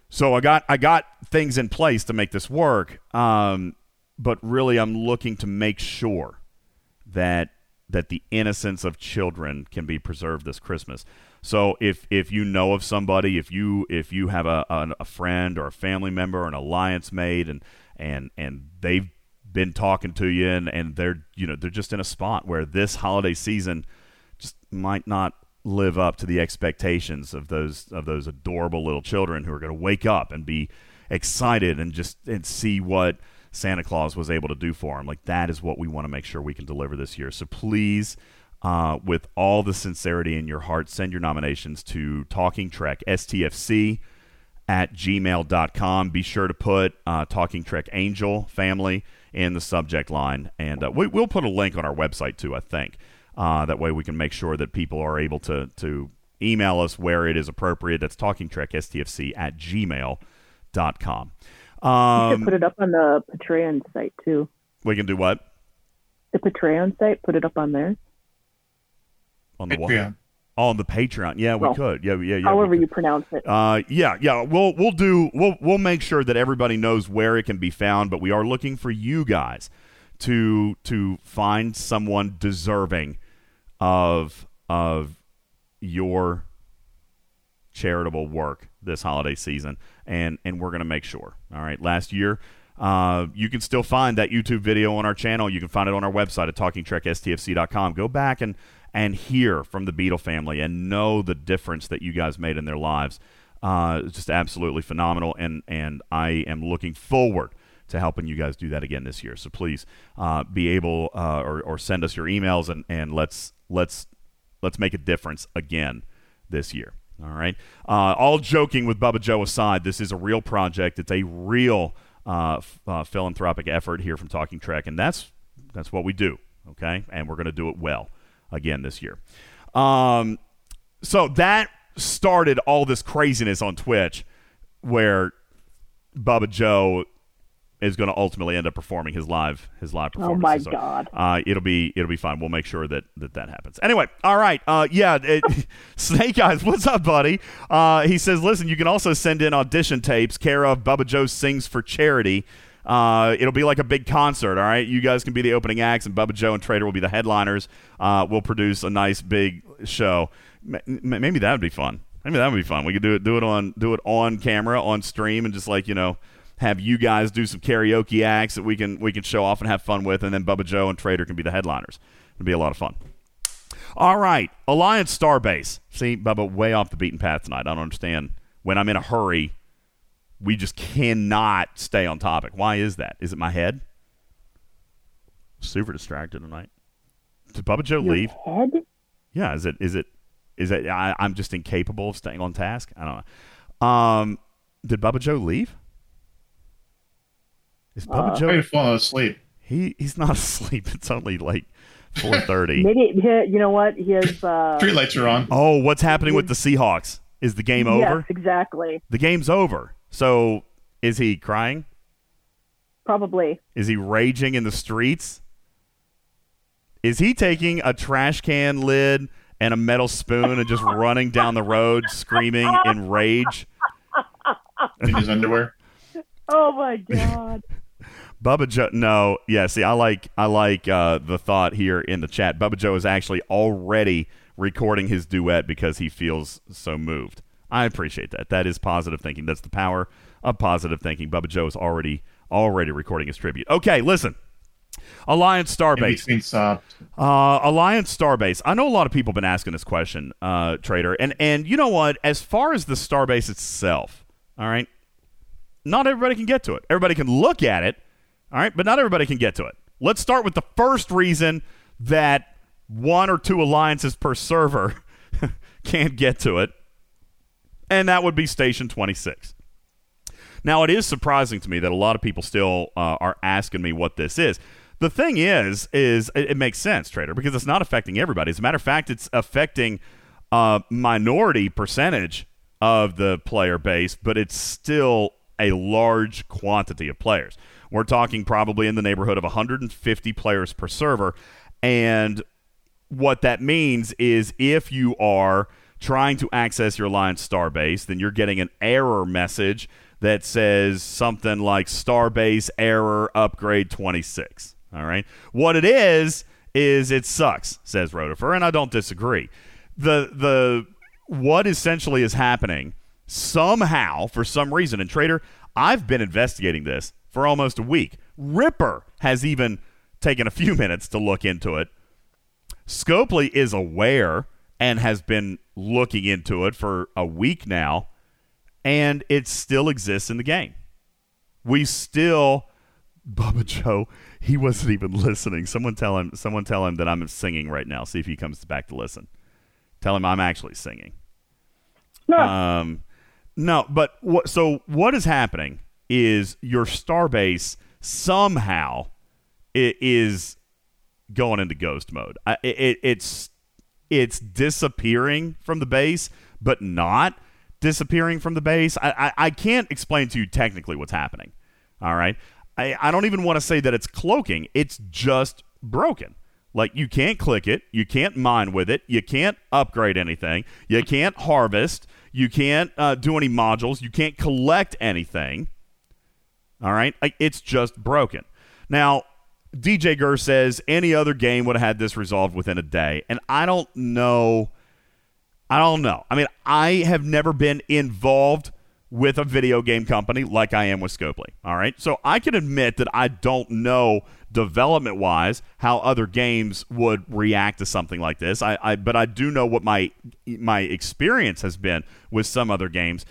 So I got I got things in place to make this work, um, but really I'm looking to make sure that that the innocence of children can be preserved this Christmas. So if if you know of somebody, if you if you have a a, a friend or a family member, an alliance made, and and and they've been talking to you, and, and they're you know they're just in a spot where this holiday season just might not live up to the expectations of those of those adorable little children who are going to wake up and be excited and just and see what Santa Claus was able to do for him. Like that is what we want to make sure we can deliver this year. So please, uh, with all the sincerity in your heart, send your nominations to Talking Trek STFC at gmail.com. Be sure to put uh, Talking Trek Angel family in the subject line, and uh, we, we'll put a link on our website too. I think uh, that way we can make sure that people are able to to email us where it is appropriate. That's talkingtrekstfc at gmail.com. you Um, should put it up on the Patreon site too. we can do what? The Patreon site, put it up on there. On the what? Patreon. Oh, on the Patreon. Yeah, we Well, could. Yeah, yeah, yeah. However you pronounce it. Uh, yeah, yeah. We'll we'll do we'll we'll make sure that everybody knows where it can be found, but we are looking for you guys to to find someone deserving of of your charitable work this holiday season, and and we're gonna make sure. All right. Last year. Uh, you can still find that YouTube video on our channel. You can find it on our website at talkingtrekstfc.com. Go back and and hear from the Beetle family and know the difference that you guys made in their lives. Uh, it's just absolutely phenomenal, and and I am looking forward to helping you guys do that again this year. So please uh, be able uh, or, or send us your emails and, and let's let's let's make a difference again this year. All right. Uh, all joking with Bubba Joe aside, this is a real project. It's a real uh, f- uh, philanthropic effort here from Talking Trek, and that's that's what we do. Okay, and we're going to do it well again this year. Um, so that started all this craziness on Twitch, where Bubba Joe is going to ultimately end up performing his live his live Oh my So, God. uh, it'll be it'll be fine. We'll make sure that that, that happens. Anyway, all right. Uh, yeah, it, Snake Eyes, what's up, buddy? Uh, he says, listen, you can also send in audition tapes. Care of Bubba Joe sings for charity. Uh, it'll be like a big concert. All right, you guys can be the opening acts, and Bubba Joe and Trader will be the headliners. Uh, we'll produce a nice big show. M- maybe that would be fun. Maybe that would be fun. We could do it do it on do it on camera on stream and just like you know have you guys do some karaoke acts that we can we can show off and have fun with, and then Bubba Joe and Trader can be the headliners. It'll be a lot of fun. All right, Alliance Starbase. See, Bubba, way off the beaten path tonight. I don't understand. When I'm in a hurry, we just cannot stay on topic. Why is that? Is it my head? Super distracted tonight. Did Bubba Joe Your leave? head? Yeah, is it is it is it I, I'm just incapable of staying on task? I don't know. Um did Bubba Joe leave? Is Bubba Uh, Joe Probably falling asleep. he he's not asleep. It's only like four thirty. Maybe you know what? his has. Uh, Street lights are on. oh, what's happening with the Seahawks? Is the game yes, over? exactly. The game's over. So is he crying? Probably. Is he raging in the streets? Is he taking a trash can lid and a metal spoon and just running down the road screaming in rage? in his underwear. Oh my God. Bubba Joe, no, yeah. See, I like I like uh, the thought here in the chat. Bubba Joe is actually already recording his duet because he feels so moved. I appreciate that. That is positive thinking. That's the power of positive thinking. Bubba Joe is already already recording his tribute. Okay, listen. Alliance Starbase. Uh, Alliance Starbase. I know a lot of people have been asking this question, uh, Trader, and and you know what? As far as the Starbase itself, all right, not everybody can get to it. Everybody can look at it, all right, but not everybody can get to it. Let's start with the first reason that one or two alliances per server can't get to it, and that would be Station Twenty Six. Now, it is surprising to me that a lot of people still uh, are asking me what this is. The thing is, is it, it makes sense, Trader, because it's not affecting everybody. As a matter of fact, it's affecting a minority percentage of the player base, but it's still a large quantity of players. We're talking probably in the neighborhood of 150 players per server, and what that means is if you are trying to access your Alliance Starbase, then you're getting an error message that says something like Starbase error upgrade 26. All right. What it is is it sucks, says Rotifer, and I don't disagree. The the what essentially is happening somehow for some reason, and Trader, I've been investigating this for almost a week. Ripper has even taken a few minutes to look into it. Scopely is aware and has been looking into it for a week now, and it still exists in the game. We still, Bubba Joe, he wasn't even listening. Someone tell him. Someone tell him that I'm singing right now. See if he comes back to listen. Tell him I'm actually singing. Um, no, but what? So what is happening is your Starbase somehow it is going into ghost mode. I, it, it's it's disappearing from the base, but not disappearing from the base. I, I, I can't explain to you technically what's happening. All right. I, I don't even want to say that it's cloaking. It's just broken. Like you can't click it, you can't mine with it, you can't upgrade anything, you can't harvest, you can't uh, do any modules, you can't collect anything. All right, it's just broken. Now, DJ Gurr says any other game would have had this resolved within a day, and I don't know. I don't know. I mean, I have never been involved with a video game company like I am with Scopely. All right. So I can admit that I don't know development wise how other games would react to something like this. I, I but I do know what my my experience has been with some other games.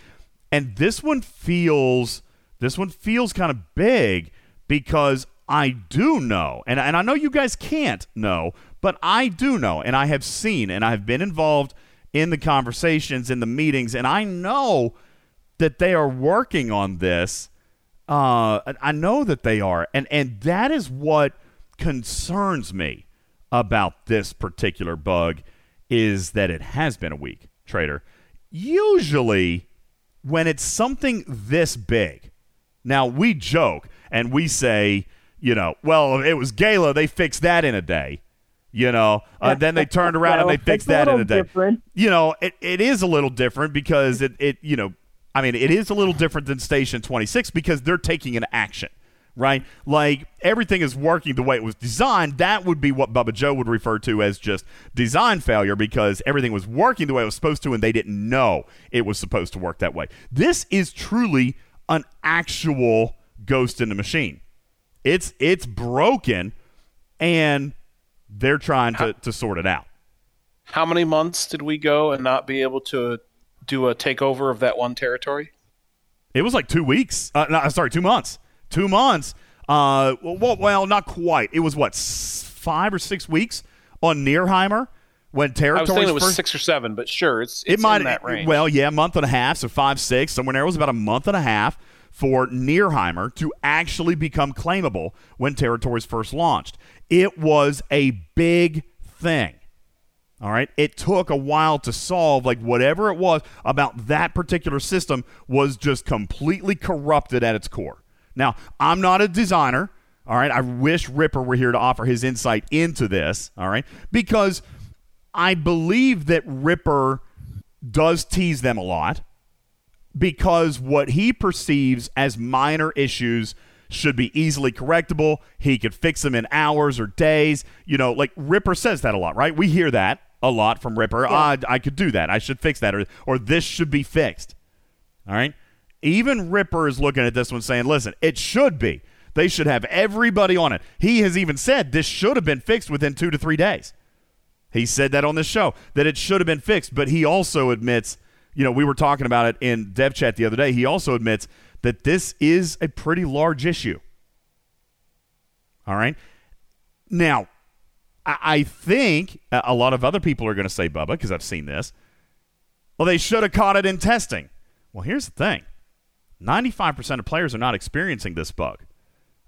And this one feels this one feels kind of big because I do know, and, and I know you guys can't know, but I do know, and I have seen, and I have been involved in the conversations, in the meetings, and I know that they are working on this. Uh, I know that they are, and and that is what concerns me about this particular bug is that it has been a week, trader. Usually, when it's something this big, now we joke and we say, you know, well, it was Gala, they fixed that in a day. You know, uh, then they turned around well, and they fixed that in a day. Different. You know, it, it is a little different because it, it, you know, I mean, it is a little different than Station 26 because they're taking an action, right? Like everything is working the way it was designed. That would be what Bubba Joe would refer to as just design failure because everything was working the way it was supposed to and they didn't know it was supposed to work that way. This is truly an actual ghost in the machine. It's it's broken and they're trying to, to sort it out. How many months did we go and not be able to do a takeover of that one territory? It was like two weeks. Uh, no, sorry, two months. Two months. Uh, well, well, not quite. It was what five or six weeks on Nierheimer when territory. I was thinking it was first, six or seven, but sure, it's, it's it might in that range. Well, yeah, a month and a half, so five, six, somewhere there. It was about a month and a half for Nierheimer to actually become claimable when territories first launched. It was a big thing. All right. It took a while to solve, like whatever it was about that particular system was just completely corrupted at its core. Now, I'm not a designer. All right. I wish Ripper were here to offer his insight into this. All right. Because I believe that Ripper does tease them a lot because what he perceives as minor issues should be easily correctable. He could fix them in hours or days. You know, like Ripper says that a lot, right? We hear that a lot from Ripper. Yeah. Ah, I could do that. I should fix that, or or this should be fixed. All right. Even Ripper is looking at this one saying, "Listen, it should be. They should have everybody on it." He has even said this should have been fixed within two to three days. He said that on this show that it should have been fixed, but he also admits, you know, we were talking about it in Dev Chat the other day. He also admits that this is a pretty large issue. All right. Now, I think a lot of other people are going to say, Bubba, because I've seen this. Well, they should have caught it in testing. Well, here's the thing 95% of players are not experiencing this bug.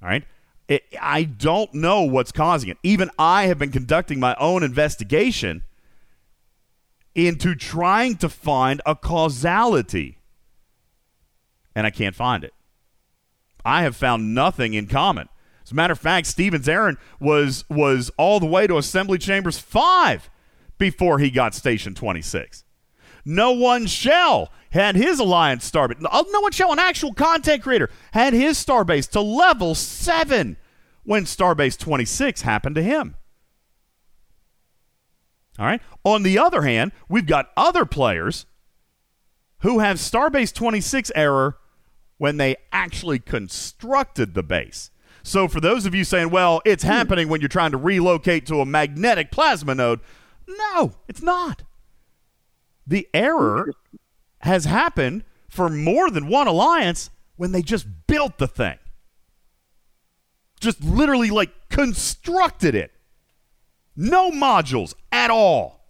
All right. It, I don't know what's causing it. Even I have been conducting my own investigation into trying to find a causality, and I can't find it. I have found nothing in common. As a matter of fact, Stevens Aaron was was all the way to Assembly Chambers five before he got Station 26. No one shell had his Alliance Starbase. No one shell, an actual content creator, had his Starbase to level seven when Starbase 26 happened to him. All right. On the other hand, we've got other players who have Starbase 26 error when they actually constructed the base. So for those of you saying, well, it's hmm. happening when you're trying to relocate to a magnetic plasma node, no, it's not. The error has happened for more than one alliance when they just built the thing. Just literally like constructed it. No modules at all.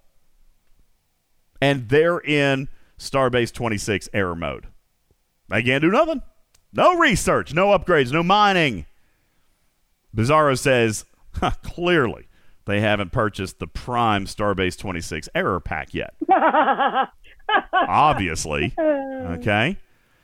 And they're in Starbase 26 error mode. They can't do nothing. No research, no upgrades, no mining. Bizarro says, clearly, they haven't purchased the Prime Starbase 26 error pack yet. Obviously. Okay.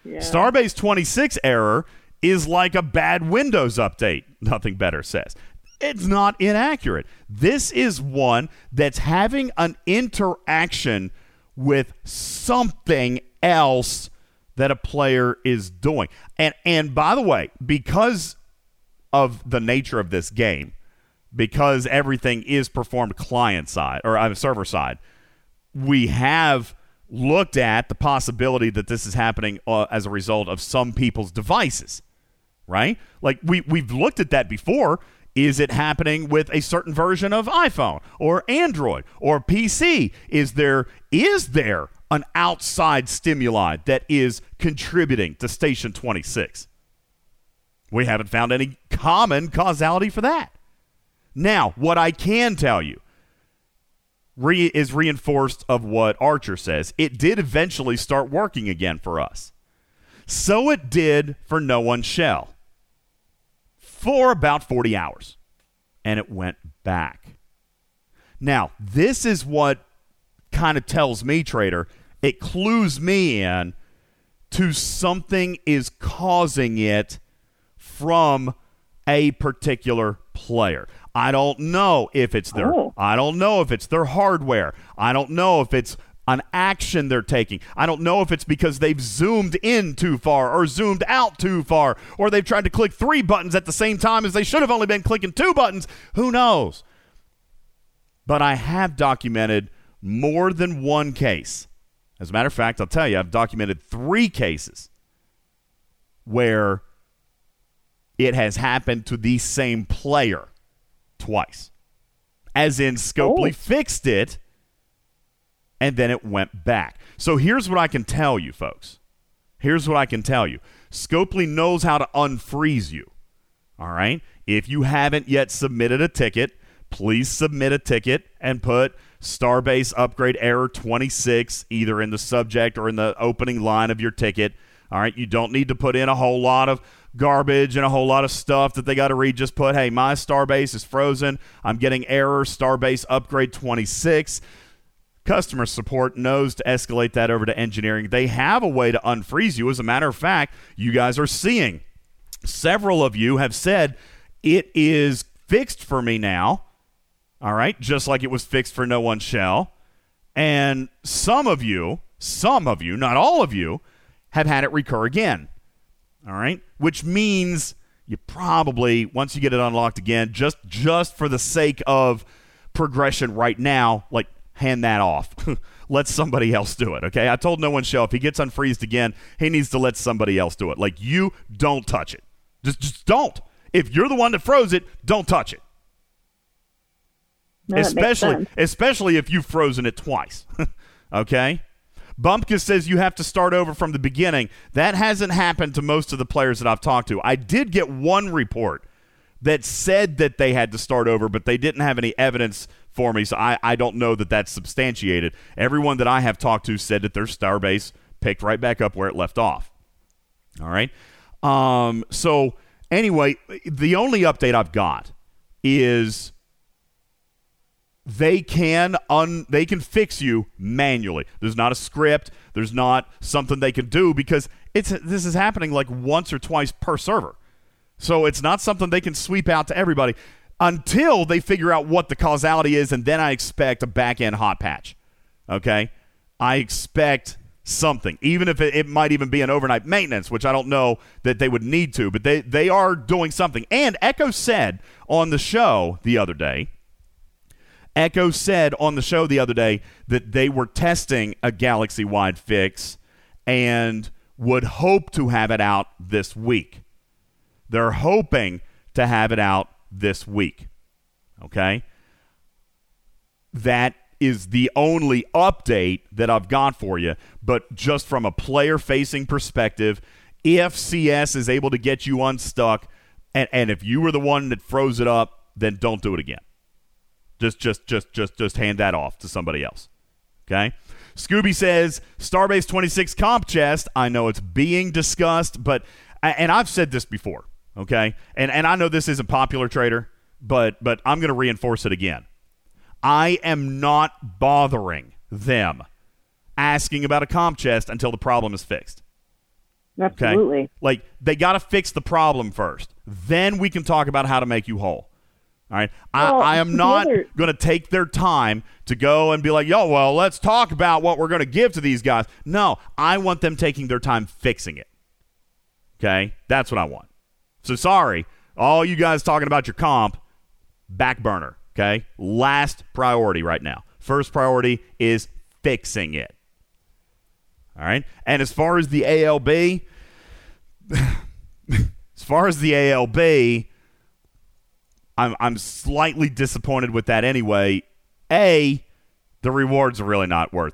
Yeah. Starbase 26 error is like a bad Windows update. Nothing better says. It's not inaccurate. This is one that's having an interaction with something else that a player is doing. And and by the way, because of the nature of this game, because everything is performed client side or uh, server side, we have looked at the possibility that this is happening uh, as a result of some people's devices, right? Like we we've looked at that before. Is it happening with a certain version of iPhone or Android or PC? Is there is there an outside stimuli that is contributing to station 26? We haven't found any common causality for that. Now, what I can tell you re- is reinforced of what Archer says. It did eventually start working again for us. So it did for No One Shell for about 40 hours. And it went back. Now, this is what kind of tells me, trader, it clues me in to something is causing it from a particular player. I don't know if it's their Oh. I don't know if it's their hardware. I don't know if it's an action they're taking. I don't know if it's because they've zoomed in too far or zoomed out too far or they've tried to click 3 buttons at the same time as they should have only been clicking 2 buttons. Who knows? But I have documented more than one case. As a matter of fact, I'll tell you, I've documented 3 cases where it has happened to the same player twice. As in, Scopely Oh. fixed it and then it went back. So here's what I can tell you, folks. Here's what I can tell you Scopely knows how to unfreeze you. All right? If you haven't yet submitted a ticket, please submit a ticket and put Starbase upgrade error 26 either in the subject or in the opening line of your ticket. All right? You don't need to put in a whole lot of garbage and a whole lot of stuff that they got to read. Just put, hey, my Starbase is frozen. I'm getting error Starbase upgrade 26 customer support knows to escalate that over to engineering. They have a way to unfreeze you. As a matter of fact, you guys are seeing several of you have said it is fixed for me now. All right, just like it was fixed for no one shell. And some of you, some of you, not all of you, have had it recur again. All right, which means you probably once you get it unlocked again, just just for the sake of progression right now, like hand that off. let somebody else do it. Okay, I told no one shell if he gets unfreezed again, he needs to let somebody else do it. Like you, don't touch it. Just just don't. If you're the one that froze it, don't touch it. No, especially especially if you've frozen it twice. okay? Bumpkus says you have to start over from the beginning. That hasn't happened to most of the players that I've talked to. I did get one report that said that they had to start over, but they didn't have any evidence for me, so I, I don't know that that's substantiated. Everyone that I have talked to said that their Starbase picked right back up where it left off. All right. Um, so anyway, the only update I've got is they can un they can fix you manually. There's not a script. There's not something they can do because it's this is happening like once or twice per server. So it's not something they can sweep out to everybody until they figure out what the causality is, and then I expect a back end hot patch. Okay, I expect something, even if it, it might even be an overnight maintenance, which I don't know that they would need to, but they they are doing something. And Echo said on the show the other day. Echo said on the show the other day that they were testing a galaxy wide fix and would hope to have it out this week. They're hoping to have it out this week. Okay? That is the only update that I've got for you. But just from a player facing perspective, if CS is able to get you unstuck, and, and if you were the one that froze it up, then don't do it again. Just, just, just, just, just hand that off to somebody else. Okay. Scooby says Starbase 26 comp chest. I know it's being discussed, but and I've said this before. Okay, and and I know this isn't popular trader, but but I'm going to reinforce it again. I am not bothering them asking about a comp chest until the problem is fixed. Okay? Absolutely. Like they got to fix the problem first. Then we can talk about how to make you whole. All right. Well, I, I am not going to take their time to go and be like, yo, well, let's talk about what we're going to give to these guys. No, I want them taking their time fixing it. Okay. That's what I want. So sorry, all you guys talking about your comp, back burner. Okay. Last priority right now. First priority is fixing it. All right. And as far as the ALB, as far as the ALB, I'm I'm slightly disappointed with that anyway. A, the rewards are really not worth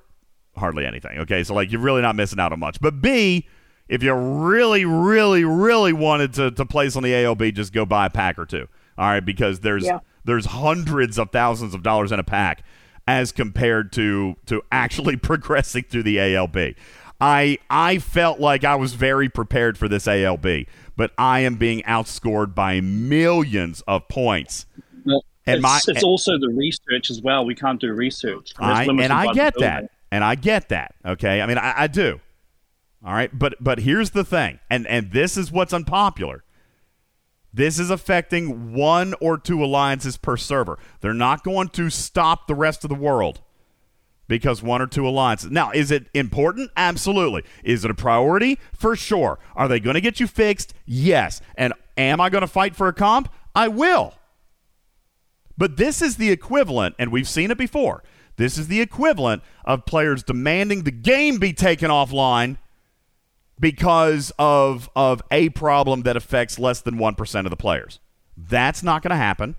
hardly anything. Okay, so like you're really not missing out on much. But B, if you really, really, really wanted to, to place on the ALB, just go buy a pack or two. All right, because there's Yeah. there's hundreds of thousands of dollars in a pack as compared to to actually progressing through the ALB. I I felt like I was very prepared for this ALB, but I am being outscored by millions of points. Well, And it's, my- it's also the research as well. We can't do research. I, and I get that, and I get that. Okay, I mean, I, I do. All right, but but here's the thing, and and this is what's unpopular. This is affecting one or two alliances per server. They're not going to stop the rest of the world because one or two alliances. Now, is it important? Absolutely. Is it a priority? For sure. Are they going to get you fixed? Yes. And am I going to fight for a comp? I will. But this is the equivalent, and we've seen it before. This is the equivalent of players demanding the game be taken offline because of of a problem that affects less than 1% of the players. That's not going to happen.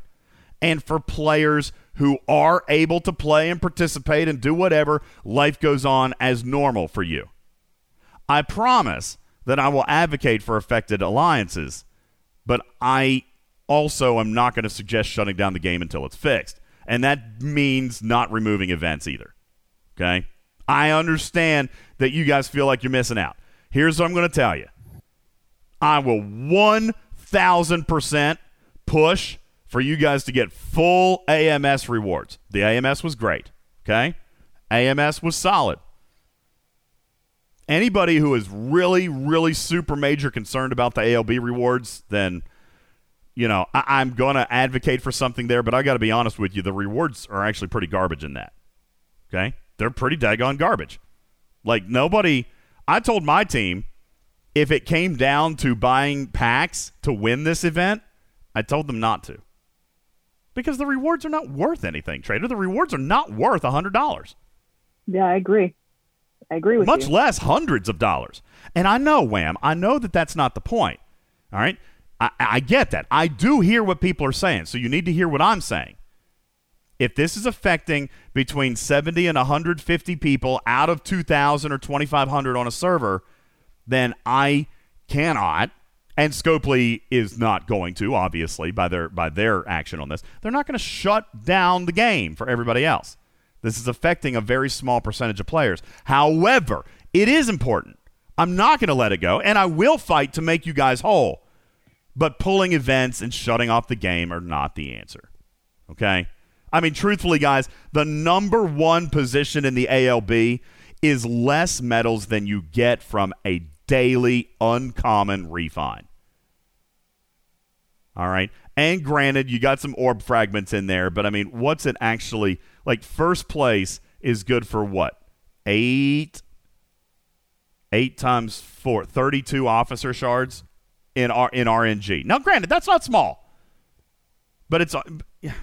And for players who are able to play and participate and do whatever, life goes on as normal for you. I promise that I will advocate for affected alliances, but I also am not going to suggest shutting down the game until it's fixed. And that means not removing events either. Okay? I understand that you guys feel like you're missing out. Here's what I'm going to tell you I will 1000% push for you guys to get full AMS rewards. The AMS was great. Okay? AMS was solid. Anybody who is really, really super major concerned about the ALB rewards, then, you know, I- I'm going to advocate for something there, but I got to be honest with you. The rewards are actually pretty garbage in that. Okay? They're pretty daggone garbage. Like, nobody. I told my team if it came down to buying packs to win this event, I told them not to. Because the rewards are not worth anything, Trader. The rewards are not worth a $100 Yeah, I agree. I agree with you. much you. less hundreds of dollars. And I know, Wham, I know that that's not the point. All right? I, I get that. I do hear what people are saying, so you need to hear what I'm saying. If this is affecting between 70 and 150 people out of 2,000 or 2,500 on a server, then I cannot, and Scopely is not going to, obviously, by their by their action on this. They're not going to shut down the game for everybody else. This is affecting a very small percentage of players. However, it is important. I'm not going to let it go, and I will fight to make you guys whole. But pulling events and shutting off the game are not the answer. Okay? I mean, truthfully, guys, the number one position in the ALB is less medals than you get from a daily uncommon refine. All right. And granted, you got some orb fragments in there, but I mean, what's it actually like? First place is good for what? Eight, eight times four, 32 officer shards in R in RNG. Now, granted, that's not small, but it's. uh, yeah.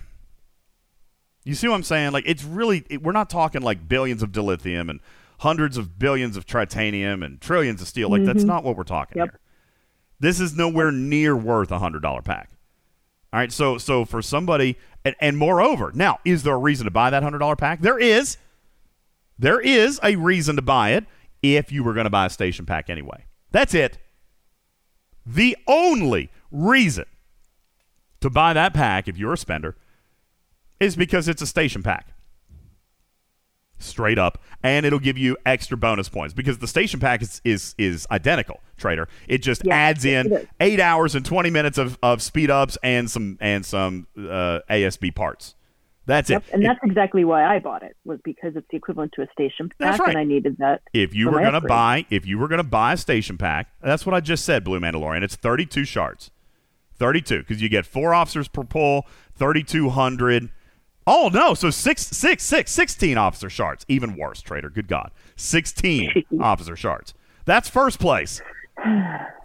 You see what I'm saying? Like, it's really, it, we're not talking like billions of dilithium and hundreds of billions of tritanium and trillions of steel. Like, that's not what we're talking Yep. here. This is nowhere near worth a hundred dollar pack. All right, so so for somebody, and, and moreover, now is there a reason to buy that hundred dollar pack? There is. There is a reason to buy it if you were going to buy a station pack anyway. That's it. The only reason to buy that pack if you're a spender is because it's a station pack. Straight up. And it'll give you extra bonus points because the station pack is is, is identical, trader. It just Yeah, adds it in is. eight hours and twenty minutes of, of speed ups and some and some uh, ASB parts. That's Yep, it. and If- that's exactly why I bought it was because it's the equivalent to a station pack, right. and I needed that. if you were going to upgrade. buy if you were to buy a station pack that's what i just said blue mandalorian it's 32 shards 32 because you get four officers per pull 3200 oh no. So six six six 16 officer shards even worse trader good god. 16 officer shards that's first place.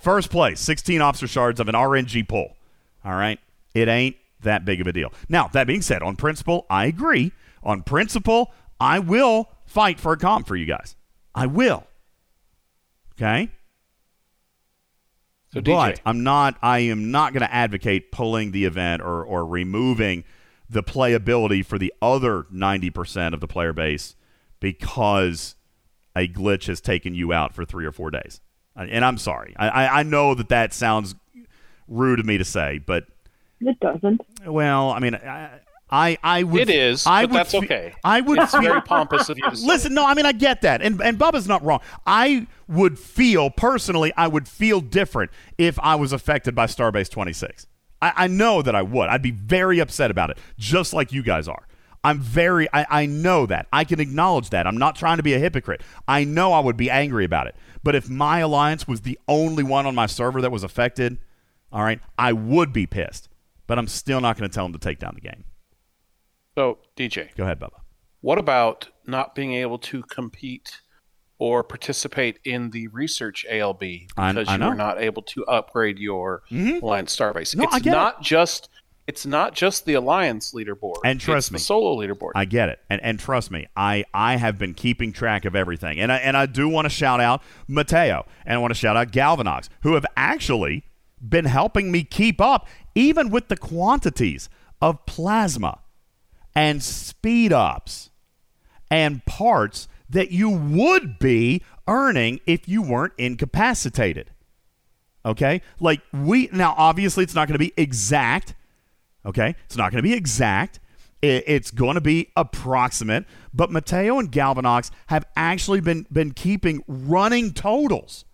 First place. 16 officer shards of an rng pull. All right? It ain't that big of a deal. Now that being said on principle i agree. On principle i will fight for a comp for you guys. I will. Okay? So, but I'm not. I am not going to advocate pulling the event or or removing the playability for the other 90% of the player base because a glitch has taken you out for three or four days. And I'm sorry. I, I, I know that that sounds rude of me to say, but It doesn't. well, I mean, I I, I would. It is, I but would that's fe- okay. I would. It's feel- very pompous of you to say. Listen, no, I mean I get that, and and Bubba's not wrong. I would feel personally, I would feel different if I was affected by Starbase Twenty Six. I, I know that I would. I'd be very upset about it, just like you guys are. I'm very. I, I know that. I can acknowledge that. I'm not trying to be a hypocrite. I know I would be angry about it. But if my alliance was the only one on my server that was affected, all right, I would be pissed. But I'm still not going to tell them to take down the game. So, DJ, Go ahead, Bubba. what about not being able to compete or participate in the research ALB because I you are not able to upgrade your Mhm. Alliance Starbase? No, it's I get it. not just it's not just the Alliance leaderboard. And trust it's me, the solo leaderboard. I get it, and and trust me, I I have been keeping track of everything, and I and I do want to shout out Mateo, and I want to shout out Galvanox, who have actually been helping me keep up, even with the quantities of plasma and speed ups and parts that you would be earning if you weren't incapacitated. Okay? Like we now obviously it's not going to be exact. Okay? It's not going to be exact. It's going to be approximate, but Mateo and Galvanox have actually been been keeping running totals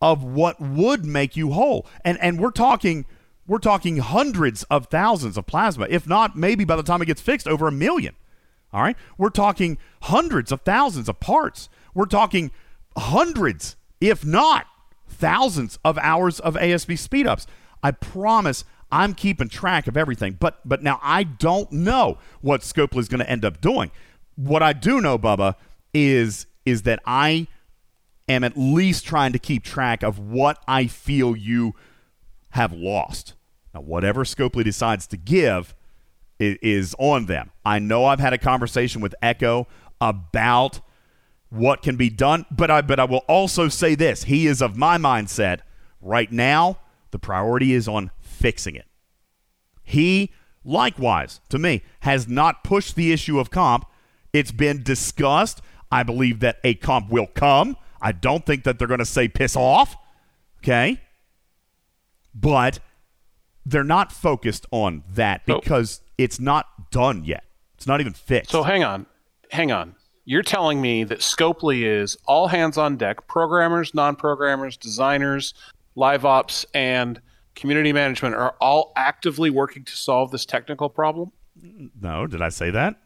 of what would make you whole. And and we're talking we're talking hundreds of thousands of plasma, if not maybe by the time it gets fixed over a million. All right? We're talking hundreds of thousands of parts. We're talking hundreds, if not thousands of hours of ASB speedups. I promise I'm keeping track of everything. But but now I don't know what Scopely is going to end up doing. What I do know, Bubba, is is that I am at least trying to keep track of what I feel you have lost. Now, whatever Scopely decides to give i- is on them. I know I've had a conversation with Echo about what can be done, but I but I will also say this: he is of my mindset right now. The priority is on fixing it. He, likewise, to me, has not pushed the issue of comp. It's been discussed. I believe that a comp will come. I don't think that they're going to say piss off. Okay. But they're not focused on that because it's not done yet. It's not even fixed. So hang on, hang on. You're telling me that Scopely is all hands on deck, programmers, non-programmers, designers, live ops, and community management are all actively working to solve this technical problem? no, did I say that?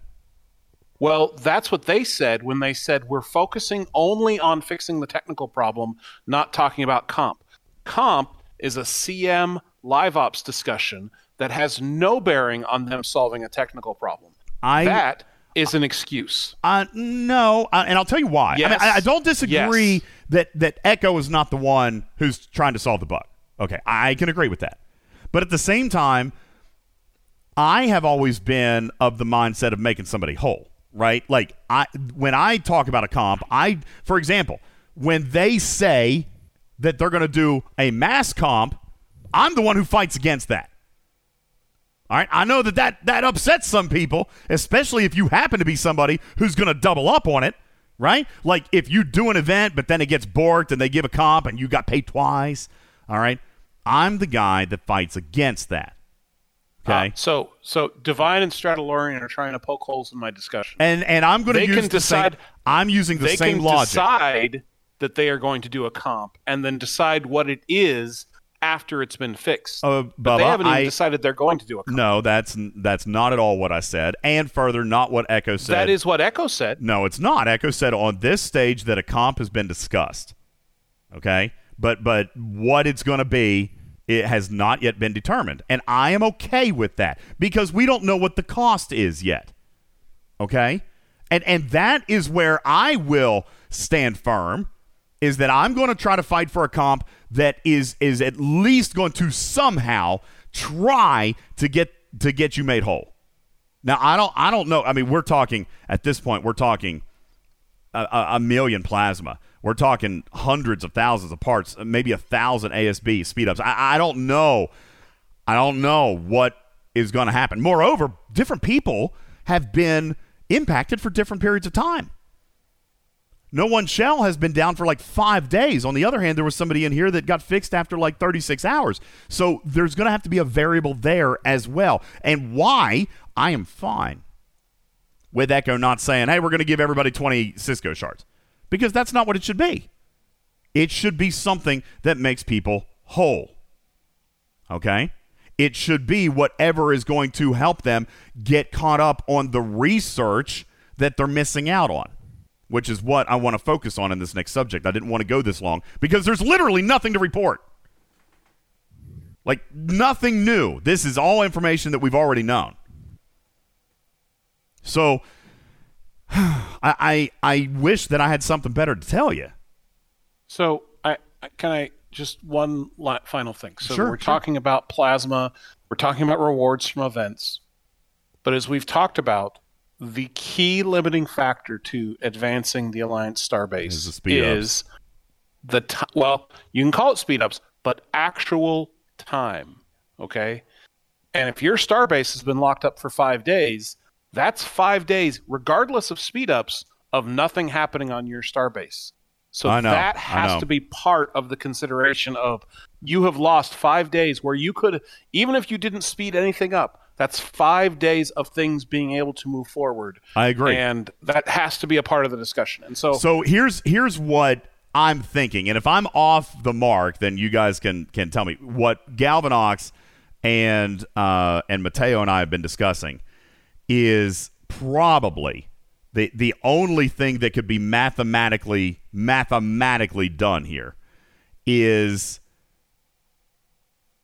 Well, that's what they said when they said we're focusing only on fixing the technical problem, not talking about comp. Comp is a CM live ops discussion that has no bearing on them solving a technical problem. I that is an excuse. Uh, no, uh, and I'll tell you why. I, mean, I, I don't disagree Yes. that that Echo is not the one who's trying to solve the bug. Okay, I can agree with that. But at the same time, I have always been of the mindset of making somebody whole, right? Like I when I talk about a comp, I for example, when they say that they're going to do a mass comp, I'm the one who fights against that. All right, I know that that, that upsets some people, especially if you happen to be somebody who's going to double up on it, right? Like if you do an event, but then it gets borked and they give a comp and you got paid twice. All right, I'm the guy that fights against that. Okay, Uh, so so Divine and Stradalorian are trying to poke holes in my discussion. and and I'm going to they use can the decide- same. I'm using the they same can logic. decide that they are going to do a comp and then decide what it is after it's been fixed. Uh, but they haven't even I- decided they're going to do a comp. No, that's that's not at all what I said, and further, not what Echo said. That is what Echo said. No, it's not. Echo said on this stage that a comp has been discussed. Okay, but but what it's going to be, it has not yet been determined, and I am okay with that because we don't know what the cost is yet. Okay, and and that is where I will stand firm. Is that I'm going to try to fight for a comp that is is at least going to somehow try to get to get you made whole. Now I don't I don't know. I mean, we're talking at this point. We're talking a, a, million plasma. We're talking hundreds of thousands of parts, maybe a thousand ASB speedups. I, I don't know. I don't know what is going to happen. Moreover, different people have been impacted for different periods of time. No one shell has been down for like five days. On the other hand, there was somebody in here that got fixed after like 36 hours. So there's going to have to be a variable there as well. And why I am fine with Echo not saying, hey, we're going to give everybody 20 Sisko shards. Because that's not what it should be. It should be something that makes people whole. Okay? It should be whatever is going to help them get caught up on the research that they're missing out on, which is what I want to focus on in this next subject. I didn't want to go this long because there's literally nothing to report. Like, nothing new. This is all information that we've already known. So, I, I, I wish that I had something better to tell you. So, I, can I just one final thing. So Sure, we're sure. talking about plasma. We're talking about rewards from events. But as we've talked about, the key limiting factor to advancing the Alliance Starbase Is the speed is the well, you can call it speed ups, but actual time. Okay. And if your Starbase has been locked up for five days, that's five days, regardless of speed ups, of nothing happening on your Starbase. So know, that has to be part of the consideration of you have lost five days where you could, even if you didn't speed anything up, that's five days of things being able to move forward. I agree. And that has to be a part of the discussion. And so, So here's here's what I'm thinking, and if I'm off the mark, then you guys can can tell me what Galvanox and uh, and Mateo and I have been discussing is probably the the only thing that could be mathematically mathematically done here is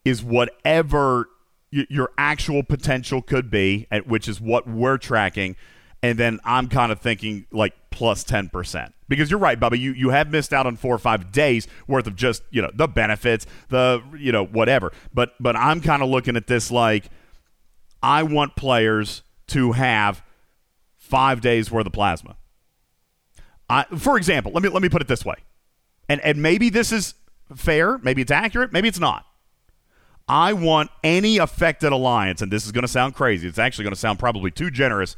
is whatever your actual potential could be, which is what we're tracking. And then I'm kind of thinking like plus 10%. Because you're right, Bubba, you, you have missed out on four or five days worth of just, you know, the benefits, the, you know, whatever. But, but I'm kind of looking at this like I want players to have five days worth of plasma. I, for example, let me, let me put it this way. And, and maybe this is fair, maybe it's accurate, maybe it's not. I want any affected alliance, and this is going to sound crazy. It's actually going to sound probably too generous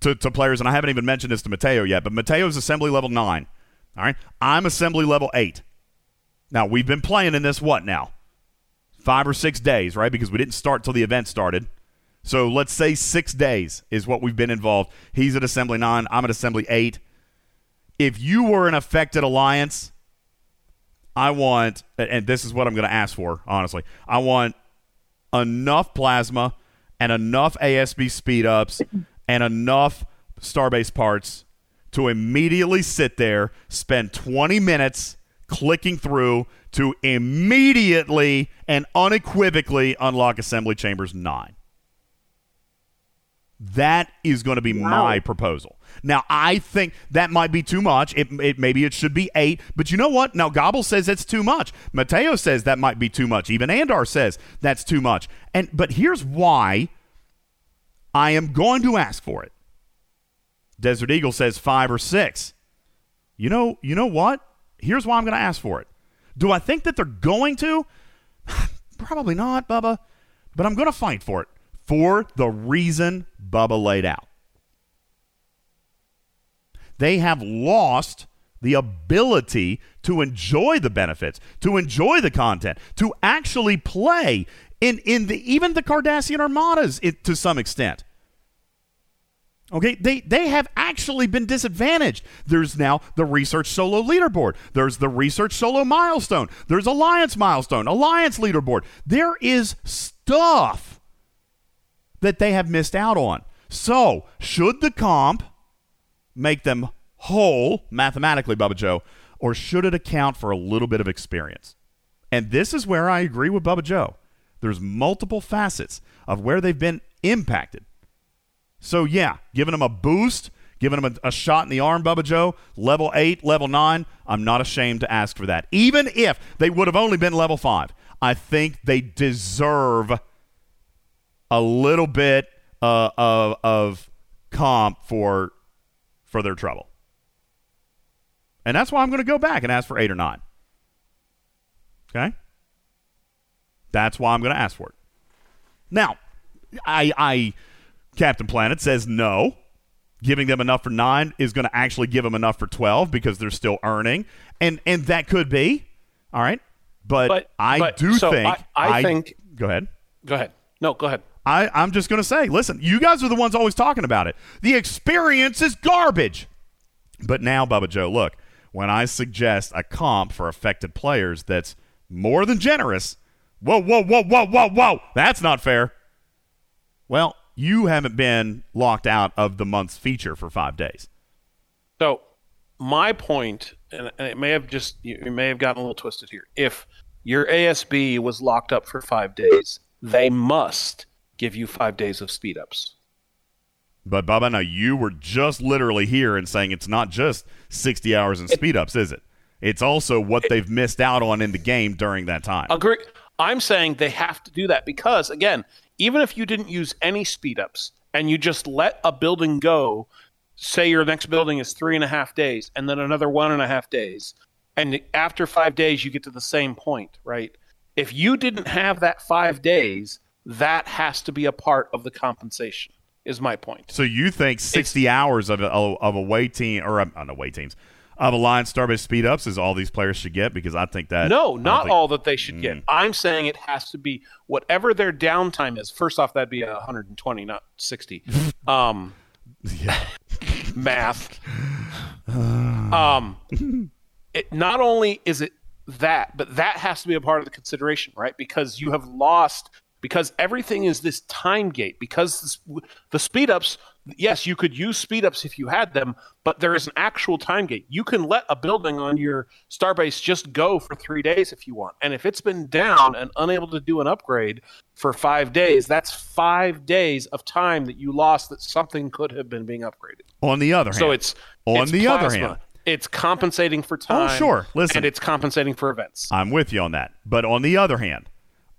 to, to players, and I haven't even mentioned this to Mateo yet, but Mateo's assembly level 9. All right? I'm assembly level 8. Now, we've been playing in this what now? Five or six days, right? Because we didn't start till the event started. So let's say six days is what we've been involved. He's at assembly 9. I'm at assembly 8. If you were an affected alliance, I want, and this is what I'm going to ask for, honestly. I want enough plasma and enough ASB speed ups and enough Starbase parts to immediately sit there, spend 20 minutes clicking through to immediately and unequivocally unlock Assembly Chambers 9. That is going to be my proposal. Now, I think that might be too much. It, it maybe it should be eight, but you know what? Now Gobble says it's too much. Mateo says that might be too much. Even Andar says that's too much. And but here's why I am going to ask for it. Desert Eagle says five or six. You know, you know what? Here's why I'm going to ask for it. Do I think that they're going to? Probably not, Bubba. But I'm going to fight for it for the reason Bubba laid out. They have lost the ability to enjoy the benefits, to enjoy the content, to actually play in, in the even the Cardassian armadas it, to some extent. Okay, they they have actually been disadvantaged. There's now the research solo leaderboard. There's the research solo milestone. There's alliance milestone, alliance leaderboard. There is stuff that they have missed out on. So, should the comp make them whole mathematically, Bubba Joe, or should it account for a little bit of experience? And this is where I agree with Bubba Joe. There's multiple facets of where they've been impacted. So, yeah, giving them a boost, giving them a, a, shot in the arm, Bubba Joe, level 8, level 9, I'm not ashamed to ask for that. Even if they would have only been level 5, I think they deserve a little bit uh, of, of comp for for their trouble. And that's why I'm going to go back and ask for eight or nine. Okay? That's why I'm going to ask for it. Now, I, I, Captain Planet says no. Giving them enough for nine is going to actually give them enough for 12 because they're still earning. And, and that could be. All right. But, But- I but- do so think. I- I think- Go ahead. Go ahead. No, go ahead. I, I'm just going to say, listen, you guys are the ones always talking about it. The experience is garbage. But now, Bubba Joe, look, when I suggest a comp for affected players that's more than generous, whoa, whoa, whoa, whoa, whoa, whoa, that's not fair. Well, you haven't been locked out of the month's feature for five days. So my point, and, it may have just you may have gotten a little twisted here. If your ASB was locked up for five days, they must give you five days of speed ups. But, Bubba, now you were just literally here and saying it's not just 60 hours and speed ups, is it? It's also what they've missed out on in the game during that time. Agree. I'm saying they have to do that because, again, even if you didn't use any speed ups and you just let a building go, say your next building is three and a half days and then another one and a half days, and after five days you get to the same point, right? If you didn't have that five days, that has to be a part of the compensation. Is my point. So you think 60 hours of, a, of away team or um, not away teams of Alliance Starbase speed ups is all these players should get? Because I think that No, don't think- all that they should get. Mm. I'm saying it has to be whatever their downtime is. First off, that'd be 120, not 60. Um, yeah. math. um, it, not only is it that, but that has to be a part of the consideration, right? Because you have lost because everything is this time gate. Because the speed ups, yes, you could use speed ups if you had them, but there is an actual time gate. You can let a building on your starbase just go for three days if you want, and if it's been down and unable to do an upgrade for five days, that's five days of time that you lost that something could have been being upgraded. On the other hand, So it's on it's the other hand, it's compensating for oh, time. Oh, sure. Listen. and it's compensating for events. I'm with you on that. But on the other hand,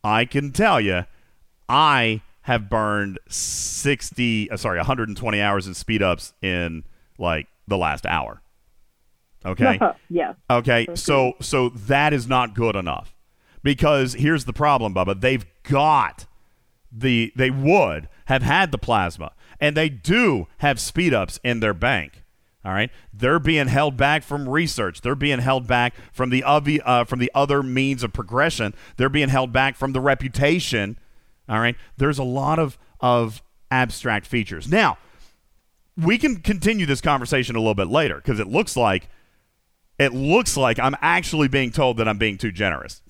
I can tell you, I have burned 60, uh, sorry, 120 hours in speed ups in like the last hour. Okay. yeah. Okay, so so that is not good enough because here's the problem, Bubba. They've got the they would have had the plasma, and they do have speed ups in their bank. All right, they're being held back from research. They're being held back from the uh, from the other means of progression. They're being held back from the reputation. All right, there's a lot of of abstract features now we can continue this conversation a little bit later because it looks like it looks like I'm actually being told that I'm being too generous,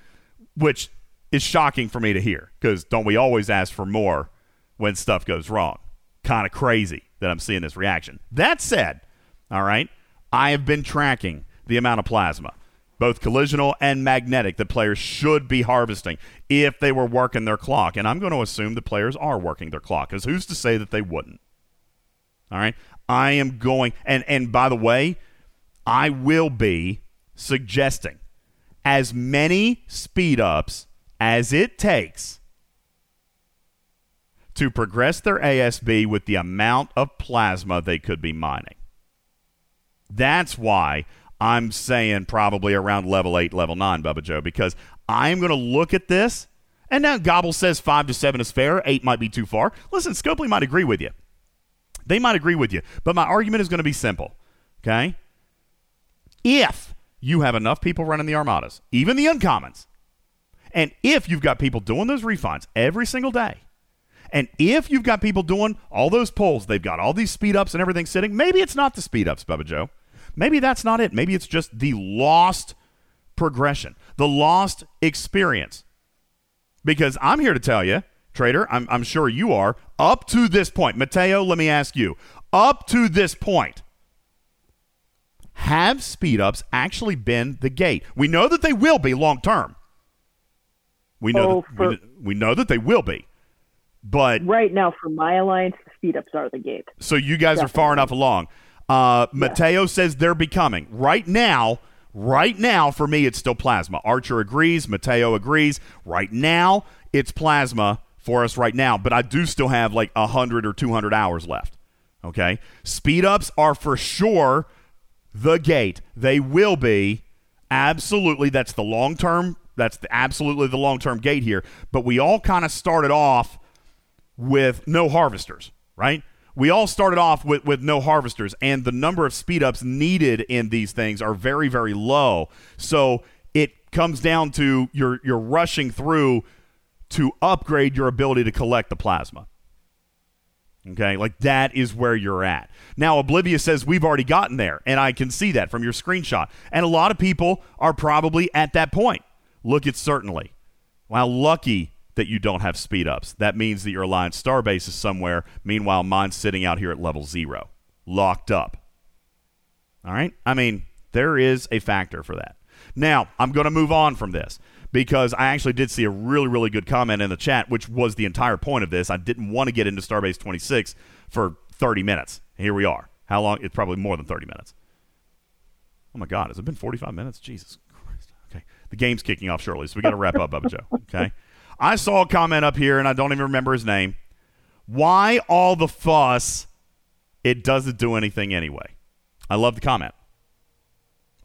which is shocking for me to hear because don't we always ask for more when stuff goes wrong? Kind of crazy that I'm seeing this reaction. That said, all right, I have been tracking the amount of plasma, both collisional and magnetic, that players should be harvesting if they were working their clock. And I'm going to assume the players are working their clock because who's to say that they wouldn't? All right. I am going and and by the way, I will be suggesting as many speed ups as it takes to progress their ASB with the amount of plasma they could be mining. That's why I'm saying probably around level 8, level 9, Bubba Joe, because I'm going to look at this. And now Gobble says 5 to 7 is fair, 8 might be too far. Listen, Scopely might agree with you. They might agree with you, but my argument is going to be simple. Okay? If you have enough people running the armadas, even the uncommons, and if you've got people doing those refunds every single day, And if you've got people doing all those polls, they've got all these speed ups and everything sitting, maybe it's not the speed ups, Bubba Joe. Maybe that's not it. Maybe it's just the lost progression, the lost experience. Because I'm here to tell you, Trader, I'm, I'm sure you are, up to this point, Mateo, let me ask you, up to this point, have speed ups actually been the gate? We know that they will be long term. We know Oh, that, for- we, we know that they will be. But Right now, for my alliance, the speed ups are the gate. so you guys are far enough along. Uh, Mateo says they're becoming. Right now, right now, for me, it's still plasma. Archer agrees. Mateo agrees. Right now, it's plasma for us right now. But I do still have like 100 or 200 hours left. Okay? Speed ups are for sure the gate. They will be. Absolutely. That's the long term. That's the, absolutely the long term gate here. But we all kind of started off with no harvesters, right? We all started off with, with no harvesters, and the number of speed ups needed in these things are very, very low. So it comes down to you're you're rushing through to upgrade your ability to collect the plasma. Okay, like that is where you're at. Now, Oblivious says we've already gotten there, and I can see that from your screenshot. And a lot of people are probably at that point. Look at certainly. Wow, lucky that you don't have speed ups. That means that your Alliance Starbase is somewhere. Meanwhile, mine's sitting out here at level zero, locked up. All right? I mean, there is a factor for that. Now, I'm going to move on from this because I actually did see a really, really good comment in the chat, which was the entire point of this. I didn't want to get into Starbase 26 for 30 minutes. Here we are. How long? It's probably more than 30 minutes. Oh my God, has it been 45 minutes? Jesus Christ. Okay. The game's kicking off shortly, so we got to wrap up, Bubba Joe. Okay. I saw a comment up here, and I don't even remember his name. Why all the fuss? It doesn't do anything anyway. I love the comment.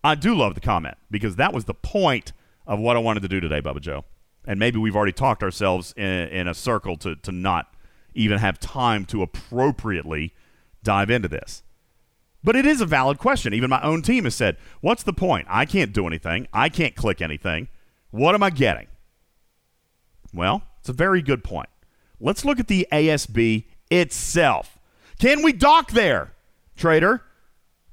I do love the comment because that was the point of what I wanted to do today, Bubba Joe. And maybe we've already talked ourselves in, in a circle to, to not even have time to appropriately dive into this. But it is a valid question. Even my own team has said, What's the point? I can't do anything. I can't click anything. What am I getting? Well, it's a very good point. Let's look at the ASB itself. Can we dock there, Trader?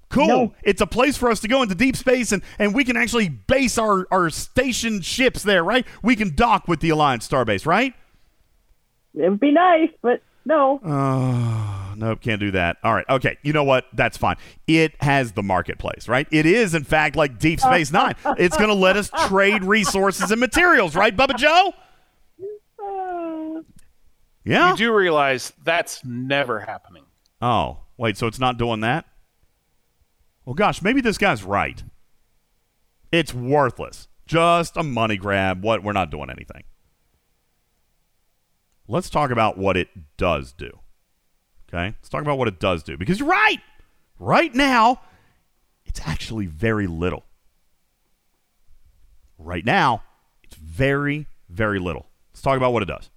Cool. No. It's a place for us to go into deep space and, and we can actually base our, our station ships there, right? We can dock with the Alliance Starbase, right? It would be nice, but no. Oh, nope, can't do that. All right. Okay. You know what? That's fine. It has the marketplace, right? It is, in fact, like Deep Space Nine. It's going to let us trade resources and materials, right, Bubba Joe? Yeah. You do realize that's never happening. Oh, wait, so it's not doing that? Well, gosh, maybe this guy's right. It's worthless. Just a money grab. What we're not doing anything. Let's talk about what it does do. Okay? Let's talk about what it does do because you're right. Right now, it's actually very little. Right now, it's very, very little. Let's talk about what it does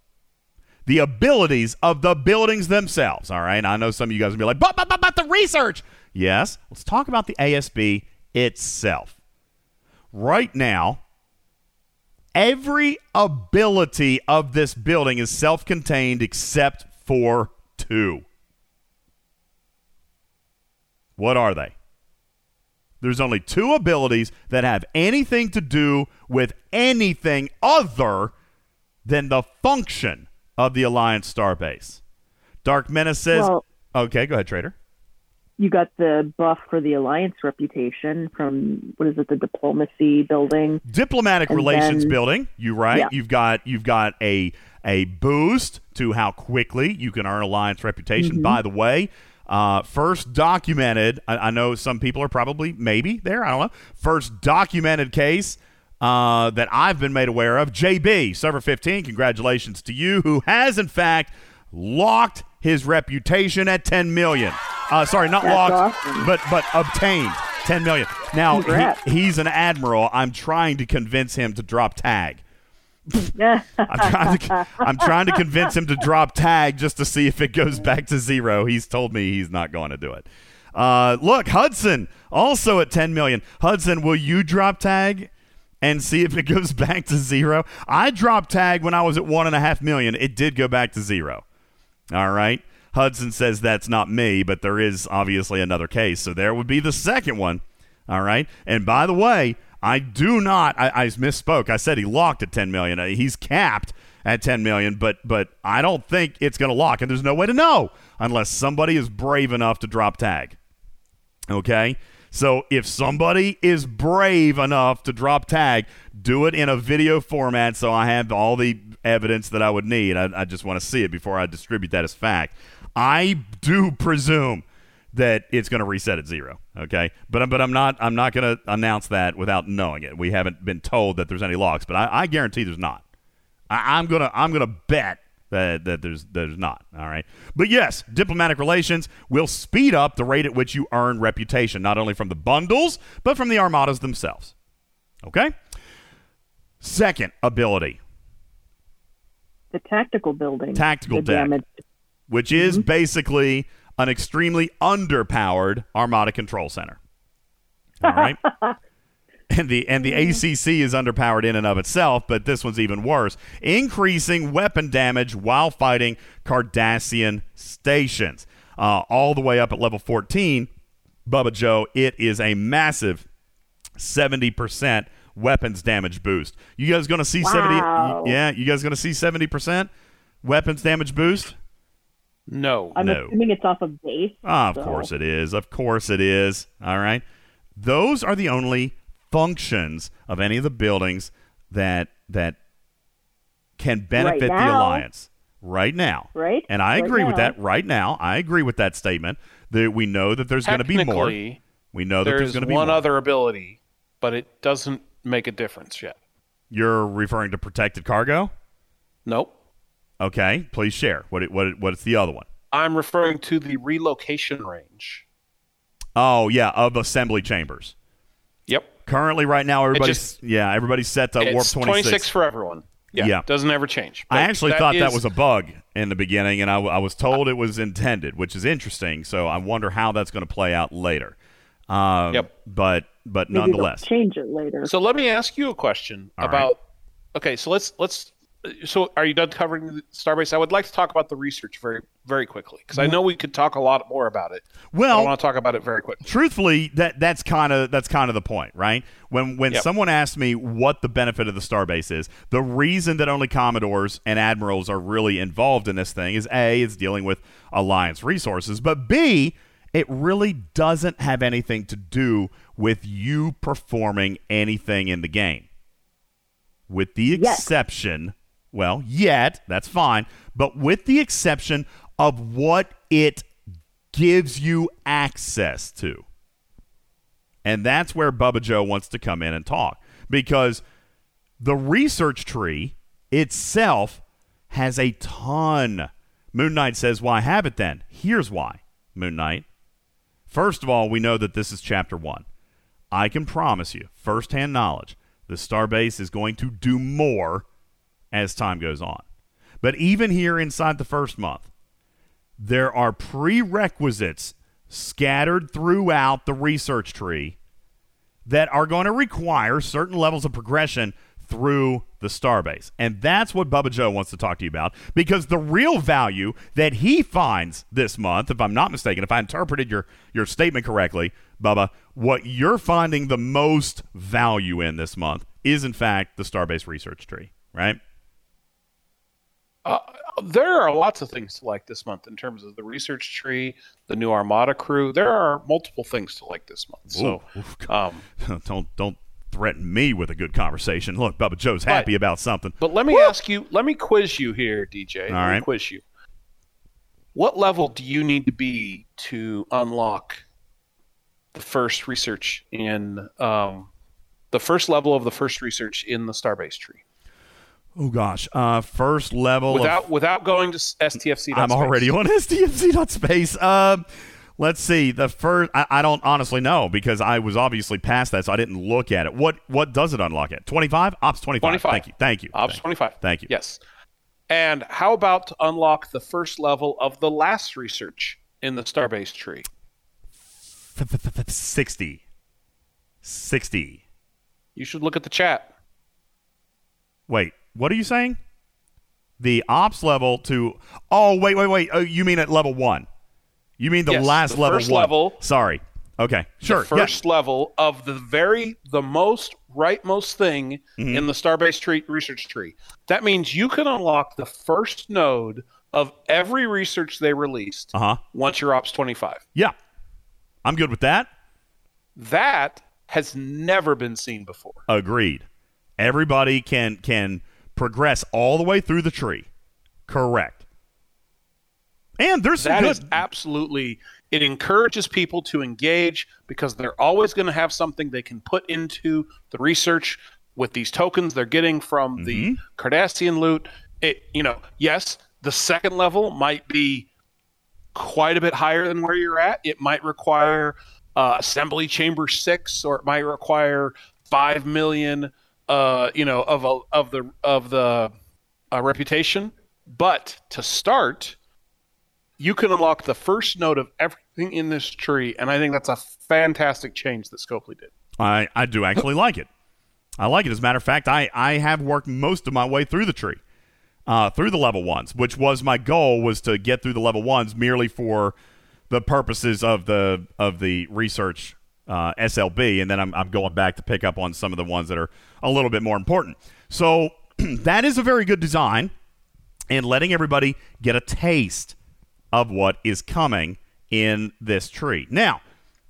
the abilities of the buildings themselves. All right. I know some of you guys will be like, but, but, but, but the research. Yes. Let's talk about the ASB itself. Right now, every ability of this building is self contained except for two. What are they? There's only two abilities that have anything to do with anything other than the function of the Alliance Starbase. Dark Menace says, Well- okay, go ahead, Trader. You got the buff for the alliance reputation from what is it, the diplomacy building? Diplomatic And relations then- building. You right. Yeah. You've got you've got a a boost to how quickly you can earn alliance reputation. Mm-hmm. By the way, uh, first documented. I, I know some people are probably maybe there. I don't know. First documented case uh, that I've been made aware of. JB Server 15. Congratulations to you, who has in fact locked his reputation at 10 million. Uh, sorry, not That's locked, awesome. but but obtained 10 million. Now he, he's an admiral. I'm trying to convince him to drop tag. I'm trying to I'm trying to convince him to drop tag just to see if it goes back to zero. He's told me he's not going to do it. Uh, look, Hudson also at 10 million. Hudson, will you drop tag and see if it goes back to zero? I dropped tag when I was at one and a half million. It did go back to zero. All right. Hudson says that's not me, but there is obviously another case. So there would be the second one. All right. And by the way, I do not. I, I misspoke. I said he locked at 10 million. Uh, He's capped at 10 million, but but I don't think it's going to lock, and there's no way to know unless somebody is brave enough to drop tag. Okay. So if somebody is brave enough to drop tag, do it in a video format so I have all the evidence that I would need. I, I just want to see it before I distribute that as fact. I do presume that it's going to reset at zero. Okay, but but I'm not I'm not going to announce that without knowing it. We haven't been told that there's any locks, but I, I guarantee there's not. I, I'm gonna I'm gonna bet that, that there's there's not. All right, but yes, diplomatic relations will speed up the rate at which you earn reputation, not only from the bundles but from the armadas themselves. Okay. Second ability, The tactical building. Tactical deck. damage. which is mm-hmm. basically an extremely underpowered armada control center. All right. and the and the ACC is underpowered in and of itself, but this one's even worse. Increasing weapon damage while fighting Cardassian stations, uh, all the way up at level 14. Bubba Joe, it is a massive 70% weapons damage boost. You guys going to see Wow. 70 Yeah, you guys going to see 70% weapons damage boost? No. I'm No. assuming it's off of base. Ah, of so- course it is. Of course it is. All right. Those are the only functions of any of the buildings that that can benefit the alliance right now. Right? And I Right agree with that right now. I agree with that statement. That we know that there's going to be more. Technically, We know that there's There's going to be one more. other ability, but it doesn't make a difference yet. You're referring to protected cargo? Nope. Okay, please share. What it, what it, what's the other one? I'm referring to the relocation range. Oh, yeah, of assembly chambers. Yep. Currently right now everybody's just- yeah, everybody's set to warp it's 26. for everyone. Yeah. Yeah. Doesn't ever change. I But actually thought that was a bug in the beginning, and I was told it was intended, which is interesting. So I wonder how that's going to play out later. Um, Yep. But but Maybe nonetheless, change it later. So let me ask you a question All about. Okay, so let's let's. So are you done covering Starbase? I would like to talk about the research very very quickly because I know we could talk a lot more about it. Well, I well, want to talk about it very quickly. truthfully, that that's kind of that's kind of the point, right? When when Yep. someone asks me what the benefit of the starbase is, the reason that only commodores and admirals are really involved in this thing is a it's dealing with alliance resources, but b it really doesn't have anything to do with you performing anything in the game. With the Yet. exception, well, yet, that's fine, but with the exception of what it gives you access to. And that's where Bubba Joe wants to come in and talk because the research tree itself has a ton. Moon Knight says, Why have it then? Here's why, Moon Knight. First of all, we know that this is chapter one. I can promise you, firsthand knowledge, the Starbase is going to do more as time goes on. But even here inside the first month, there are prerequisites scattered throughout the research tree that are going to require certain levels of progression through the starbase. And that's what Bubba Joe wants to talk to you about because the real value that he finds this month, if I'm not mistaken, if I interpreted your, your statement correctly, Bubba, what you're finding the most value in this month is, in fact, the starbase research tree, right? Uh, there are lots of things to like this month in terms of the research tree, the new Armada crew. There are multiple things to like this month. So, Ooh, oof, um, don't don't threaten me with a good conversation. Look, Bubba Joe's happy about something. but let me ask you, let me quiz you here, DJ. Let me quiz you. What level do you need to be to unlock the first research in um, the first level of the first research in the Starbase tree? Oh gosh, uh, first level Without of without going to STFC. I'm already on STFC.space. Um, let's see. The first, I, I don't honestly know because I was obviously past that, so I didn't look at it. What what does it unlock at? 25? Ops 25. 25. Thank you. Thank you. Ops Thank- 25. Thank you. Yes. And how about to unlock the first level of the last research in the Starbase tree? 60. 60. You should look at the chat. Wait, what are you saying? the ops level to. Oh wait, wait, wait. Oh, you mean at level one? You mean the Yes, last the level first one? level. Sorry. Okay, sure. the first level of the very the most rightmost thing Mhm. in the Starbase tree research tree. That means you can unlock the first node of every research they released Uh huh. once you're Ops 25. Yeah, I'm good with that. That has never been seen before. Agreed. Everybody can can progress all the way through the tree. Correct. And there's some That good. is absolutely it encourages people to engage because they're always going to have something they can put into the research with these tokens they're getting from the Mm-hmm. Cardassian loot. It you know, yes, the second level might be quite a bit higher than where you're at. It might require uh, assembly chamber six, or it might require five million, uh, you know, of a, of the of the uh, reputation. But to start, you can unlock the first node of everything in this tree, and I think that's a fantastic change that Scopely did. I, I do actually like it. I like it. As a matter of fact, I, I have worked most of my way through the tree, uh, through the level ones, which was my goal was to get through the level ones merely for the purposes of the of the research uh, SLB, and then I'm, I'm going back to pick up on some of the ones that are a little bit more important. So that is a very good design, and letting everybody get a taste of what is coming in this tree. Now,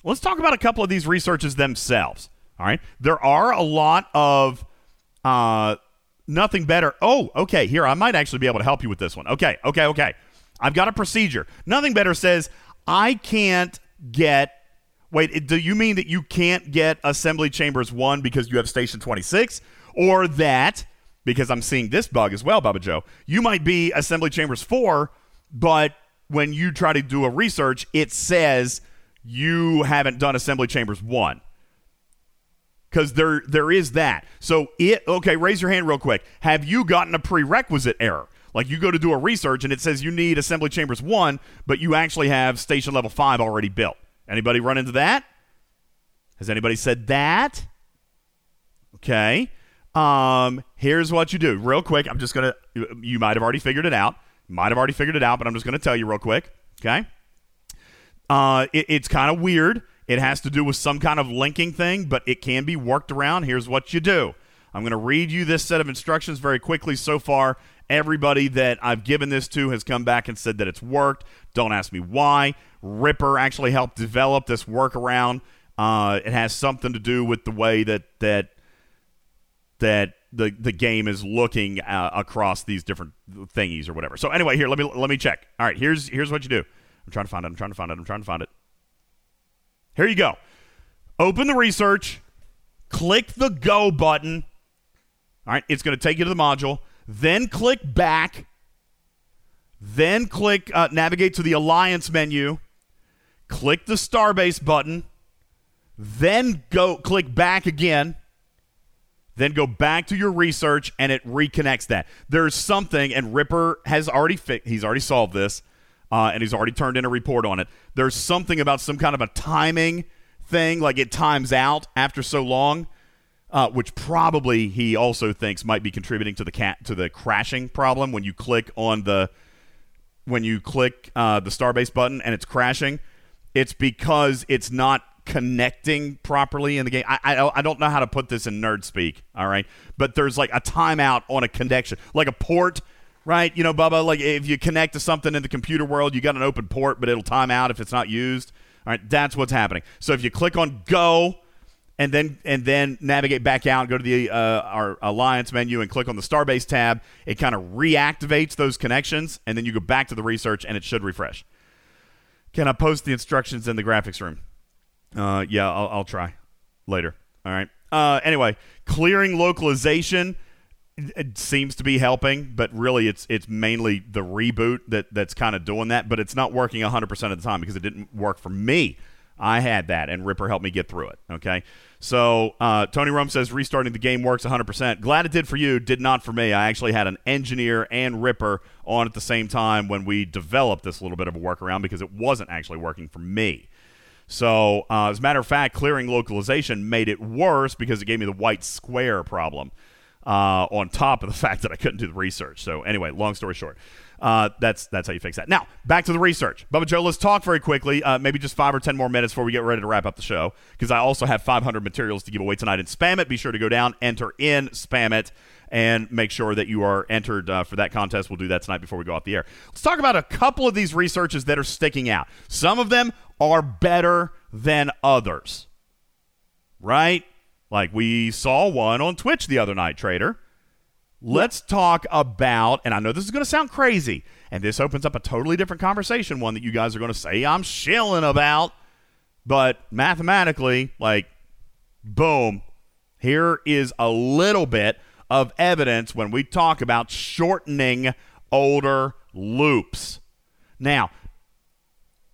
let's talk about a couple of these researches themselves. All right, there are a lot of uh, nothing better. Oh, okay. Here, I might actually be able to help you with this one. Okay, okay, okay. I've got a procedure. Nothing better says I can't get. Wait, do you mean that you can't get Assembly Chambers 1 because you have Station 26? Or that, because I'm seeing this bug as well, Bubba Joe, you might be Assembly Chambers 4, but when you try to do a research, it says you haven't done Assembly Chambers 1 because there there is that. So it okay. Raise your hand real quick. Have you gotten a prerequisite error? Like you go to do a research and it says you need assembly chambers one, but you actually have station level five already built. Anybody run into that? Has anybody said that? Okay. Um, here's what you do, real quick. I'm just gonna. You might have already figured it out. Might have already figured it out, but I'm just gonna tell you real quick. Okay. Uh, it, it's kind of weird. It has to do with some kind of linking thing, but it can be worked around. Here's what you do. I'm going to read you this set of instructions very quickly. So far, everybody that I've given this to has come back and said that it's worked. Don't ask me why. Ripper actually helped develop this workaround. Uh, it has something to do with the way that that that the the game is looking uh, across these different thingies or whatever. So anyway, here let me let me check. All right, here's here's what you do. I'm trying to find it. I'm trying to find it. I'm trying to find it. Here you go. Open the research. Click the go button. All right, it's going to take you to the module. Then click back. Then click uh, navigate to the alliance menu. Click the Starbase button. Then go click back again. Then go back to your research and it reconnects that. There's something, and Ripper has already fi- he's already solved this, uh, and he's already turned in a report on it. There's something about some kind of a timing thing, like it times out after so long, uh, which probably he also thinks might be contributing to the cat to the crashing problem when you click on the when you click uh, the Starbase button and it's crashing. It's because it's not connecting properly in the game. I, I I don't know how to put this in nerd speak. All right, but there's like a timeout on a connection, like a port, right? You know, Bubba. Like if you connect to something in the computer world, you got an open port, but it'll time out if it's not used. All right, that's what's happening. So if you click on go. And then and then navigate back out, go to the uh, our alliance menu, and click on the Starbase tab. It kind of reactivates those connections, and then you go back to the research, and it should refresh. Can I post the instructions in the graphics room? Uh, yeah, I'll, I'll try later. All right. Uh, anyway, clearing localization seems to be helping, but really it's it's mainly the reboot that that's kind of doing that. But it's not working 100% of the time because it didn't work for me. I had that, and Ripper helped me get through it. Okay. So uh, Tony Rome says restarting the game works 100%. Glad it did for you, did not for me. I actually had an engineer and Ripper on at the same time when we developed this little bit of a workaround because it wasn't actually working for me. So, uh, as a matter of fact, clearing localization made it worse because it gave me the white square problem. uh, on top of the fact that I couldn't do the research. So anyway, long story short, uh, that's that's how you fix that. Now back to the research, Bubba Joe. Let's talk very quickly, uh, maybe just five or ten more minutes before we get ready to wrap up the show, because I also have 500 materials to give away tonight in Spam It. Be sure to go down, enter in Spam It, and make sure that you are entered uh, for that contest. We'll do that tonight before we go off the air. Let's talk about a couple of these researches that are sticking out. Some of them are better than others, right? Like we saw one on Twitch the other night, Trader. Let's talk about, and I know this is going to sound crazy, and this opens up a totally different conversation, one that you guys are going to say I'm shilling about, but mathematically, like, boom, here is a little bit of evidence when we talk about shortening older loops. Now,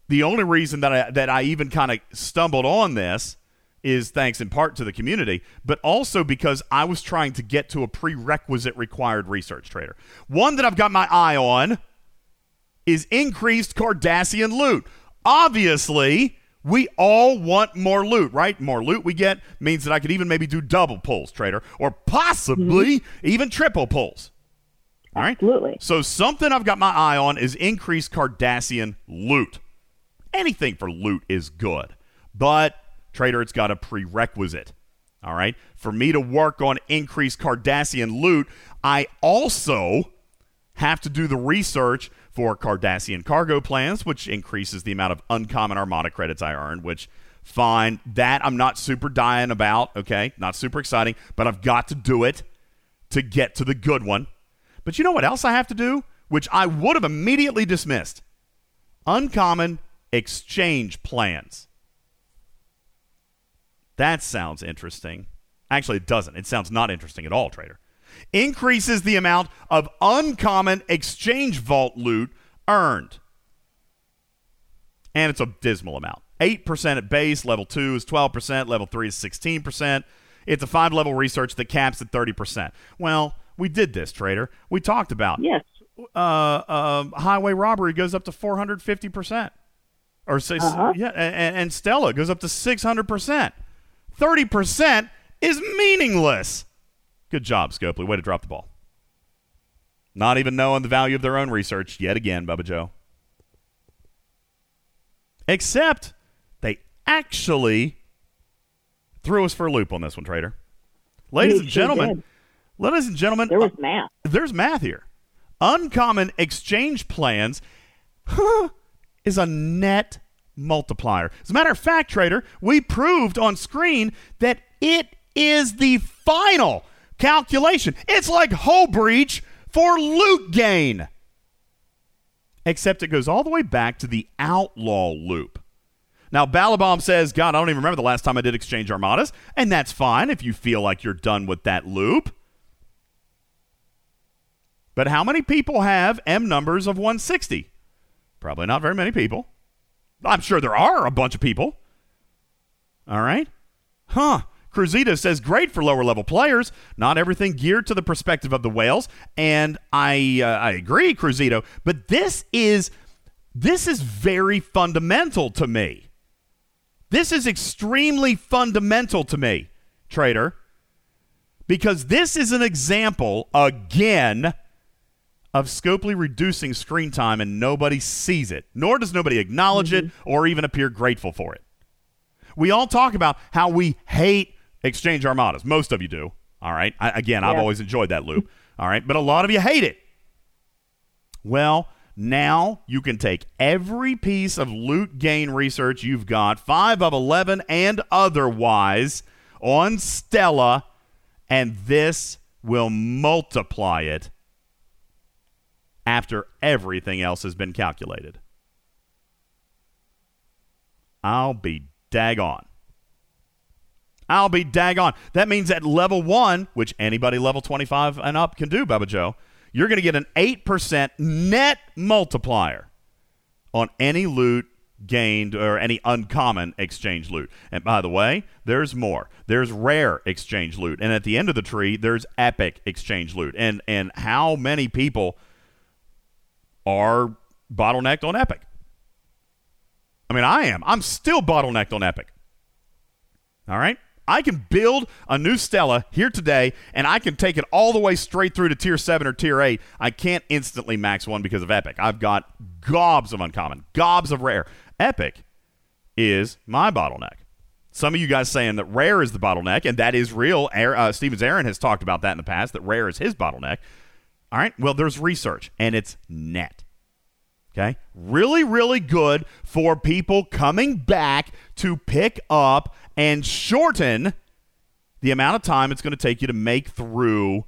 the only reason that I, that I even kind of stumbled on this is thanks in part to the community, but also because I was trying to get to a prerequisite required research trader. One that I've got my eye on is increased Cardassian loot. Obviously, we all want more loot, right? More loot we get means that I could even maybe do double pulls, trader, or possibly mm-hmm. even triple pulls. All right? Absolutely. So something I've got my eye on is increased Cardassian loot. Anything for loot is good, but Trader, it's got a prerequisite. All right. For me to work on increased Cardassian loot, I also have to do the research for Cardassian cargo plans, which increases the amount of uncommon Armada credits I earn, which fine. That I'm not super dying about, okay? Not super exciting, but I've got to do it to get to the good one. But you know what else I have to do? Which I would have immediately dismissed. Uncommon exchange plans. That sounds interesting. Actually, it doesn't. It sounds not interesting at all, trader. Increases the amount of uncommon exchange vault loot earned. And it's a dismal amount. 8% at base, level 2 is 12%, level 3 is 16%. It's a five level research that caps at 30%. Well, we did this, trader. We talked about yes. Uh, uh, highway robbery goes up to 450%. Or say, uh-huh. yeah, and, and Stella goes up to 600%. 30% is meaningless. Good job, Scopely. Way to drop the ball. Not even knowing the value of their own research yet again, Bubba Joe. Except they actually threw us for a loop on this one, Trader. Ladies and gentlemen, did. ladies and gentlemen, there was math. Uh, there's math here. Uncommon exchange plans is a net multiplier. As a matter of fact, Trader, we proved on screen that it is the final calculation. It's like hull breach for loot gain. Except it goes all the way back to the outlaw loop. Now, Balabomb says, God, I don't even remember the last time I did exchange armadas, and that's fine if you feel like you're done with that loop. But how many people have M numbers of 160? Probably not very many people. I'm sure there are a bunch of people. All right. Huh. Cruzita says great for lower level players. Not everything geared to the perspective of the whales, and I uh, I agree, Cruzito. But this is this is very fundamental to me. This is extremely fundamental to me, trader, because this is an example again of Scopely reducing screen time and nobody sees it, nor does nobody acknowledge mm-hmm. it or even appear grateful for it. We all talk about how we hate exchange armadas. Most of you do. All right. I, again, yeah. I've always enjoyed that loop. All right. But a lot of you hate it. Well, now you can take every piece of loot gain research you've got, 5 of 11 and otherwise, on Stella, and this will multiply it after everything else has been calculated. I'll be daggone. I'll be daggone. That means at level one, which anybody level 25 and up can do, Bubba Joe, you're going to get an 8% net multiplier on any loot gained or any uncommon exchange loot. And by the way, there's more. There's rare exchange loot. And at the end of the tree, there's epic exchange loot. And and how many people are bottlenecked on Epic. I mean, I am. I'm still bottlenecked on Epic. All right? I can build a new Stella here today, and I can take it all the way straight through to tier seven or tier eight. I can't instantly max one because of Epic. I've got gobs of uncommon, gobs of rare. Epic is my bottleneck. Some of you guys saying that rare is the bottleneck, and that is real. Uh, Stevens Aaron has talked about that in the past, that rare is his bottleneck. All right, well, there's research, and it's net. Okay, really, really good for people coming back to pick up and shorten the amount of time it's going to take you to make through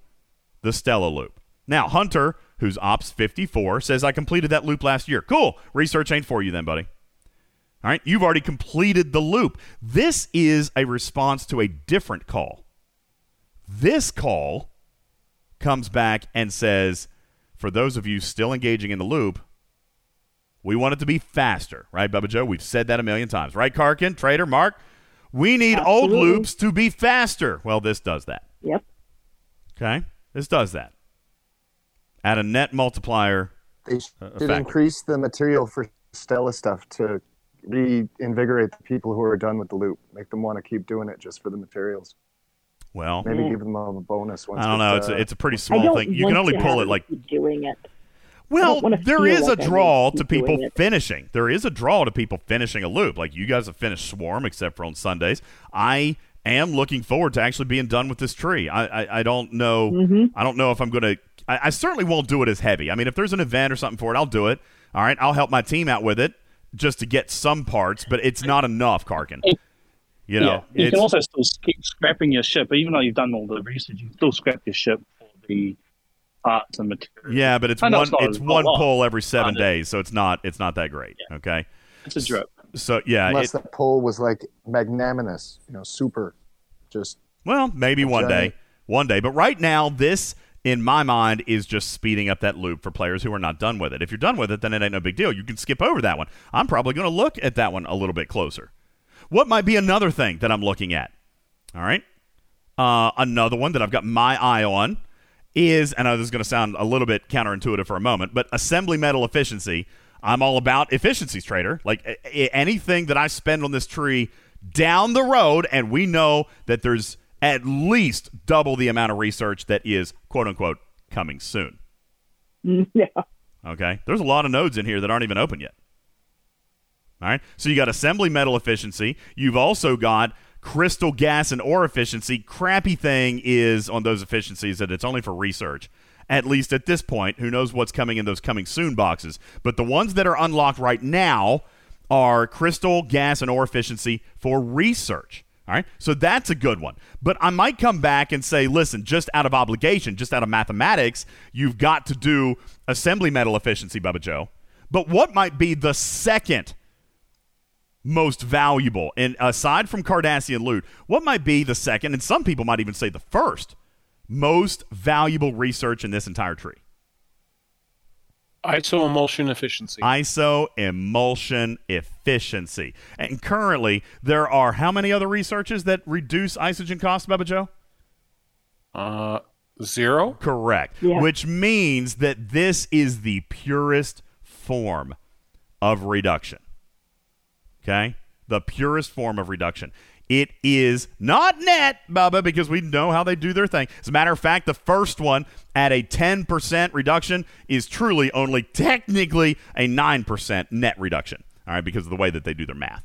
the Stella loop. Now, Hunter, who's Ops 54, says, I completed that loop last year. Cool. Research ain't for you then, buddy. All right, you've already completed the loop. This is a response to a different call. This call comes back and says, for those of you still engaging in the loop, we want it to be faster, right, Bubba Joe? We've said that a million times, right, Karkin, Trader, Mark? We need Absolutely. old loops to be faster. Well, this does that. Yep. Okay, this does that. Add a net multiplier. They should factor. increase the material for Stella stuff to reinvigorate the people who are done with the loop. Make them want to keep doing it just for the materials. Well, Maybe give them a bonus. Once I don't know. It's uh, a, it's a pretty small thing. You can only pull it like doing it. Well, wanna there feel is like a I draw to to people finishing. There is a draw to people finishing a loop. Like you guys have finished Swarm, except for on Sundays. I am looking forward to actually being done with this tree. I I, I don't know. Mm-hmm. I don't know if I'm going to. I, I certainly won't do it as heavy. I mean, if there's an event or something for it, I'll do it. All right, I'll help my team out with it just to get some parts, but it's not enough, Karkin. You know, yeah, you it's, can also still keep scrapping your ship, even though you've done all the research. You can still scrap your ship for the parts and materials. yeah, but it's one it's it's one lot, pull every seven days, so it's not it's not that great. Okay, It's a drip. so yeah, unless it- that pull was like magnanimous, you know, super, just Well, maybe one giant- day. One day. But right now, this, in my mind, is just speeding up that loop for players who are not done with it. If you're done with it, then it ain't no big deal. You can skip over that one. I'm probably going to look at that one a little bit closer. What might be another thing that I'm looking at? All right. Uh, another one that I've got my eye on is, and I know this is going to sound a little bit counterintuitive for a moment, but assembly metal efficiency. I'm all about efficiencies, trader. Like a- anything that I spend on this tree down the road, and we know that there's at least double the amount of research that is quote unquote coming soon. Yeah. Okay. There's a lot of nodes in here that aren't even open yet. All right. So you got assembly metal efficiency. You've also got crystal gas and ore efficiency. Crappy thing is on those efficiencies that it's only for research. At least at this point, who knows what's coming in those coming soon boxes. But the ones that are unlocked right now are crystal gas and ore efficiency for research. All right. So that's a good one. But I might come back and say, listen, just out of obligation, just out of mathematics, you've got to do assembly metal efficiency, Bubba Joe. But what might be the second most valuable? And aside from Cardassian loot, what might be the second, and some people might even say the first, most valuable research in this entire tree? ISO emulsion efficiency. ISO emulsion efficiency. And currently, there are how many other researches that reduce isogen cost, Bubba Joe? Uh, zero. Correct. Yeah. Which means that this is the purest form of reduction. Okay? The purest form of reduction. It is not net, Bubba, because we know how they do their thing. As a matter of fact, the first one at a 10% reduction is truly only technically a 9% net reduction. All right, because of the way that they do their math.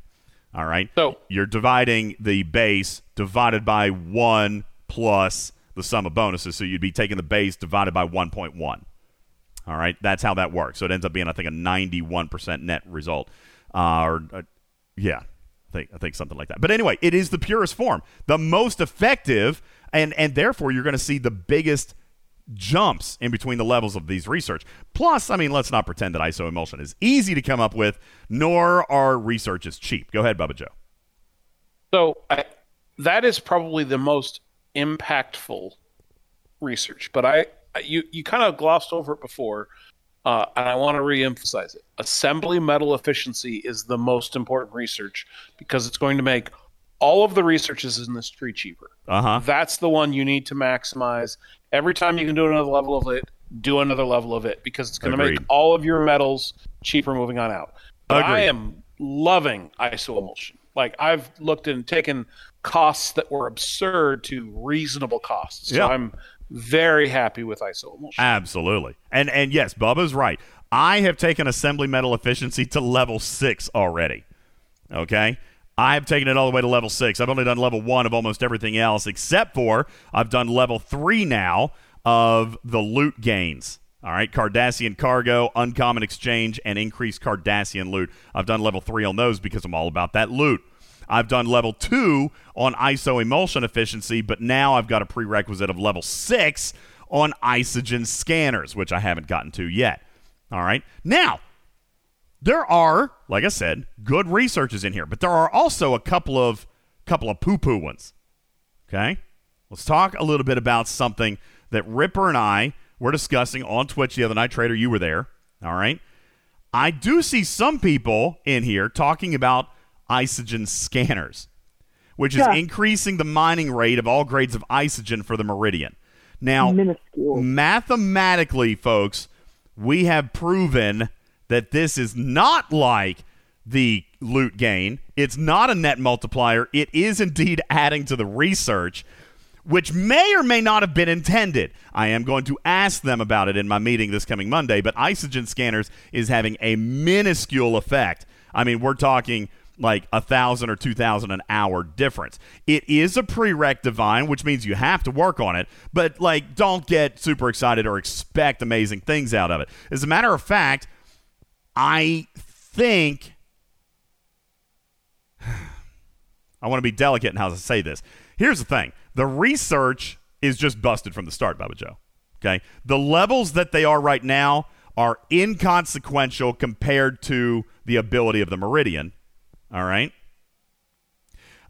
All right. So- you're dividing the base divided by 1 plus the sum of bonuses. So you'd be taking the base divided by 1.1. All right, that's how that works. So it ends up being, I think, a 91% net result, uh, or uh, yeah, I think I think something like that. But anyway, it is the purest form, the most effective, and and therefore you're going to see the biggest jumps in between the levels of these research. Plus, I mean, let's not pretend that ISO emulsion is easy to come up with, nor are researches cheap. Go ahead, Bubba Joe. So I, that is probably the most impactful research. But I, you, you kind of glossed over it before, uh, and I want to re-emphasize it. Assembly metal efficiency is the most important research because it's going to make all of the researches in this tree cheaper. Uh huh. That's the one you need to maximize. Every time you can do another level of it, do another level of it because it's going to make all of your metals cheaper moving on out. But I am loving ISO emulsion. Like I've looked and taken costs that were absurd to reasonable costs. So Yeah. I'm very happy with ISO emulsion. Absolutely. And and yes, Bubba's right. I have taken assembly metal efficiency to level six already. Okay? I have taken it all the way to level six. I've only done level one of almost everything else, except for I've done level three now of the loot gains. All right, Cardassian cargo, uncommon exchange, and increased Cardassian loot. I've done level three on those because I'm all about that loot. I've done level two on ISO emulsion efficiency, but now I've got a prerequisite of level six on isogen scanners, which I haven't gotten to yet. All right. Now, there are, like I said, good researches in here, but there are also a couple of couple of poo-poo ones. Okay? Let's talk a little bit about something that Ripper and I were discussing on Twitch the other night. Trader, you were there. All right. I do see some people in here talking about isogen scanners, which is Yeah. increasing the mining rate of all grades of isogen for the Meridian. Now, Minuscule. mathematically, folks, we have proven that this is not like the loot gain. It's not a net multiplier. It is indeed adding to the research, which may or may not have been intended. I am going to ask them about it in my meeting this coming Monday, but Isogen Scanners is having a minuscule effect. I mean, we're talking like a thousand or two thousand an hour difference. It is a prereq divine, which means you have to work on it, but like don't get super excited or expect amazing things out of it. As a matter of fact, I think I want to be delicate in how to say this. Here's the thing the research is just busted from the start, Bubba Joe. Okay. The levels that they are right now are inconsequential compared to the ability of the Meridian. All right.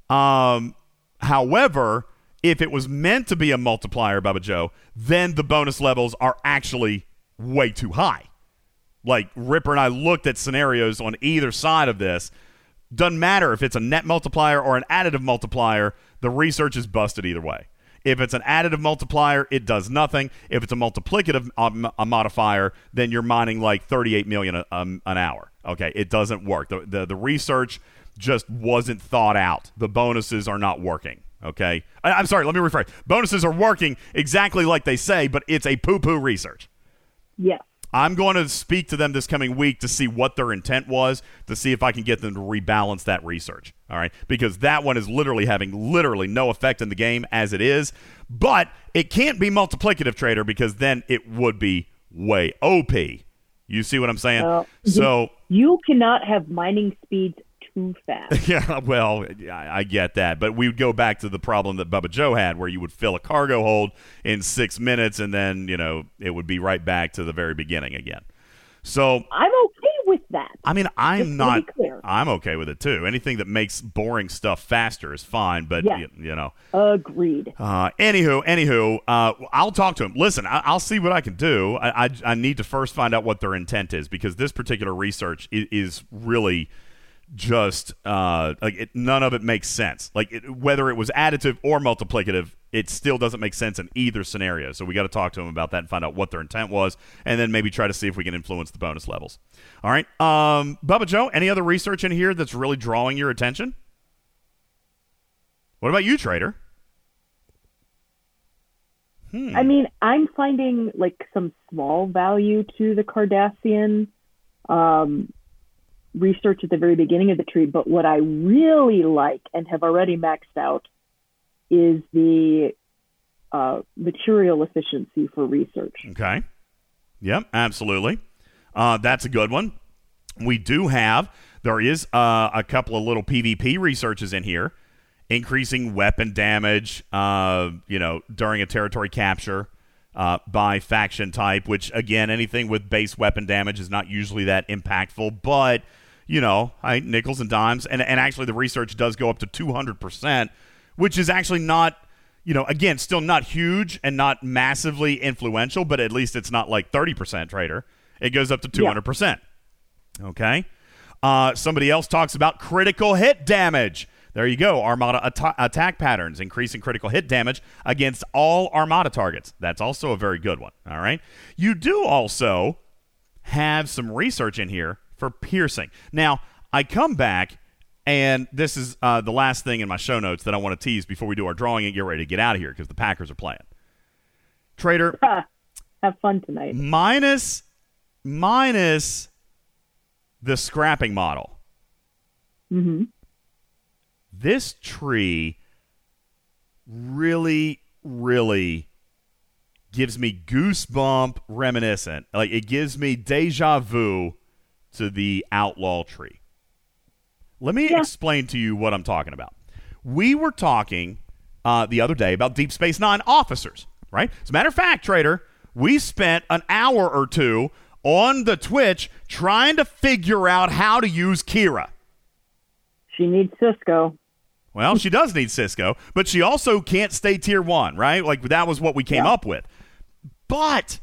Um, however, if it was meant to be a multiplier, Bubba Joe, then the bonus levels are actually way too high. Like Ripper and I looked at scenarios on either side of this. Doesn't matter if it's a net multiplier or an additive multiplier, the research is busted either way. If it's an additive multiplier, it does nothing. If it's a multiplicative um, a modifier, then you're mining like 38 million a, um, an hour. Okay, it doesn't work. The, the the research just wasn't thought out. The bonuses are not working. Okay, I, I'm sorry. Let me rephrase. Bonuses are working exactly like they say, but it's a poo poo research. Yes. I'm going to speak to them this coming week to see what their intent was, to see if I can get them to rebalance that research. All right, because that one is literally having literally no effect in the game as it is. But it can't be multiplicative trader because then it would be way OP. You see what I'm saying? Well, so You cannot have mining speeds too fast. yeah, well, I, I get that, but we would go back to the problem that Bubba Joe had, where you would fill a cargo hold in six minutes, and then you know it would be right back to the very beginning again. So I'm okay with that. I mean, I'm not. I'm okay with it too. Anything that makes boring stuff faster is fine, but Yeah. you, you know. Agreed. Uh, anywho, anywho, uh, I'll talk to him. Listen, I, I'll see what I can do. I, I, I need to first find out what their intent is because this particular research is, is really just uh, like it, none of it makes sense. Like it, whether it was additive or multiplicative, it still doesn't make sense in either scenario. So we got to talk to them about that and find out what their intent was, and then maybe try to see if we can influence the bonus levels. All right, um, Bubba Joe, any other research in here that's really drawing your attention? What about you, Trader? I mean, I'm finding like some small value to the Cardassian um, research at the very beginning of the tree, but what I really like and have already maxed out is the uh, material efficiency for research. Okay. Yep, absolutely. Uh, that's a good one. We do have, there is uh, a couple of little PvP researches in here, increasing weapon damage, uh, you know, during a territory capture uh, by faction type, which, again, anything with base weapon damage is not usually that impactful, but, you know, I, nickels and dimes. And, and actually, the research does go up to 200%, which is actually not you know, again, still not huge and not massively influential, but at least it's not like 30% trader. It goes up to 200%. Okay. Uh, somebody else talks about critical hit damage. There you go. Armada atta- attack patterns, increasing critical hit damage against all Armada targets. That's also a very good one. All right. You do also have some research in here for piercing. Now, I come back and this is uh, the last thing in my show notes that I want to tease before we do our drawing and get ready to get out of here because the Packers are playing. Trader, Have fun tonight. minus minus the scrapping model. Mm-hmm. This tree really, really gives me goosebump reminiscent. Like it gives me deja vu to the outlaw tree. Let me Yeah. explain to you what I'm talking about. We were talking uh, the other day about Deep Space Nine officers, right? As a matter of fact, Trader, we spent an hour or two on the Twitch trying to figure out how to use Kira. She needs Sisko. Well, she does need Sisko, but she also can't stay tier one, right? Like that was what we came Yeah. up with. But,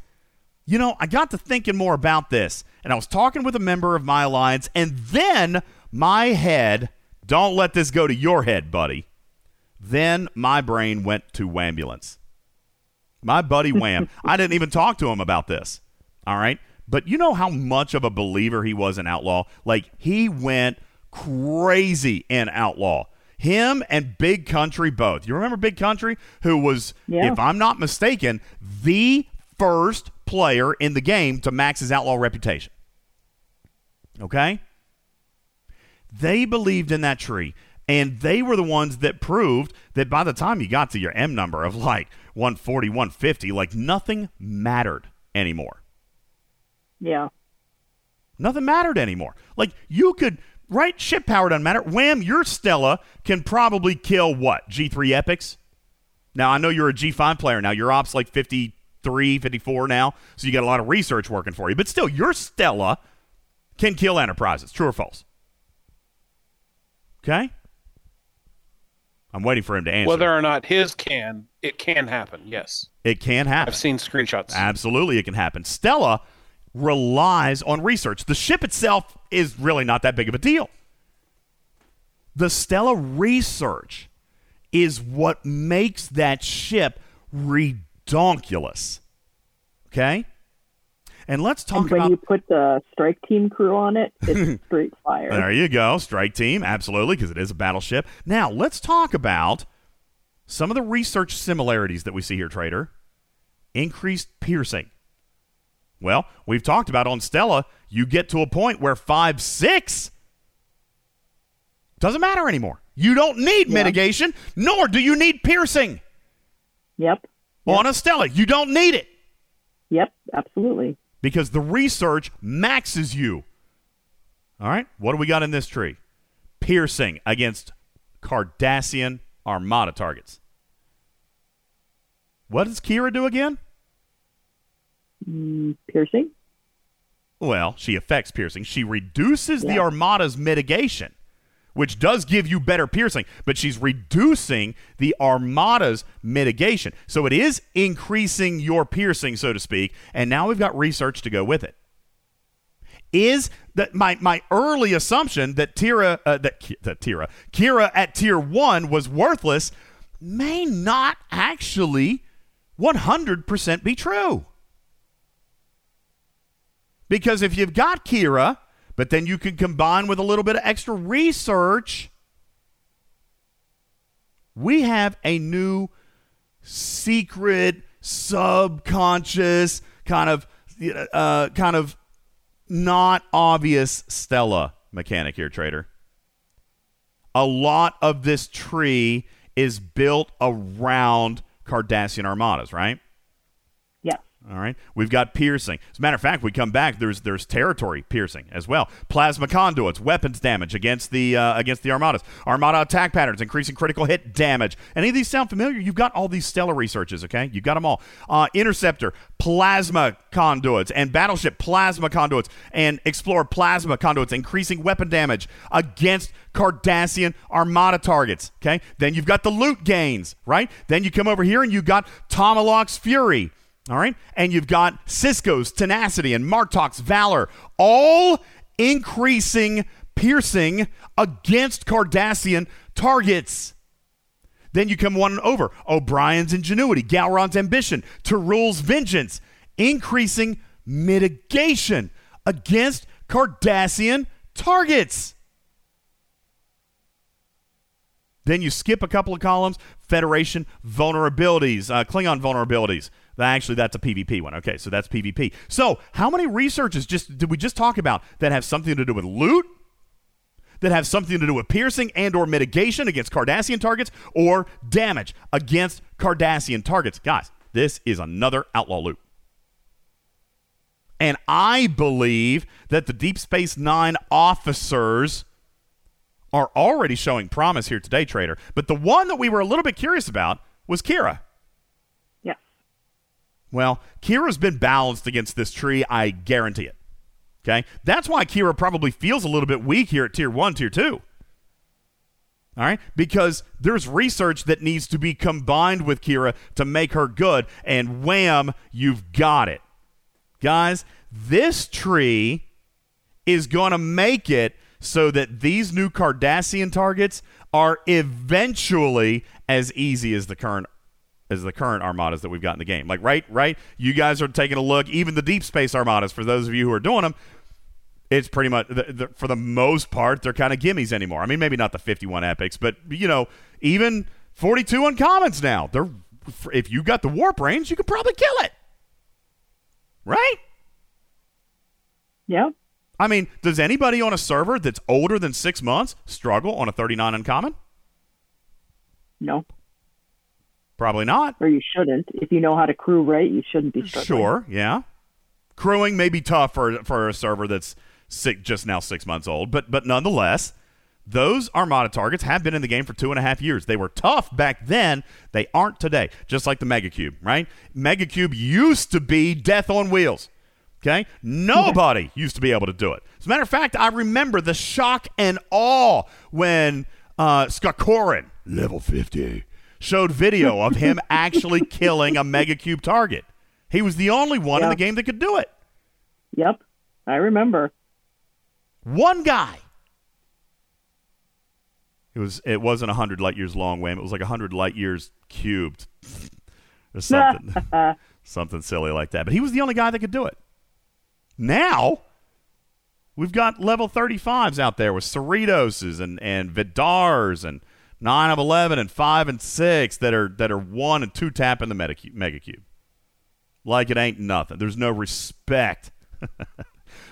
you know, I got to thinking more about this, and I was talking with a member of my alliance, and then my head, don't let this go to your head, buddy. Then my brain went to Wambulance. My buddy Wham. I didn't even talk to him about this. All right. But you know how much of a believer he was in Outlaw? Like, he went crazy in Outlaw. Him and Big Country both. You remember Big Country, who was, Yeah. if I'm not mistaken, the first player in the game to max his Outlaw reputation. Okay? They believed in that tree. And they were the ones that proved that by the time you got to your M number of like 140, 150, like nothing mattered anymore. Yeah. Nothing mattered anymore. Like you could, right? Ship power doesn't matter. Wham, your Stella can probably kill what? G3 epics? Now, I know you're a G5 player now. Your op's like 53, 54 now. So you got a lot of research working for you. But still, your Stella can kill enterprises. True or false? Okay? I'm waiting for him to answer. Whether or not his can, it can happen. Yes, it can happen. I've seen screenshots. Absolutely, it can happen. Stella relies on research. The ship itself is really not that big of a deal. The Stella research is what makes that ship redonkulous. Okay? And let's talk and when about you put the strike team crew on it, it's straight fire. There you go. Strike team, absolutely, because it is a battleship. Now, let's talk about some of the research similarities that we see here, Trader. Increased piercing. Well, we've talked about on Stella, you get to a point where 5 6 doesn't matter anymore. You don't need Yeah. mitigation, nor do you need piercing Yep. on a Stella. You don't need it Yep. Absolutely. Because the research maxes you. All right, what do we got in this tree? Piercing against Cardassian Armada targets. What does Kira do again? Mm, piercing. Well, she affects piercing. She reduces the Armada's mitigation, which does give you better piercing, but she's reducing the Armada's mitigation. So it is increasing your piercing, so to speak, and now we've got research to go with it. Is that my, my early assumption that Tira uh, that, that Tira Kira at tier one was worthless may not actually 100% be true. Because if you've got Kira, but then you can combine with a little bit of extra research, we have a new secret, subconscious kind of, uh, kind of not obvious Stella mechanic here, trader. A lot of this tree is built around Cardassian armadas, right? All right. We've got piercing. As a matter of fact, we come back. There's there's territory piercing as well. Plasma conduits, weapons damage against the uh, against the armadas. Armada attack patterns, increasing critical hit damage. Any of these sound familiar? You've got all these stellar researches. Okay, you've got them all. Uh, interceptor, plasma conduits, and battleship plasma conduits, and explorer plasma conduits, increasing weapon damage against Cardassian armada targets. Okay. Then you've got the loot gains. Right. Then you come over here and you've got Tomalak's fury. All right. And you've got Sisko's tenacity and Martok's valor, all increasing piercing against Cardassian targets. Then you come one over O'Brien's ingenuity, Gowron's ambition, Tarul's vengeance, increasing mitigation against Cardassian targets. Then you skip a couple of columns. Federation vulnerabilities, uh, Klingon vulnerabilities. Actually, that's a PvP one. Okay, so that's PvP. So, how many researches just did we just talk about that have something to do with loot, that have something to do with piercing and or mitigation against Cardassian targets, or damage against Cardassian targets? Guys, this is another outlaw loop. And I believe that the Deep Space Nine officers are already showing promise here today, Trader. But the one that we were a little bit curious about was Kira. Well, Kira's been balanced against this tree, I guarantee it. Okay? That's why Kira probably feels a little bit weak here at tier one, tier two. All right? Because there's research that needs to be combined with Kira to make her good, and wham, you've got it. Guys, this tree is going to make it so that these new Cardassian targets are eventually as easy as the current as the current armadas that we've got in the game. Like right, right, you guys are taking a look. Even the deep space armadas, for those of you who are doing them, it's pretty much the, the, for the most part they're kind of gimmies anymore. I mean, maybe not the 51 epics, but you know, even 42 uncommons now. They're if you got the warp range, you could probably kill it. Right? Yeah. I mean, does anybody on a server that's older than six months struggle on a 39 uncommon? No. Probably not. Or you shouldn't. If you know how to crew right, you shouldn't be struggling. Sure, yeah. Crewing may be tough for for a server that's six, just now six months old, but but nonetheless, those Armada targets have been in the game for two and a half years. They were tough back then. They aren't today. Just like the Mega Cube, right? Mega Cube used to be death on wheels. Okay? Nobody used to be able to do it. As a matter of fact, I remember the shock and awe when uh, Skakorin, level 50, showed video of him actually killing a Mega Cube target. He was the only one in the game that could do it. Yep. I remember. One guy. It was. It wasn't hundred light years long, Wham. It was like hundred light years cubed, or something, something silly like that. But he was the only guy that could do it. Now, we've got level thirty fives out there with Cerritoses and and Vidars and nine of eleven and five and six that are that are one and two tapping the mega cube, mega cube. Like it ain't nothing. There's no respect.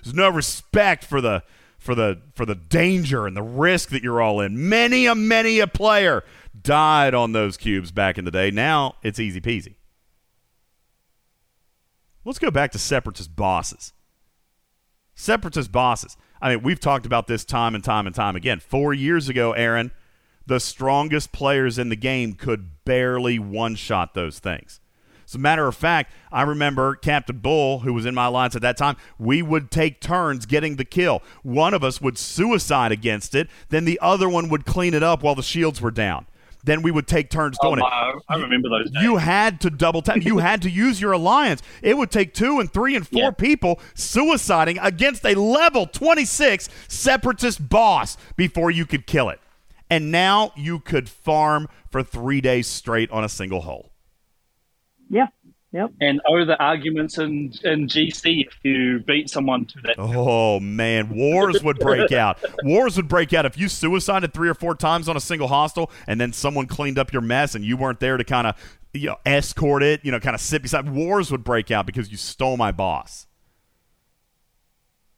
There's no respect for the for the for the danger and the risk that you're all in. Many a many a player died on those cubes back in the day. Now it's easy peasy. Let's go back to separatist bosses. Separatist bosses. I mean, we've talked about this time and time and time again. Four years ago, Aaron, the strongest players in the game could barely one shot those things. As a matter of fact, I remember Captain Bull, who was in my alliance at that time, we would take turns getting the kill. One of us would suicide against it, then the other one would clean it up while the shields were down. Then we would take turns Oh, doing it. I remember those days. You had to double tap. You had to use your alliance. It would take two and three and four Yeah. people suiciding against a level 26 separatist boss before you could kill it. And now you could farm for three days straight on a single hole. Yeah. Yep. and owe the arguments in, in GC if you beat someone to that. Oh man, wars would break out. Wars would break out if you suicided three or four times on a single hostile, and then someone cleaned up your mess, and you weren't there to kind of you know, escort it. You know, kind of sit beside. Wars would break out because you stole my boss.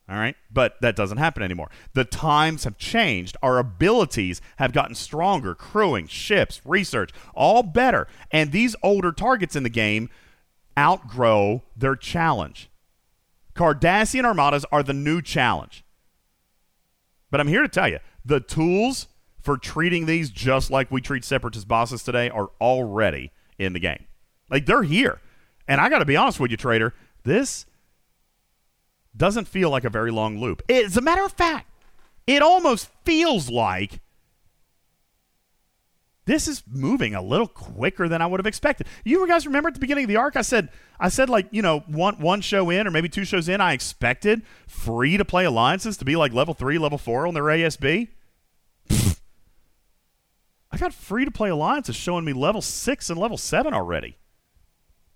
All right, but that doesn't happen anymore. The times have changed. Our abilities have gotten stronger. Crewing, ships, research, all better. And these older targets in the game outgrow their challenge. Cardassian armadas are the new challenge. But I'm here to tell you the tools for treating these just like we treat separatist bosses today are already in the game. Like they're here. And I got to be honest with you, trader, this doesn't feel like a very long loop. As a matter of fact, it almost feels like this is moving a little quicker than I would have expected. You guys remember at the beginning of the arc, I said, I said like you know one one show in or maybe two shows in, I expected free to play alliances to be like level three, level four on their ASB. Pfft. I got free to play alliances showing me level six and level seven already.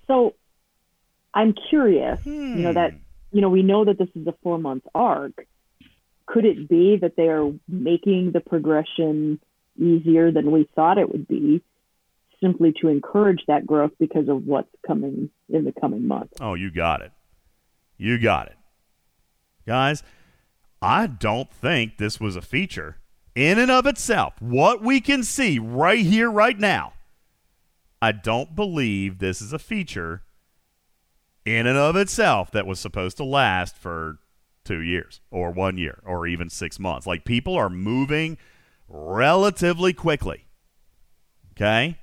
So I'm curious, you know, that, Hmm. You know, we know that this is a four month arc. Could it be that they are making the progression easier than we thought it would be, simply to encourage that growth because of what's coming in the coming months. Oh, you got it. You got it. Guys, I don't think this was a feature in and of itself. What we can see right here, right now, I don't believe this is a feature in and of itself that was supposed to last for two years or one year or even six months. Like people are moving relatively quickly. Okay?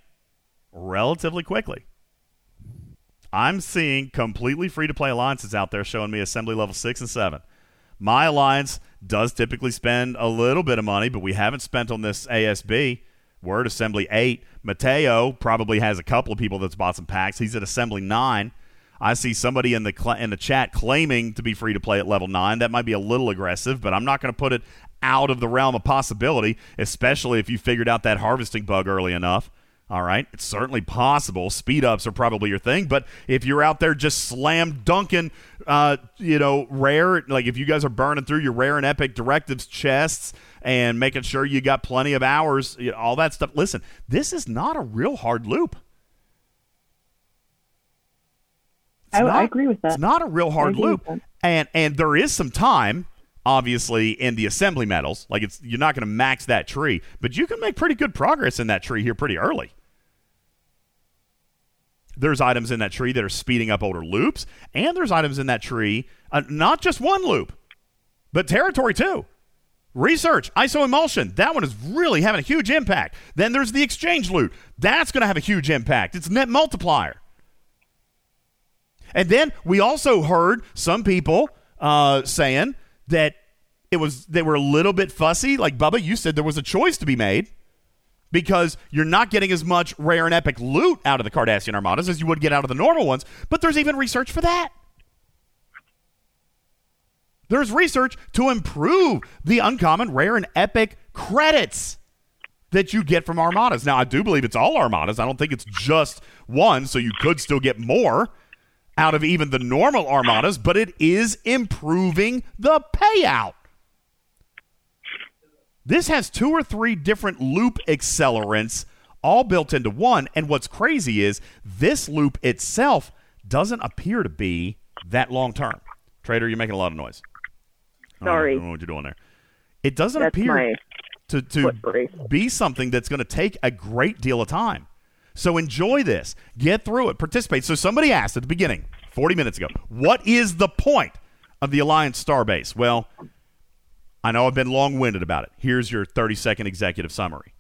Relatively quickly. I'm seeing completely free to play alliances out there showing me assembly level six and seven. My alliance does typically spend a little bit of money, but we haven't spent on this ASB. Word assembly eight. Mateo probably has a couple of people that's bought some packs. He's at assembly nine. I see somebody in the cl- in the chat claiming to be free to play at level nine. That might be a little aggressive, but I'm not going to put it out of the realm of possibility, especially if you figured out that harvesting bug early enough. All right, it's certainly possible. Speed ups are probably your thing, but if you're out there just slam dunking, uh, you know, rare, like if you guys are burning through your rare and epic directives chests and making sure you got plenty of hours, you know, all that stuff. Listen, this is not a real hard loop. I, I agree with that. It's not a real hard loop, and and there is some time, obviously, in the assembly metals. Like it's you're not going to max that tree, but you can make pretty good progress in that tree here pretty early. There's items in that tree that are speeding up older loops, and there's items in that tree, uh, not just one loop, but territory too. Research, ISO emulsion, that one is really having a huge impact. Then there's the exchange loot. That's going to have a huge impact. It's net multiplier. And then we also heard some people uh, saying that it was they were a little bit fussy. Like Bubba, you said there was a choice to be made because you're not getting as much rare and epic loot out of the Cardassian armadas as you would get out of the normal ones. But there's even research for that. There's research to improve the uncommon, rare, and epic credits that you get from armadas. Now, I do believe it's all armadas. I don't think it's just one, so you could still get more out of even the normal armadas, but it is improving the payout. This has two or three different loop accelerants all built into one. And what's crazy is this loop itself doesn't appear to be that long term. Trader, you're making a lot of noise. I don't know- Sorry. I don't know what you're doing there. It doesn't That's appear to, to be something that's going to take a great deal of time. So enjoy this. Get through it. Participate. So somebody asked at the beginning, 40 minutes ago, what is the point of the Alliance Starbase? Well, I know I've been long winded about it. Here's your 30 second executive summary.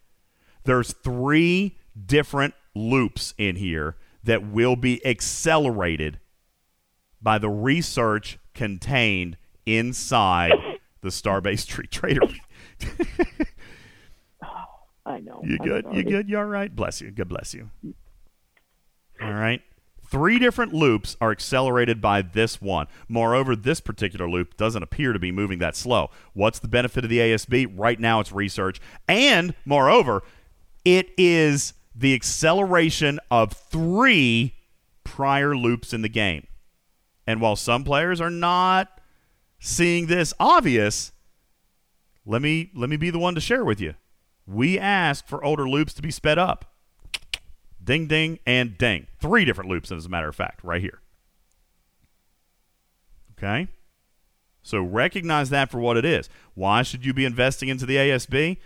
There's three different loops in here that will be accelerated by the research contained inside the Starbase Tree Trader. I know. You I'm good? You good? You all right? Bless you. God bless you. All right. Three different loops are accelerated by this one. Moreover, this particular loop doesn't appear to be moving that slow. What's the benefit of the ASB? Right now, it's research. And moreover, it is the acceleration of three prior loops in the game. And while some players are not seeing this obvious, let me let me be the one to share with you. We asked for older loops to be sped up. Ding ding and ding. Three different loops as a matter of fact, right here. Okay? So recognize that for what it is. Why should you be investing into the ASB?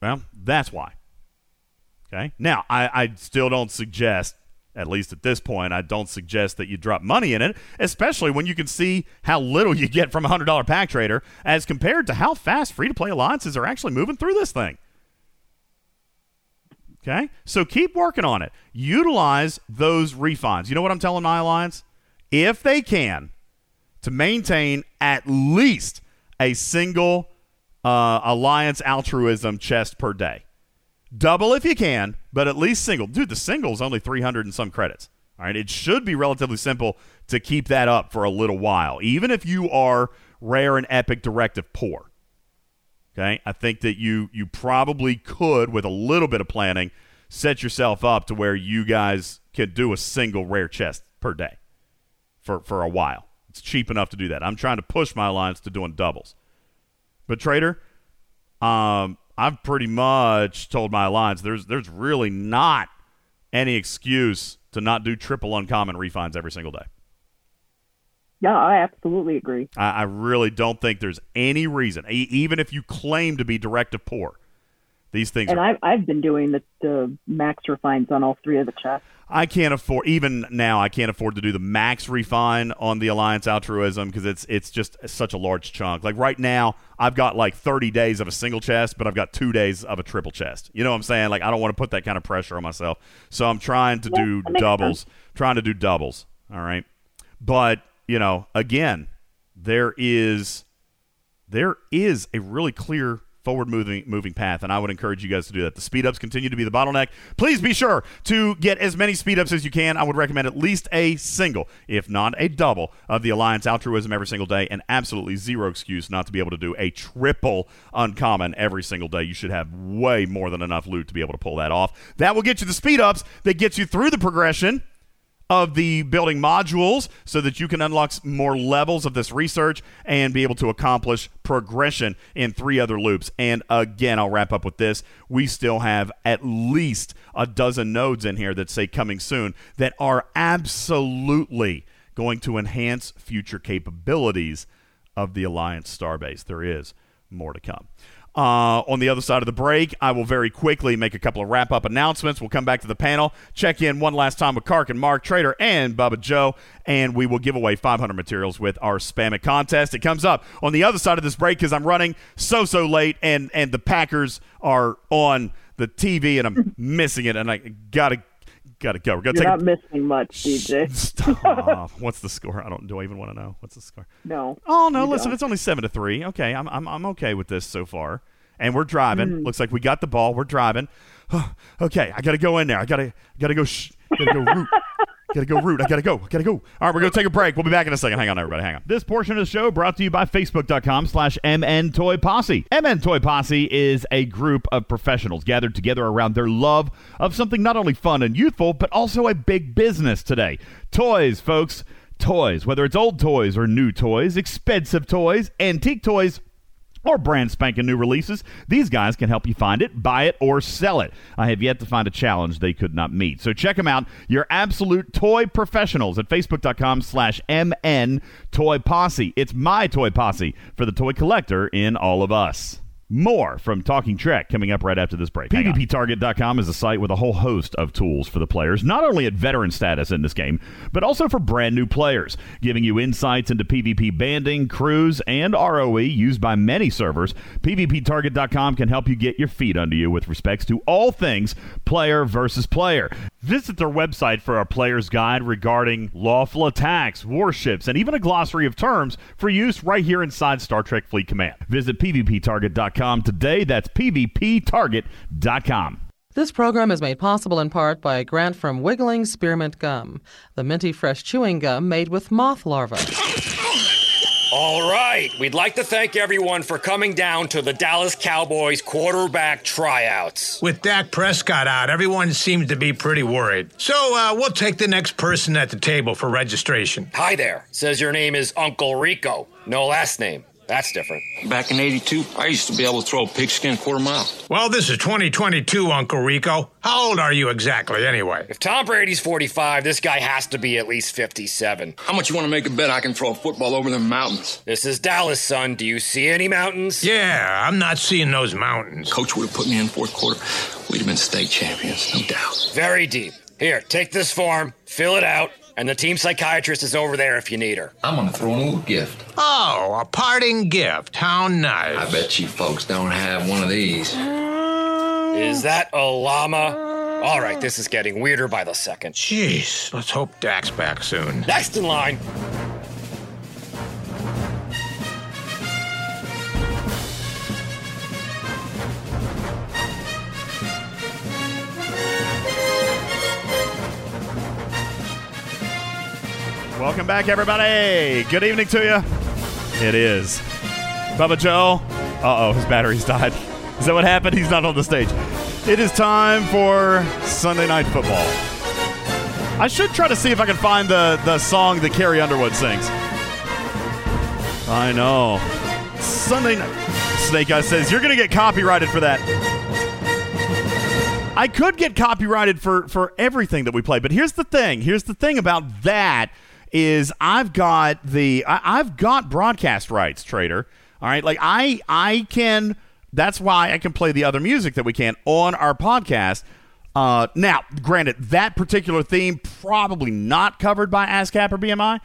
Well, that's why. Okay. Now, I, I still don't suggest, at least at this point, I don't suggest that you drop money in it, especially when you can see how little you get from a hundred dollar pack trader as compared to how fast free to play alliances are actually moving through this thing. Okay. So keep working on it. Utilize those refunds. You know what I'm telling my alliance? If they can, to maintain at least a single uh, alliance altruism chest per day. Double if you can, but at least single. Dude, the single is only 300 and some credits. All right, it should be relatively simple to keep that up for a little while, even if you are rare and epic directive poor. Okay, I think that you you probably could, with a little bit of planning, set yourself up to where you guys can do a single rare chest per day for for a while. It's cheap enough to do that. I'm trying to push my alliance to doing doubles. But trader, um, I've pretty much told my alliance there's there's really not any excuse to not do triple uncommon refines every single day. Yeah, I absolutely agree. I, I really don't think there's any reason, e- even if you claim to be directive poor, these things And are I've I've been doing the, the max refines on all three of the chests. I can't afford even now. I can't afford to do the max refine on the Alliance Altruism because it's it's just such a large chunk. Like right now, I've got like 30 days of a single chest, but I've got two days of a triple chest. You know what I'm saying? Like I don't want to put that kind of pressure on myself, so I'm trying to Yeah, do doubles. Trying to do doubles. All right, but you know, again, there is there is a really clear forward moving moving path and I would encourage you guys to do that. The speed ups continue to be the bottleneck. Please be sure to get as many speed ups as you can. I would recommend at least a single, if not a double of the Alliance altruism every single day and absolutely zero excuse not to be able to do a triple uncommon every single day. You should have way more than enough loot to be able to pull that off. That will get you the speed ups that gets you through the progression of the building modules so that you can unlock more levels of this research and be able to accomplish progression in three other loops. And again, I'll wrap up with this. We still have at least a dozen nodes in here that say coming soon that are absolutely going to enhance future capabilities of the Alliance Starbase. There is more to come. Uh, on the other side of the break, I will very quickly make a couple of wrap up announcements. We'll come back to the panel, check in one last time with Kark and Mark Trader and Bubba Joe, and we will give away 500 materials with our Spam It contest. It comes up on the other side of this break because I'm running so, so late, and, and the Packers are on the TV, and I'm missing it, and I got to. Got to go. We're gonna You're take not missing much, DJ. Stop. What's the score? I don't. Do I even want to know? What's the score? No. Oh no! Listen, don't. it's only seven to three. Okay, I'm I'm I'm okay with this so far. And we're driving. Mm. Looks like we got the ball. We're driving. okay, I gotta go in there. I gotta gotta go. Sh- gotta go root. Gotta go root. I gotta go. I gotta go. All right, we're gonna take a break. We'll be back in a second. Hang on, everybody. Hang on. This portion of the show brought to you by Facebook.com slash MN Toy Posse. MN Toy Posse is a group of professionals gathered together around their love of something not only fun and youthful, but also a big business today. Toys, folks. Toys. Whether it's old toys or new toys, expensive toys, antique toys, or brand spanking new releases, these guys can help you find it, buy it, or sell it. I have yet to find a challenge they could not meet. So check them out. Your absolute toy professionals at facebook.com slash MN Toy Posse. It's my toy posse for the toy collector in all of us. More from Talking Trek coming up right after this break. PvPTarget.com is a site with a whole host of tools for the players, not only at veteran status in this game, but also for brand new players, giving you insights into PvP banding, crews, and ROE used by many servers. PvPTarget.com can help you get your feet under you with respects to all things player versus player. Visit their website for a player's guide regarding lawful attacks, warships, and even a glossary of terms for use right here inside Star Trek Fleet Command. Visit PvPTarget.com today. That's PvPTarget.com. This program is made possible in part by a grant from Wiggling Spearmint Gum, the minty fresh chewing gum made with moth larvae. All right, we'd like to thank everyone for coming down to the Dallas Cowboys quarterback tryouts. With Dak Prescott out, everyone seems to be pretty worried. So uh, we'll take the next person at the table for registration. Hi there. Says your name is Uncle Rico. No last name. That's different. Back in 82, I used to be able to throw a pigskin quarter mile. Well, this is 2022, Uncle Rico. How old are you exactly, anyway? If Tom Brady's 45, this guy has to be at least 57. How much you want to make a bet I can throw a football over the mountains? This is Dallas, son. Do you see any mountains? Yeah, I'm not seeing those mountains. Coach would have put me in fourth quarter. We'd have been state champions, no doubt. Very deep. Here, take this form, fill it out, and the team psychiatrist is over there if you need her. I'm going to throw in a little gift. Oh, a parting gift. How nice. I bet you folks don't have one of these. Is that a llama? All right, this is getting weirder by the second. Jeez, let's hope Dak's back soon. Next in line. Welcome back, everybody. Good evening to you. It is Bubba Joe. Uh oh, his battery's died. Is that what happened? He's not on the stage. It is time for Sunday Night Football. I should try to see if I can find the, the song that Carrie Underwood sings. I know. Sunday night. Snake Eyes says you're going to get copyrighted for that. I could get copyrighted for for everything that we play, but here's the thing. Here's the thing about that is I've got the I, I've got broadcast rights, trader. All right, like I I can. That's why I can play the other music that we can on our podcast. Uh, now, granted, that particular theme probably not covered by ASCAP or BMI,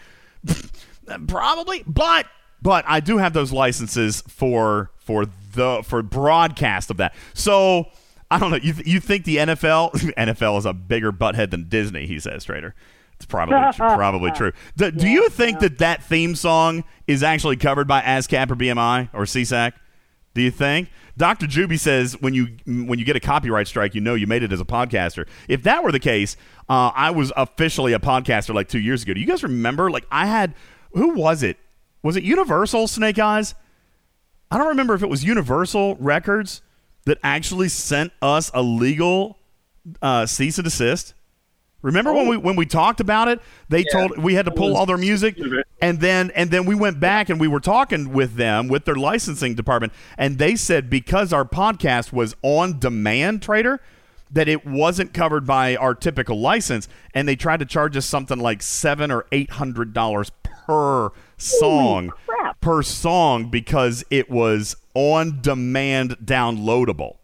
probably, but but I do have those licenses for for the for broadcast of that. So I don't know. You you think the NFL NFL is a bigger butthead than Disney? He says, Trader. It's probably probably true. Do, do you think that that theme song is actually covered by ASCAP or BMI or SESAC? Do you think? Dr. Juby says when you when you get a copyright strike, you know you made it as a podcaster. If that were the case, uh, I was officially a podcaster like two years ago. Do you guys remember? Like I had, who was it? Was it Universal Snake Eyes? I don't remember if it was Universal Records that actually sent us a legal uh, cease and desist. Remember when we when we talked about it? They told we had to pull all their music, and then and then we went back and we were talking with them with their licensing department, and they said because our podcast was on demand, trader, that it wasn't covered by our typical license, and they tried to charge us something like seven or eight hundred dollars per song per song because it was on demand downloadable.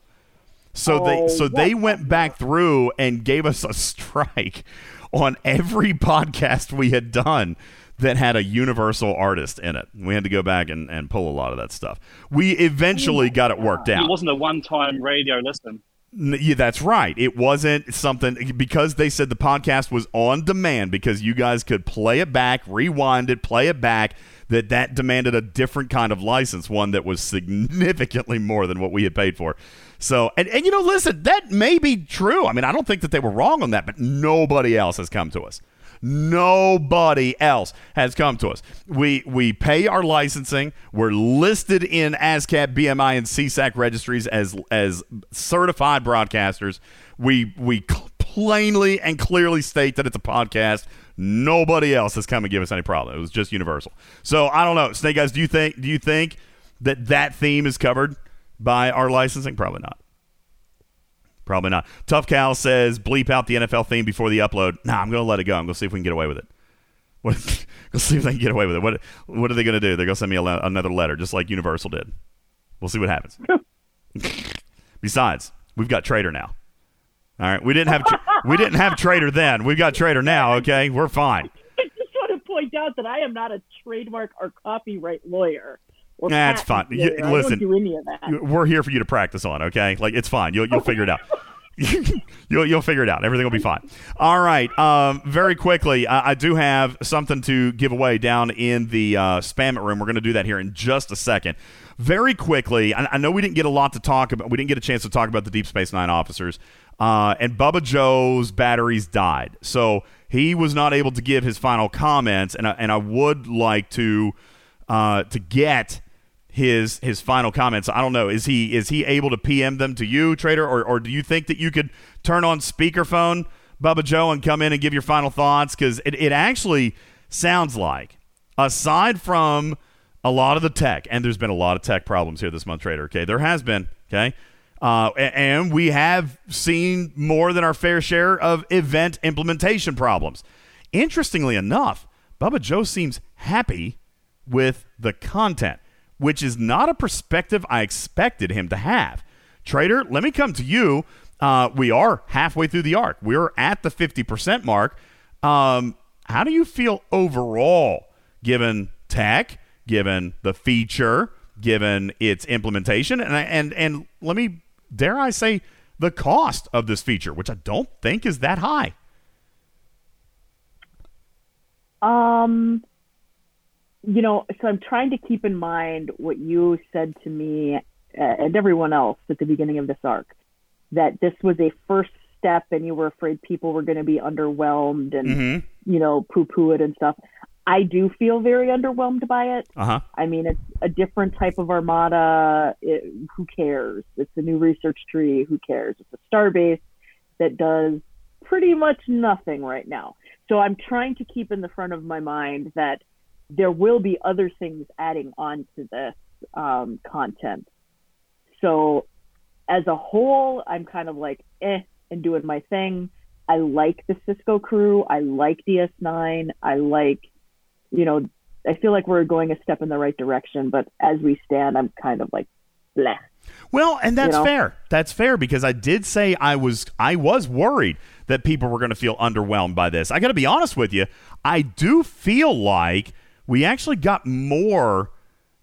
So they Oh, so they went back through and gave us a strike on every podcast we had done that had a universal artist in it. We had to go back and, and pull a lot of that stuff. We eventually oh got it worked out. It wasn't a one-time radio listen. Yeah, that's right. It wasn't something because they said the podcast was on demand because you guys could play it back, rewind it, play it back. That that demanded a different kind of license, one that was significantly more than what we had paid for. So, and, and you know, listen, that may be true. I mean, I don't think that they were wrong on that, but nobody else has come to us. Nobody else has come to us. We we pay our licensing. We're listed in ASCAP, BMI, and SESAC registries as as certified broadcasters. We we plainly and clearly state that it's a podcast. Nobody else has come and give us any problem. It was just Universal. So I don't know, Snake Eyes. Do you think do you think that that theme is covered by our licensing? Probably not. Probably not. Tough Cal says bleep out the NFL theme before the upload. Nah, I'm going to let it go. I'm going to see if we can get away with it. What, let's see if they can get away with it. What What are they going to do? They're going to send me a le- another letter, just like Universal did. We'll see what happens. Besides, we've got Trader now. All right, we didn't have tra- we didn't have Trader then. We've got Trader now. Okay, we're fine. I just want to point out that I am not a trademark or copyright lawyer. That's fine. You- listen, don't do any of that. we're here for you to practice on. Okay, like it's fine. You'll you'll figure it out. you'll you'll figure it out. Everything will be fine. All right. Um, very quickly, I, I do have something to give away down in the uh, spam room. We're going to do that here in just a second. Very quickly, I, I know we didn't get a lot to talk about. We didn't get a chance to talk about the Deep Space Nine officers. Uh, and Bubba Joe's batteries died, so he was not able to give his final comments. And I, and I would like to uh, to get his his final comments. I don't know. Is he is he able to PM them to you, Trader, or or do you think that you could turn on speakerphone, Bubba Joe, and come in and give your final thoughts? Because it, it actually sounds like, aside from a lot of the tech, and there's been a lot of tech problems here this month, Trader. Okay, there has been. Okay. Uh, and we have seen more than our fair share of event implementation problems. Interestingly enough, Bubba Joe seems happy with the content, which is not a perspective I expected him to have. Trader, let me come to you. Uh, we are halfway through the arc. We're at the 50% mark. Um, how do you feel overall, given tech, given the feature, given its implementation, and and and let me dare I say the cost of this feature, which I don't think is that high. Um, you know, so I'm trying to keep in mind what you said to me uh, and everyone else at the beginning of this arc that this was a first step and you were afraid people were going to be underwhelmed and, Mhm. you know, poo poo it and stuff. I do feel very underwhelmed by it. Uh huh. I mean, it's a different type of armada. It, who cares? It's a new research tree. Who cares? It's a starbase that does pretty much nothing right now. So I'm trying to keep in the front of my mind that there will be other things adding on to this um, content So as a whole, I'm kind of like eh and doing my thing. I like the Sisko crew. I like DS9. I like, you know, I feel like we're going a step in the right direction. But as we stand, I'm kind of like, bleh. Well, and that's You know? fair. That's fair because I did say I was I was worried that people were going to feel underwhelmed by this. I got to be honest with you. I do feel like we actually got more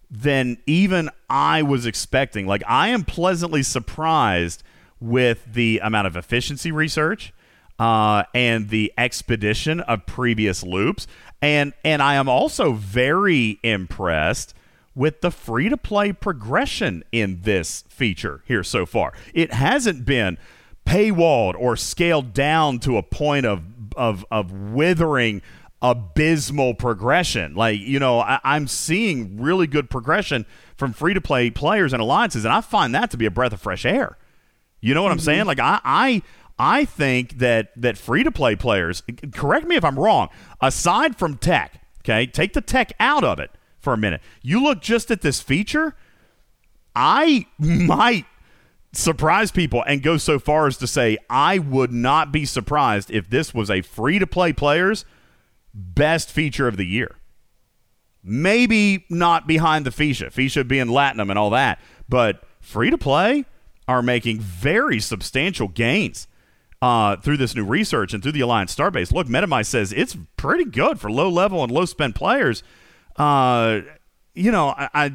than even I was expecting. Like I am pleasantly surprised with the amount of efficiency research uh, and the expedition of previous loops, and and I am also very impressed with the free to play progression in this feature here so far. It hasn't been paywalled or scaled down to a point of of of withering abysmal progression. Like, you know, I, I'm seeing really good progression from free to play players and alliances, and I find that to be a breath of fresh air. You know what I'm mm-hmm. saying? Like I I I think that that free to play players, correct me if I'm wrong, aside from tech, okay? Take the tech out of it for a minute. You look just at this feature, I might surprise people and go so far as to say I would not be surprised if this was a free to play players best feature of the year. Maybe not behind the Fisha, Fisha being Latinum and all that, but free to play are making very substantial gains uh, through this new research and through the Alliance Starbase. Look, MetaMice says it's pretty good for low level and low spend players. Uh, you know, I, I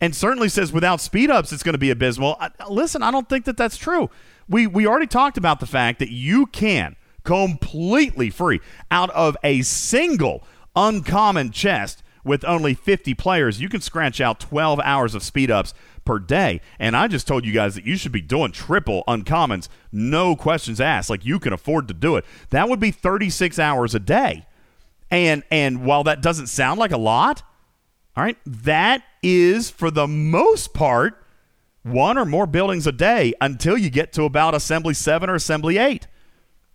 and certainly says without speed ups it's going to be abysmal. I, listen, I don't think that that's true. We we already talked about the fact that you can completely free out of a single uncommon chest with only 50 players, you can scratch out 12 hours of speed ups per day. And I just told you guys that you should be doing triple uncommons, no questions asked. Like you can afford to do it. That would be 36 hours a day. And and while that doesn't sound like a lot, all right, that is for the most part one or more buildings a day until you get to about assembly 7 or assembly 8.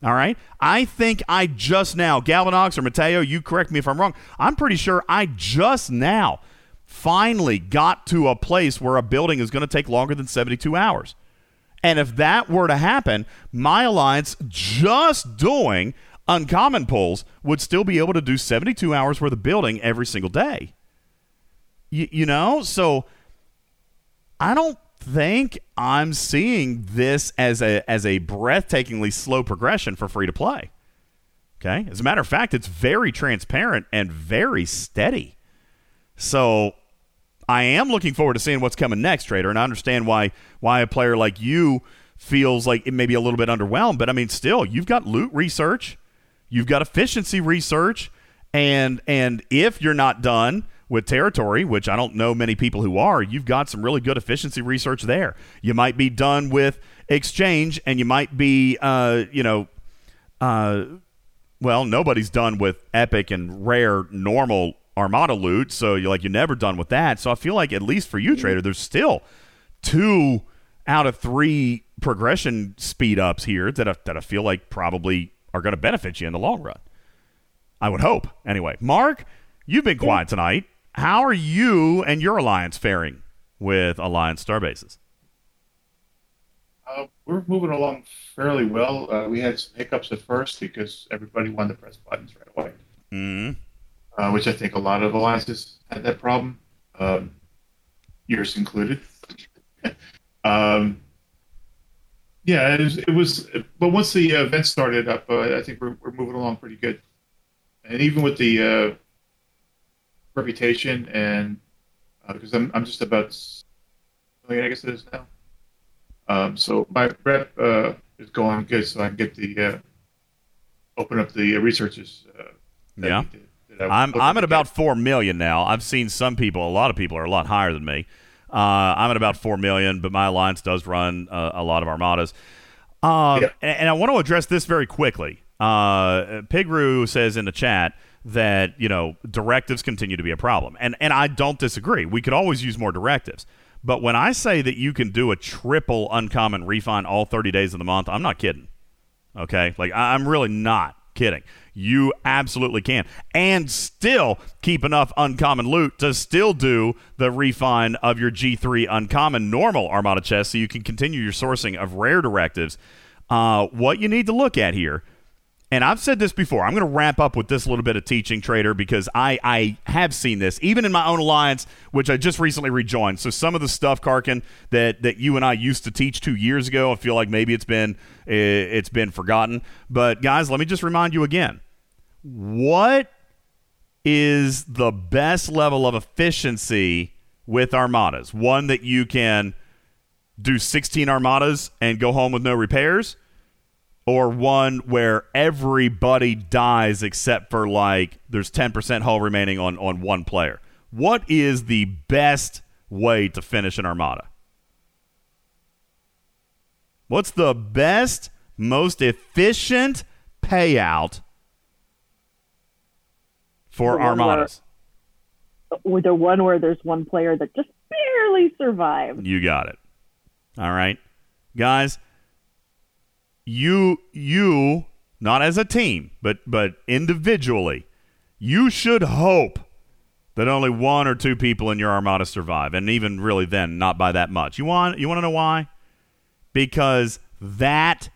All right. I think I just now, Galvanox or Mateo, you correct me if I'm wrong. I'm pretty sure I just now finally got to a place where a building is going to take longer than 72 hours. And if that were to happen, my alliance just doing uncommon pulls would still be able to do 72 hours worth of building every single day. You, you know? So I don't think I'm seeing this as a as a breathtakingly slow progression for free to play. Okay? As a matter of fact, it's very transparent and very steady. So I am looking forward to seeing what's coming next, Trader, and I understand why why a player like you feels like it may be a little bit underwhelmed, but I mean still, you've got loot research, you've got efficiency research, and and if you're not done with territory, which I don't know many people who are, you've got some really good efficiency research there. You might be done with exchange, and you might be, uh, you know, uh, well, nobody's done with epic and rare normal armada loot, so you're like you're never done with that. So I feel like at least for you, trader, there's still two out of three progression speed ups here that I, that I feel like probably are going to benefit you in the long run. I would hope. Anyway, Mark, you've been quiet tonight. How are you and your alliance faring with Alliance Starbases? Uh, we're moving along fairly well. Uh, we had some hiccups at first because everybody wanted to press buttons right away, mm uh, which I think a lot of alliances had that problem, um, yours included. um, yeah, it was, it was. But once the event started up, uh, I think we're, we're moving along pretty good. And even with the uh, reputation, and because I'm I'm just about, I guess it is now. Um, so my rep uh, is going good, so I can get the uh, open up the researchers. Uh, Yeah. did, that I was I'm I'm at about four million now. I've seen some people, a lot of people are a lot higher than me. Uh, I'm at about four million, but my alliance does run uh, a lot of armadas. Um, and, and I want to address this very quickly. Uh, Pigru says in the chat that you know directives continue to be a problem, and and I don't disagree. We could always use more directives. But when I say that you can do a triple uncommon refine all 30 days of the month, I'm not kidding. Okay, like I'm really not kidding. You absolutely can. And still keep enough uncommon loot to still do the refine of your G3 uncommon normal Armada chest so you can continue your sourcing of rare directives. Uh, what you need to look at here and I've said this before. I'm going to wrap up with this little bit of teaching, Trader, because I, I have seen this, even in my own alliance, which I just recently rejoined. So some of the stuff, Karkin, that, that you and I used to teach two years ago, I feel like maybe it's been eh, it's been forgotten. But guys, let me just remind you again. What is the best level of efficiency with armadas? One that you can do 16 armadas and go home with no repairs? Or one where everybody dies except for like there's 10% hull remaining on, on one player. What is the best way to finish an armada? What's the best, most efficient payout for armadas? With the one where there's one player that just barely survived. You got it. All right. Guys, you you not as a team, but but individually, you should hope that only one or two people in your armada survive, and even really then, not by that much. You want you want to know why? Because that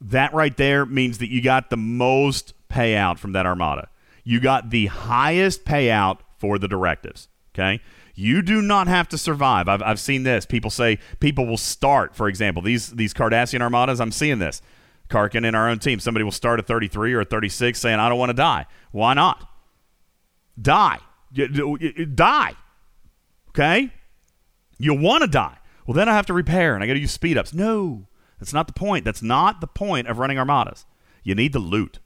that right there means that you got the most payout from that armada. You got the highest payout for the directives. Okay. You do not have to survive. I've, I've seen this. People say people will start, for example, these these Cardassian armadas. I'm seeing this. Karkin in our own team. Somebody will start at 33 or 36 saying, I don't want to die. Why not? Die. Die. Okay? You'll want to die. Well, then I have to repair and I got to use speed ups. No, that's not the point. That's not the point of running armadas. You need the loot.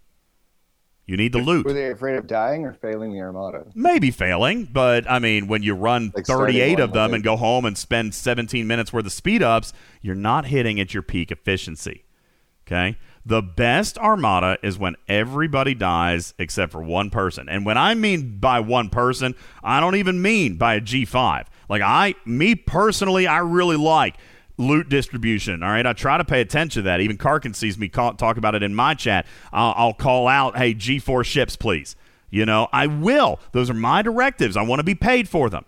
You need the loot. Were they afraid of dying or failing the armada? Maybe failing, but I mean, when you run Like 38 of them and go home and spend 17 minutes worth of speed ups, you're not hitting at your peak efficiency. Okay? The best armada is when everybody dies except for one person. And when I mean by one person, I don't even mean by a G5. Like I me personally, I really like loot distribution. All right, I try to pay attention to that. Even Karkin sees me call, talk about it in my chat. I'll, I'll call out, "Hey, G4 ships, please." You know, I will. Those are my directives. I want to be paid for them.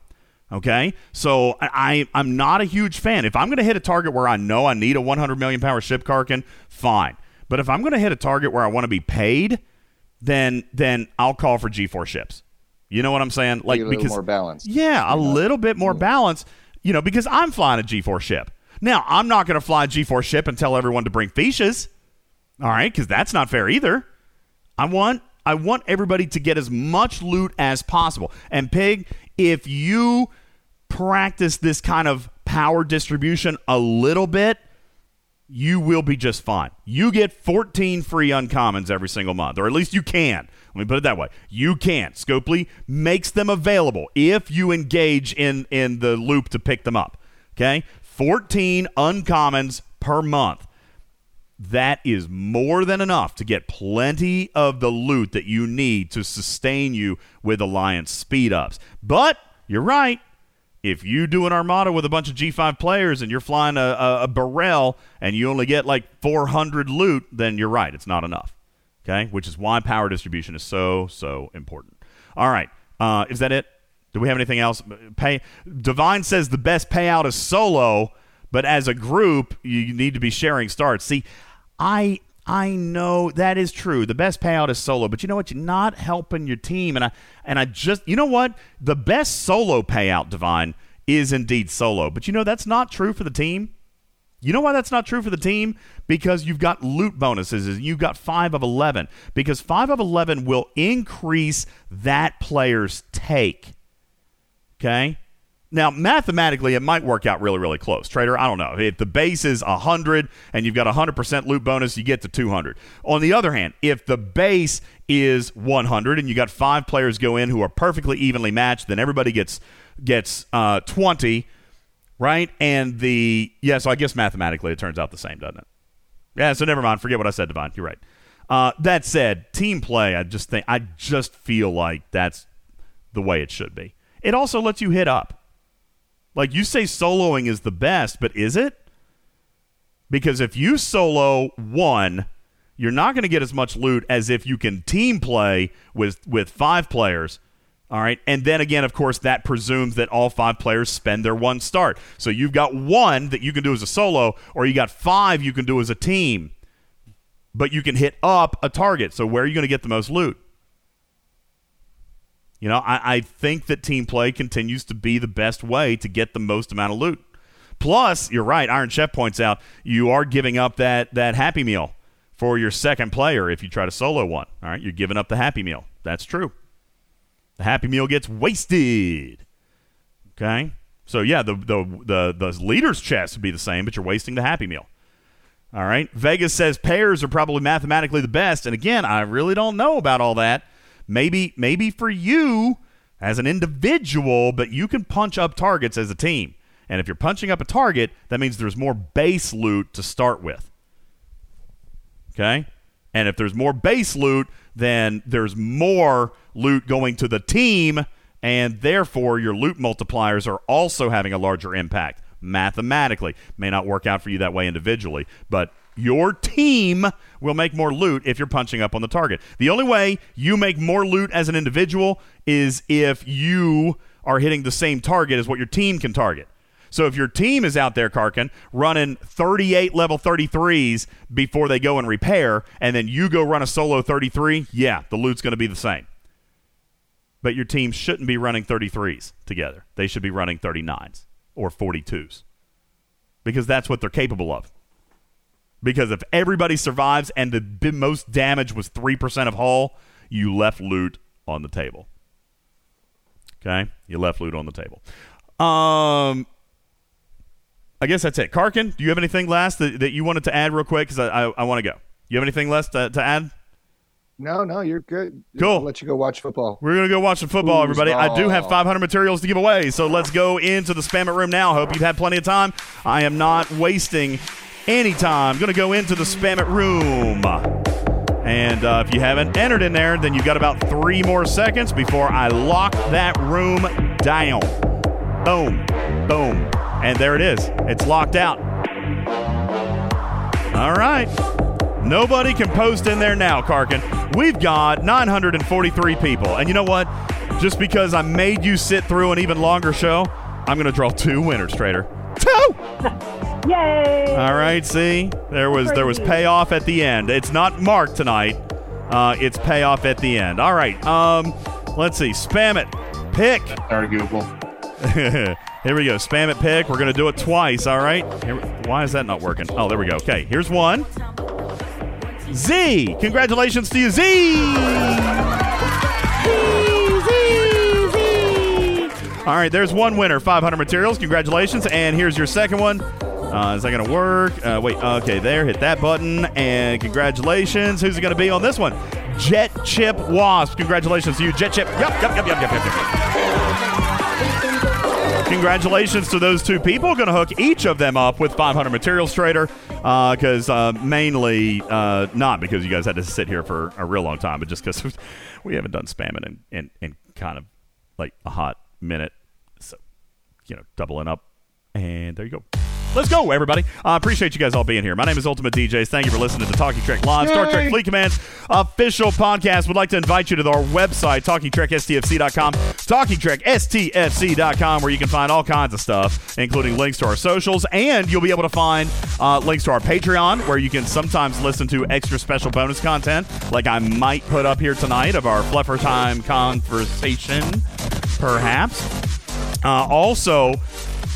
Okay, so I, I'm not a huge fan. If I'm going to hit a target where I know I need a 100 million power ship, Karkin, fine. But if I'm going to hit a target where I want to be paid, then then I'll call for G4 ships. You know what I'm saying? Like a little because more balanced. yeah, a little bit more balance. You know, because I'm flying a G4 ship. Now, I'm not going to fly a G4 ship and tell everyone to bring fiches. All right, because that's not fair either. I want I want everybody to get as much loot as possible. And Pig, if you practice this kind of power distribution a little bit, you will be just fine. You get 14 free uncommons every single month, or at least you can. Let me put it that way. You can. Scopely makes them available if you engage in in the loop to pick them up. Okay? 14 uncommons per month. That is more than enough to get plenty of the loot that you need to sustain you with Alliance speed ups. But you're right. If you do an armada with a bunch of G5 players and you're flying a, a, a Burrell and you only get like 400 loot, then you're right. It's not enough. Okay? Which is why power distribution is so, so important. All right. Uh, is that it? Do we have anything else? Pay. Divine says the best payout is solo, but as a group, you need to be sharing starts. See, I I know that is true. The best payout is solo, but you know what? You're not helping your team, and I and I just you know what? The best solo payout, Divine, is indeed solo. But you know that's not true for the team. You know why that's not true for the team? Because you've got loot bonuses you've got 5 of 11. Because 5 of 11 will increase that player's take. Okay? Now, mathematically, it might work out really, really close. Trader, I don't know. If the base is 100 and you've got a 100% loot bonus, you get to 200. On the other hand, if the base is 100 and you got five players go in who are perfectly evenly matched, then everybody gets gets uh, 20, right? And the, yeah, so I guess mathematically it turns out the same, doesn't it? Yeah, so never mind. Forget what I said, Divine. You're right. Uh, that said, team play, I just think, I just feel like that's the way it should be. It also lets you hit up. Like you say soloing is the best, but is it? Because if you solo one, You're not going to get as much loot as if you can team play with with five players. All right. And then again, of course, that presumes that all five players spend their one start. So you've got one that you can do as a solo, or you got five you can do as a team. But you can hit up a target. So where are you going to get the most loot? You know, I, I think that team play continues to be the best way to get the most amount of loot. Plus, you're right. Iron Chef points out you are giving up that that Happy Meal for your second player if you try to solo one. All right, you're giving up the Happy Meal. That's true. The Happy Meal gets wasted. Okay, so yeah, the the the the leader's chest would be the same, but you're wasting the Happy Meal. All right. Vegas says pairs are probably mathematically the best, and again, I really don't know about all that. Maybe maybe for you as an individual, but you can punch up targets as a team. And if you're punching up a target, that means there's more base loot to start with. Okay? And if there's more base loot, then there's more loot going to the team, and therefore your loot multipliers are also having a larger impact mathematically. May not work out for you that way individually, but your team will make more loot if you're punching up on the target. The only way you make more loot as an individual is if you are hitting the same target as what your team can target. So if your team is out there, Karkin, running 38 level 33s before they go and repair, and then you go run a solo 33, yeah, the loot's going to be the same. But your team shouldn't be running 33s together. They should be running 39s or 42s because that's what they're capable of. Because if everybody survives and the most damage was 3% of hull, you left loot on the table. Okay? You left loot on the table. Um, I guess that's it. Karkin, do you have anything last that, that you wanted to add real quick? Because I, I, I want to go. You have anything less to, to add? No, no, you're good. Cool. I'll let you go watch football. We're going to go watch some football, everybody. I do have 500 materials to give away, so let's go into the spam it room now. Hope you've had plenty of time. I am not wasting any time. Going to go into the spam it room. And uh, if you haven't entered in there, then you've got about three more seconds before I lock that room down. Boom, boom. And there it is. It's locked out. All right. Nobody can post in there now, Karkin. We've got 943 people. And you know what? Just because I made you sit through an even longer show, I'm going to draw two winners, Trader. Two! Yay! All right, see? There was there was payoff at the end. It's not marked tonight. Uh, it's payoff at the end. All right. Um, let's see. Spam it. Pick. Arguable. Here we go. Spam it pick. We're going to do it twice, all right? Here, why is that not working? Oh, there we go. Okay, here's one. Z. Congratulations to you, Z. All right, there's one winner. 500 materials. Congratulations. And here's your second one. Uh, is that going to work? Uh, wait, okay, there. Hit that button. And congratulations. Who's it going to be on this one? Jet Chip Wasp. Congratulations to you, Jet Chip. Yep, yep, yep, yep, yep, yep. yep. Congratulations to those two people. Going to hook each of them up with 500 materials trader because uh, uh, mainly uh, not because you guys had to sit here for a real long time, but just because we haven't done spamming in, in, in kind of like a hot minute. You know, doubling up. And there you go. Let's go, everybody. I uh, appreciate you guys all being here. My name is Ultimate DJs. Thank you for listening to Talking Trek Live, Star Trek Fleet Command's official podcast. We'd like to invite you to our website, TalkingTrekSTFC.com, TalkingTrekSTFC.com, where you can find all kinds of stuff, including links to our socials, and you'll be able to find uh, links to our Patreon, where you can sometimes listen to extra special bonus content, like I might put up here tonight of our Fluffer Time conversation, perhaps. Uh, also,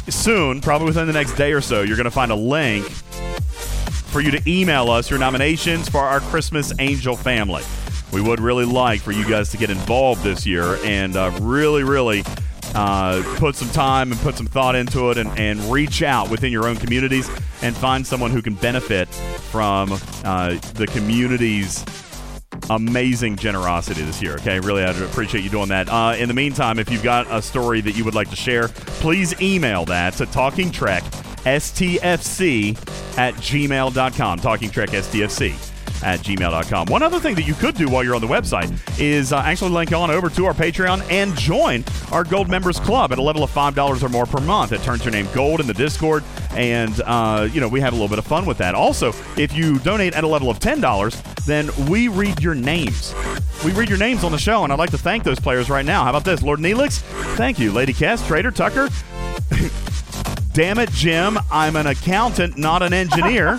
soon, probably within the next day or so, you're going to find a link for you to email us your nominations for our Christmas Angel family. We would really like for you guys to get involved this year and uh, really, really uh, put some time and put some thought into it and, and reach out within your own communities and find someone who can benefit from uh, the community's amazing generosity this year. Okay, really, I appreciate you doing that. Uh, in the meantime, if you've got a story that you would like to share, please email that to Talking Trek STFC at gmail.com. Talking Trek STFC at gmail.com. One other thing that you could do while you're on the website is uh, actually link on over to our Patreon and join our Gold Members Club at a level of $5 or more per month. It turns your name gold in the Discord, and, uh, you know, we have a little bit of fun with that. Also, if you donate at a level of $10, then we read your names. We read your names on the show, and I'd like to thank those players right now. How about this? Lord Neelix, thank you. Lady Kess, Trader Tucker, Damn it, Jim. I'm an accountant, not an engineer.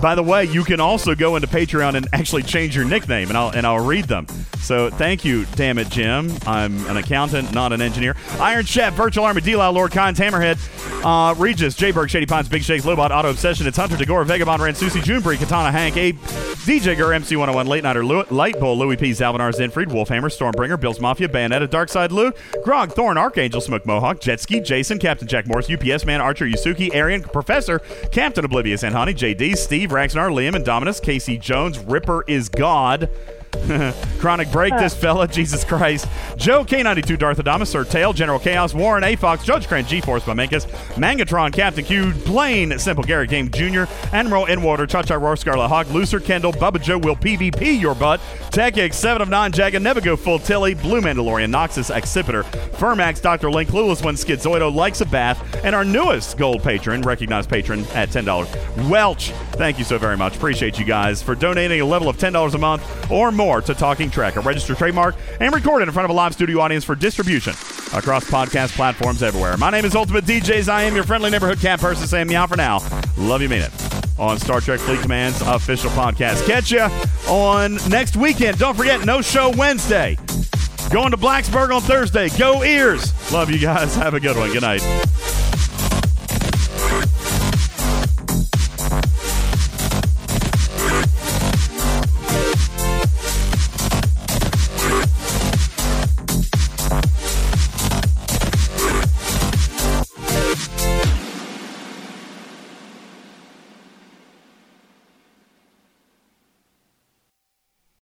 By the way, you can also go into Patreon and actually change your nickname, and I'll and I'll read them. So thank you, damn it, Jim. I'm an accountant, not an engineer. Iron Chef, Virtual Army, D. Lord Kynes, Hammerhead, uh, Regis. Berg, Shady Pines, Big Shakes, Lobot, Auto Obsession, It's Hunter, Degora, Vagabond, Rand, Susie, Junebreed, Katana, Hank, Abe, DJ Gur, MC101, Late Nighter, Lew- Light Bull, Louis P. Zalvinar, Zenfried, Wolfhammer, Stormbringer, Bill's Mafia, Bayonetta, Darkside Lou, Grog, Thorn, Archangel, Smoke Mohawk, Jetski, Jason, Captain Jack Morris, UPS Man, Archer, Yusuki, Arian, Professor, Captain Oblivious, and Honey, JD, Steve, Raxnar, Liam, and Dominus, Casey Jones, Ripper is God. Chronic Break, this fella, Jesus Christ. Joe K92, Darth Adamus, Sir Tail, General Chaos, Warren A. Fox, Judge Grant, G Force Bamenkus, Mangatron, Captain Q, Plain, Simple Gary Game Jr., Admiral Inwater, Cha Cha Roar, Scarlet Hawk, Looser Kendall, Bubba Joe will PvP your butt, Tech X, 7 of 9, Jagged, Never Go Full Tilly, Blue Mandalorian, Noxus, Accipiter, Fermax, Dr. Link, Clueless One, Schizoido, Likes a Bath, and our newest gold patron, recognized patron at $10, Welch. Thank you so very much. Appreciate you guys for donating a level of $10 a month or more to Talking Trek, a registered trademark and recorded in front of a live studio audience for distribution across podcast platforms everywhere. My name is Ultimate DJs. I am your friendly neighborhood cat person saying meow for now. Love you, mean it. On Star Trek Fleet Command's official podcast. Catch you on next weekend. Don't forget, no show Wednesday. Going to Blacksburg on Thursday. Go Ears. Love you guys. Have a good one. Good night.